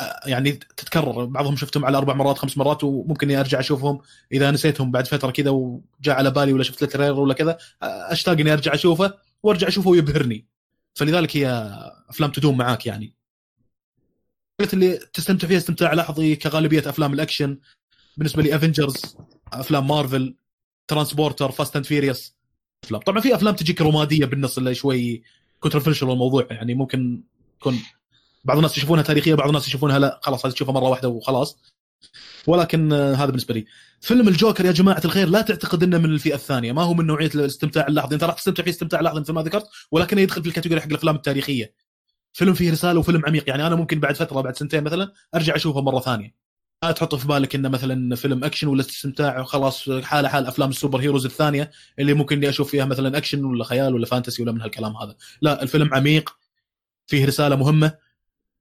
آه، يعني تتكرر. بعضهم شفتهم على أربع مرات خمس مرات وممكن أرجع أشوفهم إذا نسيتهم بعد فترة كذا وجاء على بالي ولا شفت له trailer ولا كذا. أشتاق إني أرجع أشوفه وأرجع أشوفه ويبهرني. فلذلك هي أفلام تدوم معاك يعني. اللي تستمتع فيها استمتاع لحظي كغالبية أفلام الأكشن. بالنسبة لي Avengers أفلام Marvel Transporter Fast and Furious أفلام. طبعا في أفلام تجيك رمادية بالنص اللي شوي controversial الموضوع يعني ممكن يكون بعض الناس يشوفونها تاريخية بعض الناس يشوفونها لا خلاص هذه تشوفها مرة واحدة وخلاص. ولكن آه، هذا بالنسبة لي. فيلم الجوكر يا جماعة الخير لا تعتقد إنه من الفئة الثانية. ما هو من نوعية الاستمتاع اللحظي. أنت راح تستمتع فيه استمتاع لحظي مثل ما ذكرت ولكنه يدخل في ال category حق الأفلام التاريخية. فيلم فيه رسالة وفيلم عميق. يعني أنا ممكن بعد فترة بعد سنتين مثلا أرجع أشوفه مرة ثانية. لا تحط في بالك إنه مثلا فيلم أكشن ولا استمتاع وخلاص حاله حال أفلام ال superheroes الثانية اللي ممكن إني أشوف فيها مثلا أكشن ولا خيال ولا fantasy ولا من هالكلام هذا. لا الفيلم عميق فيه رسالة مهمة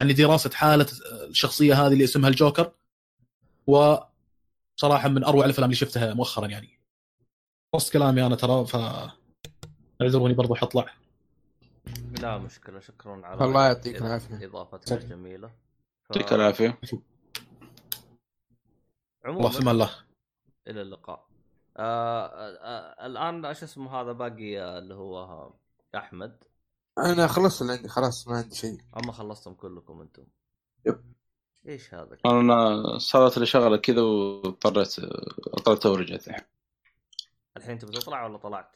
يعني دراسة حالة الشخصية هذه اللي اسمها الجوكر وصراحة من أروع الأفلام اللي شفتها مؤخرا يعني. خلصت كلامي أنا ترى ف اعذروني برضو حطلع. لا مشكلة شكرا على الله يعطيك العافية. اضافتك ف- يعطيك العافية. عموما الله. إلى اللقاء. آه آه آه الآن إيش اسمه هذا باقي آه، اللي هو أحمد. أنا خلصت اللي عندي خلاص ما عندي شيء. اما خلصتم كلكم أنتم. يب. إيش هذا؟ أنا صارت لي شغلة كذا واضطريت أضطريت ورجعت الحين تبي تطلع ولا طلعت؟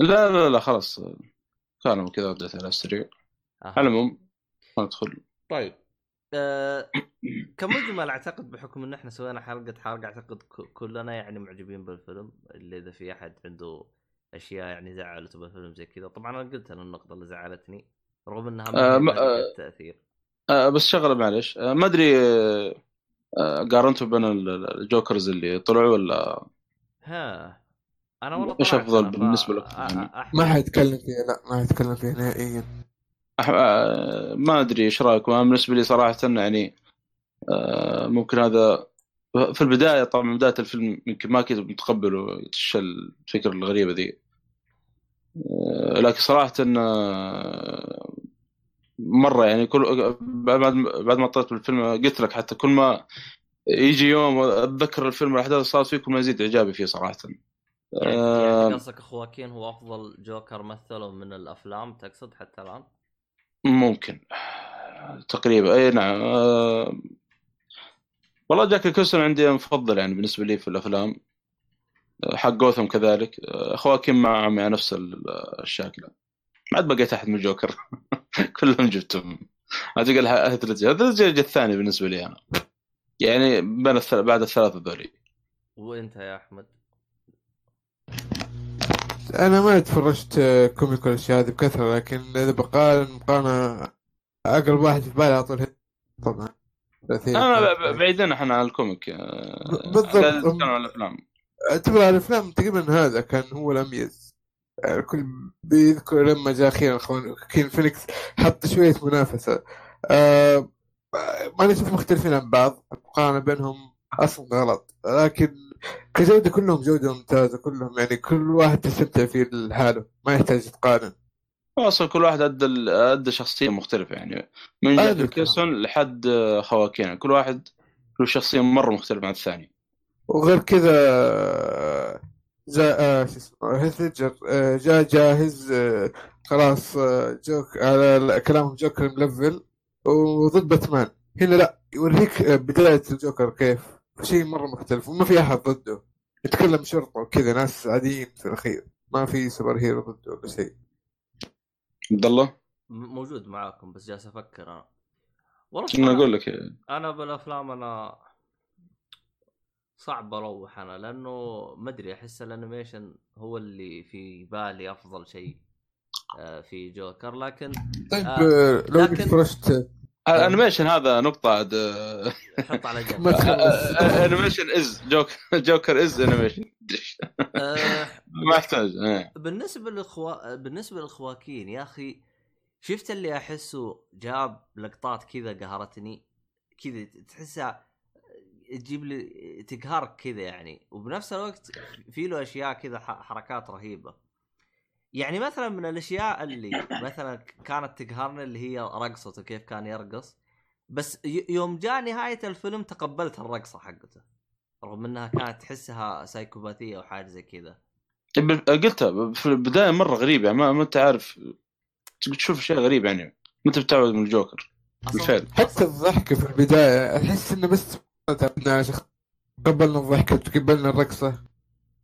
لا لا لا خلاص. كانوا كذا رديت على السريع. على العموم ندخل طيب. آه كمجمل أعتقد بحكم إن إحنا سوينا حلقه حلقه أعتقد ك- كلنا يعني معجبين بالفيلم اللي إذا في أحد عنده أشياء يعني زعلته بالفيلم زي كذا طبعا أنا قلت أنا النقطة اللي زعلتني رغم إنها ما آه، ما- آه. آه بس شغلة معلش آه ما أدري آه آه، قارنتوا بين ال- الجوكرز اللي طلعوا ولا ها أنا والله أنا، ف- بالنسبة لك يعني؟ ما حيتكلم فيها لا ما حيتكلم فيها نهائيا أح- آه ما أدري إيش رأيكم. أنا بالنسبة لي صراحة يعني آه ممكن هذا في البداية طبعا بداية الفيلم يمكن ما كنت متقبل وش الفكرة الغريبة ذي. آه لكن صراحة مرة يعني كل بعد بعد ما طلعت بالفيلم قلت لك حتى كل ما يجي يوم أتذكر الفيلم الأحداث اللي صارت فيه كل ما يزيد إعجابي فيه صراحة. يعني يعني قصدك خواكين هو أفضل جوكر مثله من الأفلام تقصد حتى الآن؟ ممكن. تقريبا أي نعم. آه، والله جاك الكوسن عندي مفضل يعني بالنسبة لي في الأفلام. آه، حق جوثم كذلك. آه، خواكين معهم يعني نفس ال- الشكل. ما عاد بقيت أحد من الجوكر [laughs] كلهم جبتهم. أعتقد هيث ليدجر الثاني بالنسبة لي أنا. يعني بين الثل... بعد الثلاثة ذولي. وانت يا أحمد. أنا ما تفرجت آه، comic والاشياء هذه بكثرة لكن إذا بقارن مقارنه أقرب واحد في بالي على طول طبعا. أنا بعيدين إحنا عن ال comic. آه، بالضبط. عن الأفلام. أعتبر على الأفلام تقريبا هذا كان هو الأميز. الكل بيذكر لما جاء أخيرا خواكين فينيكس حط شوية منافسة. آه ما نشوف مختلفين عن بعض. المقارنة بينهم أصلا غلط. لكن كجوده كلهم جوده ممتازه كلهم يعني كل واحد تستمتع فيه لحاله ما يحتاج تقارن. أصلا كل واحد أدى أدى شخصية مختلفة يعني من هذا جاك نيكلسون لحد خواكين كل واحد له شخصية مرة مختلفة عن الثاني وغير كذا جاء آه، شو اسمه آه، جاء جاهز آه، خلاص جوك على كلامهم جوكر ملفل وضد باتمان. هنا لا يوريك بداية الجوكر كيف. شيء مرة مختلف وما في أحد ضده. يتكلم شرطة وكذا ناس عاديين في الأخير. ما في super hero ضده ولا شيء. عبد الله؟ موجود معاكم بس جالس أفكر أنا. والله أنا أقول لك؟ أنا بالأفلام أنا صعب أروح أنا لأنه ما أدري أحس ال animation هو اللي في بالي أفضل شيء آه، في جوكر. لكن طيب آه، لو لكن- فرشت ال animation هذا نقطة عاد. آه، حط على جنب. animation is جوك Joker is animation آه، ما يحتاج إيه. بالنسبة للخوا بالنسبة للخواكين يا أخي شفت اللي أحسه جاب لقطات كذا قهرتني؟ كذا تحسها تجيب لي تقهرك كذا يعني. وبنفس الوقت في له أشياء كذا حركات رهيبة. يعني مثلا من الأشياء اللي مثلا كانت تقهرني اللي هي رقصته كيف كان يرقص بس يوم جاء نهاية الفيلم تقبلت الرقصة حقته رغم إنها كانت تحسها سايكوباثية أو حاجة زي كذا. قلتها في البداية مرة غريب يعني ما, أنت عارف تشوف شيء غريب يعني ما أنت بتعود من الجوكر بالفعل. حتى الضحكة في البداية أحس إنه بس قبلنا الضحكة وتقبلنا الرقصة. آه،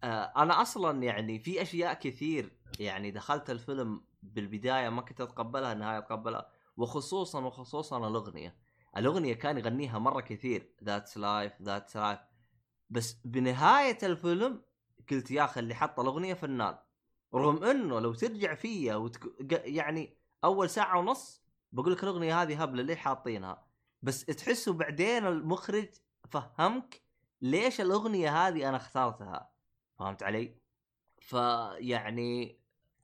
أنا أصلا يعني في أشياء كثير يعني دخلت الفيلم بالبداية ما كنت أتقبلها النهاية أتقبلها وخصوصا وخصوصا الأغنية. الأغنية كان يغنيها مرة كثير that's life that's life بس بنهاية الفيلم قلت يا أخي اللي حط الأغنية فنان رغم إنه لو ترجع فيها وتك... يعني أول ساعة ونص بقول لك الأغنية هذه هبلة ليه حاطينها؟ بس تحسه بعدين المخرج افهمك ليش الأغنية هذه أنا اخترتها. فهمت علي؟ فيعني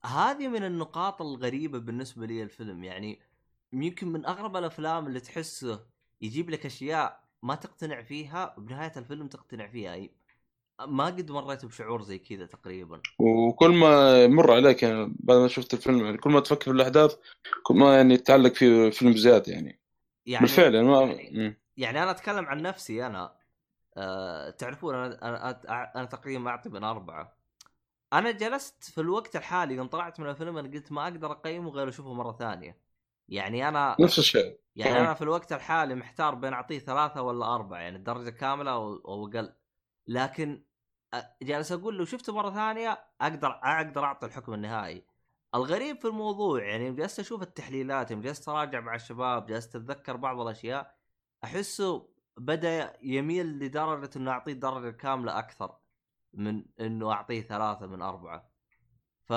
هذه من النقاط الغريبة بالنسبة لي الفيلم. يعني يمكن من أغرب الأفلام اللي تحسه يجيب لك أشياء ما تقتنع فيها وبنهاية الفيلم تقتنع فيها. ما قد مريت بشعور زي كذا تقريبا. وكل ما يمر عليك يعني بعد ما شفت الفيلم يعني كل ما تفكر في الأحداث كل ما يعني تتعلق في فيلم زيادة يعني, يعني بالفعل يعني ما مم. يعني أنا أتكلم عن نفسي أنا. أه تعرفون أنا أنا, أنا تقريبا أعطي من أربعة. أنا جلست في الوقت الحالي يوم طلعت من الفيلم أنا قلت ما أقدر أقيمه غير أشوفه مرة ثانية. يعني أنا نفس الشيء. يعني أنا في الوقت الحالي محتار بين أعطيه ثلاثة ولا أربعة يعني الدرجة كاملة أو أقل. لكن جالس أقول لو شفته مرة ثانية أقدر أقدر أعطي الحكم النهائي. الغريب في الموضوع يعني جلست أشوف التحليلات يوم جلست أراجع مع الشباب جلست أتذكر بعض الأشياء أحسه بدأ يميل لدرجة إنه أعطيه الدرجة الكامله أكثر من إنه أعطيه ثلاثة من أربعة. ف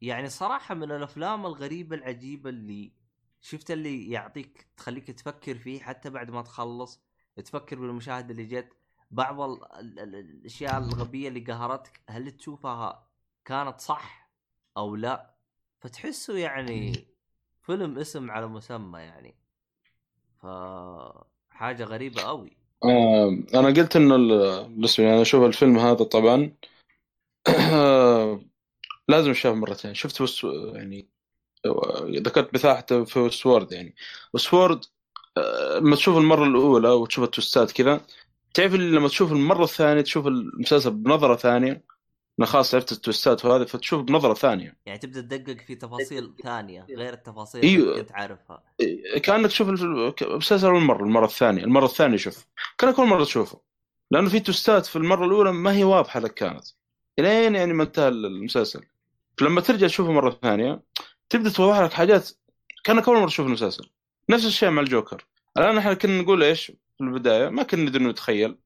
يعني صراحة من الأفلام الغريبة العجيبة اللي شفت اللي يعطيك تخليك تفكر فيه حتى بعد ما تخلص تفكر بالمشاهد اللي جت. بعض الأشياء الغبية اللي قهرتك هل تشوفها كانت صح أو لا؟ فتحسه يعني فيلم اسم على مسمى يعني. ف حاجة غريبة قوي أنا قلت إنه بالنسبة لي أنا أشوف الفيلم هذا طبعا [clears throat] لازم أشوفه مرتين. شفت وس... يعني ذكرت بثاحته في سوورد يعني. وسوورد لما تشوف المرة الأولى وتشوف التوستات كذا تعرف لما تشوف المرة الثانية تشوف المسلسل بنظرة ثانية أنا خلاص عرفت التوستات وهذا فتشوف بنظرة ثانية. يعني تبدأ تدقق في تفاصيل ثانية غير التفاصيل أيوه. اللي كنت عارفها كأنك تشوف المسلسل أول مرة المرة الثانية المرة الثانية شوف. كأنك أول مرة تشوفه. لأنه في توستات في المرة الأولى ما هي واضحة لك كانت. إلين يعني ما انتهى المسلسل. فلما ترجع تشوفه مرة ثانية تبدأ توضح لك حاجات كأنك أول مرة تشوف المسلسل. نفس الشيء مع الجوكر. الآن إحنا كنا نقول إيش في البداية؟ ما كنا ندري نتخيل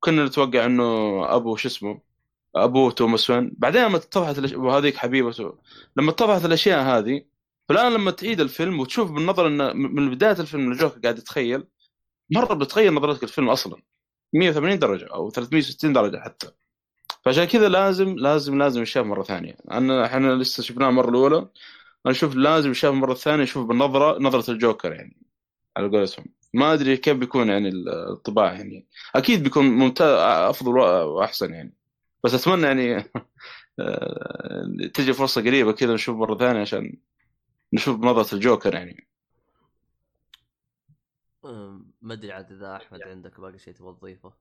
كنا نتوقع إنه أبو شو اسمه؟ ابوه توماس وين. بعدين لما اتضحت الأش... وهذيك حبيبته لما اتضحت الأشياء هذه فالان لما تعيد الفيلم وتشوف بالنظر انه من بداية الفيلم الجوكر قاعد يتخيل مرة بتغير نظرتك الفيلم أصلا. 180 درجة أو 360 درجة حتى. فعشان كذا لازم لازم لازم يشاف مرة ثانية. أنا إحنا لسه شفناه المرة الأولى. أنا أشوف لازم يشاف مرة ثانية يشوف بالنظرة نظرة الجوكر يعني على قولتهم. ما أدري كيف بيكون يعني الطباع يعني. أكيد بيكون ممتاز أفضل واحسن يعني. بس أتمنى يعني تجي فرصة قريبة كذا نشوف مرة ثانية عشان نشوف بنظرة الجوكر يعني. ما أدري عاد إذا أحمد عندك باقي شيء تبغى تضيفه.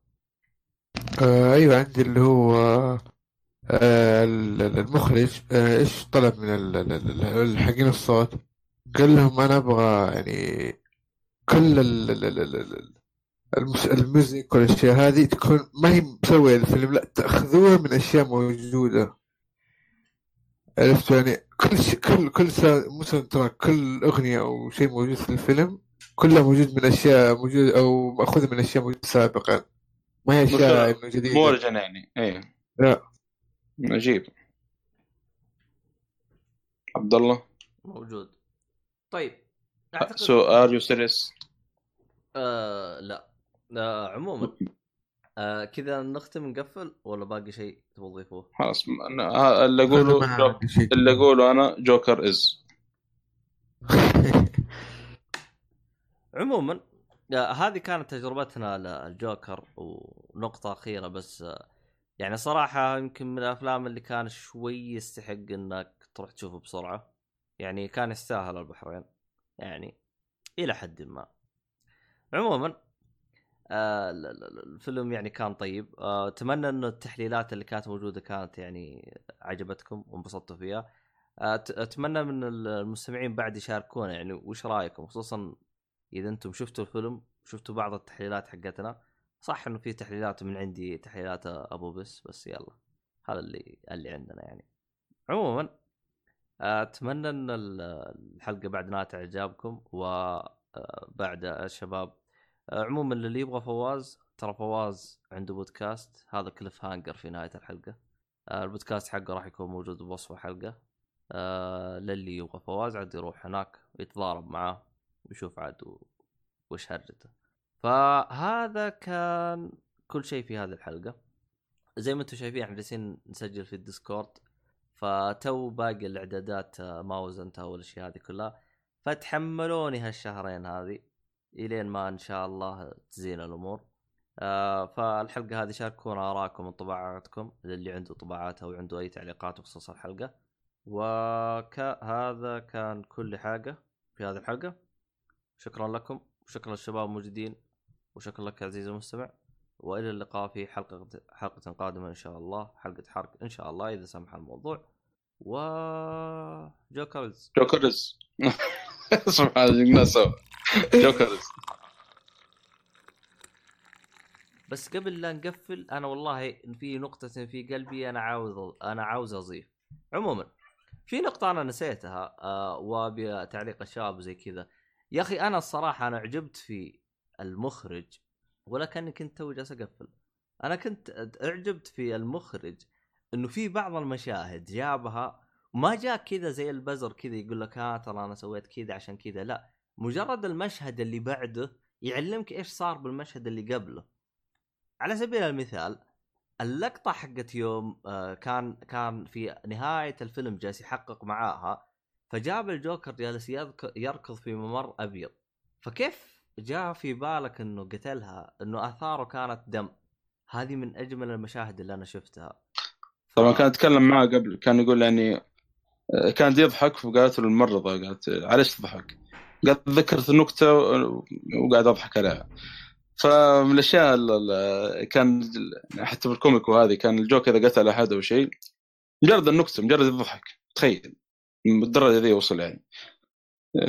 آه أيوه عندي اللي هو آه المخرج آه إيش طلب من حقين الصوت؟ قال لهم أنا أبغى يعني كل الموسيقى والأشياء هذه تكون ما هي مسوية الفيلم لا تأخذوها من أشياء موجودة. عرفت يعني؟ كل شيء كل كل ترى كل أغنية أو شيء موجود في الفيلم كله موجود من أشياء موجودة أو مأخوذة من أشياء موجودة سابقا. ما هي أشياء إنه جديدة. مو يعني. إيه. لا. عجيب. عبد الله موجود. طيب so are you serious لا. آه عموما آه كذا نختم نقفل ولا باقي شيء تبغى تضيفوه؟ خلاص اللي اقوله جو... اللي اقوله أنا جوكر از [laughs] عموما آه هذه كانت تجربتنا للجوكر ونقطة أخيرة بس آه يعني صراحة يمكن من الأفلام اللي كان شوي يستحق إنك تروح تشوفه بسرعة. يعني كان يستاهل البحرين يعني إلى حد ما. عموما آه الفيلم يعني كان طيب. آه أتمنى إنه التحليلات اللي كانت موجودة كانت يعني عجبتكم وانبسطتوا فيها. آه أتمنى من المستمعين بعد يشاركونا يعني وش رأيكم؟ خصوصا إذا أنتم شفتوا الفيلم شفتوا بعض التحليلات حقتنا. صح إنه في تحليلات من عندي تحليلات أبو بس بس يلا. هذا اللي اللي عندنا يعني. عموما أتمنى إن الحلقة بعد نالت إعجابكم وبعد الشباب عموما اللي يبغى فواز ترى فواز عنده بودكاست هذا cliffhanger في نهاية الحلقة. آه، البودكاست حقه راح يكون موجود بوصف الحلقة. آه، للي يبغى فواز عاد يروح هناك ويتضارب معاه ويشوف عاد وش هرجته. فهذا كان كل شيء في هذه الحلقة. زي ما أنتم شايفين إحنا جالسين نسجل في ال Discord. فتو باقي الإعدادات آه، ما وزنتها والأشياء هذه كلها. فتحملوني هالشهرين هذه. إلين ما إن شاء الله تزين الأمور. آه فالحلقة هذه شاركونا آراءكم وانطباعاتكم للي عنده طباعات أو عنده أي تعليقات بخصوص الحلقة. وهذا كان كل حاجة في هذه الحلقة. شكرا لكم وشكرا للشباب الموجودين وشكرا لك عزيزي المستمع. وإلى اللقاء في حلقة حلقة قادمة إن شاء الله حلقة حرق إن شاء الله إذا سمح الموضوع. و جوكرز. جوكرز. [laughs] [laughs] سبحان الله. سوا Jokers بس قبل لا نقفل أنا والله في نقطة في قلبي أنا عاوز أنا عاوز أضيف. عموما في نقطة أنا نسيتها آه وأبي تعليق الشباب زي كذا. يا أخي أنا الصراحة أنا عجبت في المخرج ولكني كنت تو جالس أقفل. أنا كنت أعجبت في المخرج إنه في بعض المشاهد جابها ما جاء كذا زي البزر كذا يقول لك ها ترى أنا سويت كذا عشان كذا. لا مجرد المشهد اللي بعده يعلمك إيش صار بالمشهد اللي قبله. على سبيل المثال اللقطة حقت يوم آه، كان كان في نهاية الفيلم جالس يحقق معاها فجاب الجوكر جالس يركض في ممر أبيض. فكيف جاء في بالك إنه قتلها؟ إنه آثاره كانت دم. هذه من أجمل المشاهد اللي أنا شفتها. طبعا كان اتكلم معه قبل كان يقول يعني آه، كان يضحك فقالت له الممرضة قالت علاش تضحك؟ قالت ذكرت نكته وقاعد أضحك عليها. فمن الأشياء ال- ال- كان حتى في الكوميك وهذه كان الجوكر إذا قتل أحد أو شيء مجرد النكتة مجرد الضحك تخيل بالدرجة ذي وصل يعني.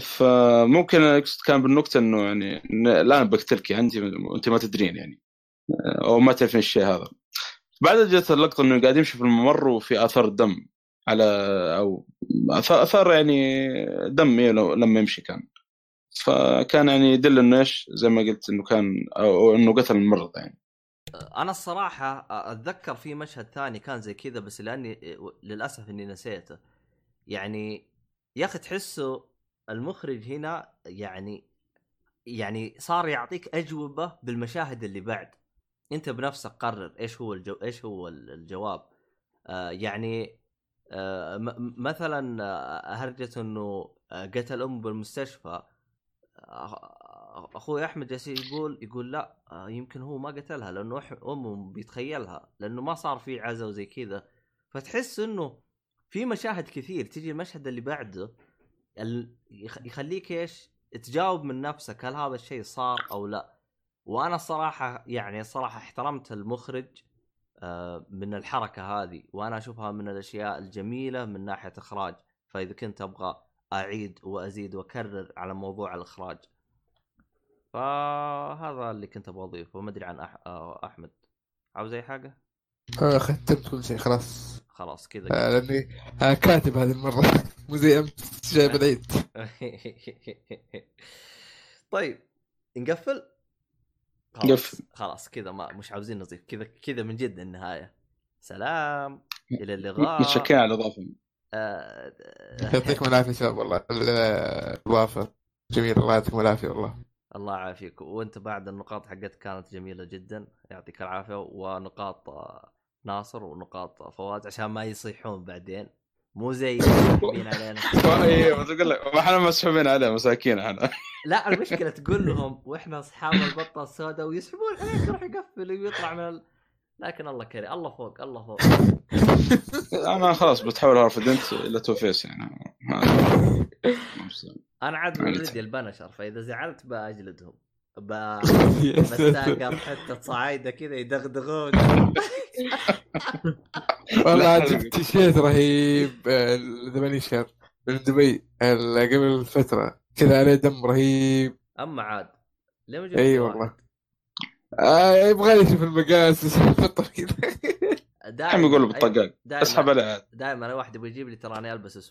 فممكن كان بالنكتة إنه يعني الان بقتلك أنت أنت ما تدرين يعني أو ما تعرفين الشيء هذا. بعد جت اللقطة إنه قاعد يمشي في الممر وفي آثار دم على أو أثار يعني دم لما يمشي كان. فكان يعني يدل إنه إيش؟ زي ما قلت إنه كان أو إنه قتل الممرض يعني. أنا الصراحة أتذكر في مشهد ثاني كان زي كذا بس لأني للأسف إني نسيته. يعني يا أخي تحسه المخرج هنا يعني يعني صار يعطيك أجوبة بالمشاهد اللي بعد. أنت بنفسك قرر إيش هو الجو إيش هو الجواب. آه يعني مثلا آه، هرجة إنه آه، قتل امه بالمستشفى آه، أخوي أحمد جالس يقول يقول لا آه، يمكن هو ما قتلها لأنه أمه بيتخيلها لأنه ما صار في عزا وزي كذا. فتحس إنه في مشاهد كثير تجي المشهد اللي بعده يخليك إيش؟ تجاوب من نفسك هل هذا الشيء صار أو لا؟ وأنا الصراحة يعني الصراحة احترمت المخرج آه، من الحركة هذه وأنا أشوفها من الأشياء الجميلة من ناحية إخراج. فإذا كنت أبغى أعيد وأزيد وأكرر على موضوع الإخراج. فهذا اللي كنت أبغى أضيفه ما أدري عن أح... آه، أحمد. عاوز أي حاجة؟ آه، ختمت كل شيء خلاص. خلاص كذا آه، لأني آه، كاتب هذه المرة. [laughs] مو زي أمس جايب العيد. [laughs] طيب نقفل؟ خلاص. خلاص كذا ما مش عاوزين نضيف كذا كذا من جد النهاية. سلام إلى اللقاء. متشكرين على الإضافة. آه، [laughs] يعطيكم العافية شباب والله. ال- الوافه جميل الله يعطيكم العافية والله. الله يعافيك. وأنت بعد النقاط حقتك كانت جميلة جدا يعطيك العافية. ونقاط آه، ناصر ونقاط فواز عشان ما يصيحون بعدين. مو زي [laughs] مين علينا. أيوه لك إحنا مسحوبين عليه مساكين إحنا. لا المشكلة [laughs] تقول لهم وإحنا أصحاب البطة السوداء ويسحبون عليك يروح يقفل ويطلع من ال... لكن الله كريم الله فوق الله فوق. [laughs] أنا خلاص بتحول هارفي دنت إلى Two Face يعني. أنا عاد already ال Punisher فإذا زعلت بجلدهم ب... بستاقر حتة صعايدة كذا يدغدغون. والله جبت تيشيرت رهيب ذا مانيشر من دبي ال- قبل فترة. كذا عليه دم رهيب. أما عاد. ليه ما إي؟ والله. آه يبغى لي يشوف المقاس الفترة كذا. دائما هم يقولوا بالطقاق دائما اسحب عليه. عاد دائما واحد يبغى يجيب لي تراني ألبس اسود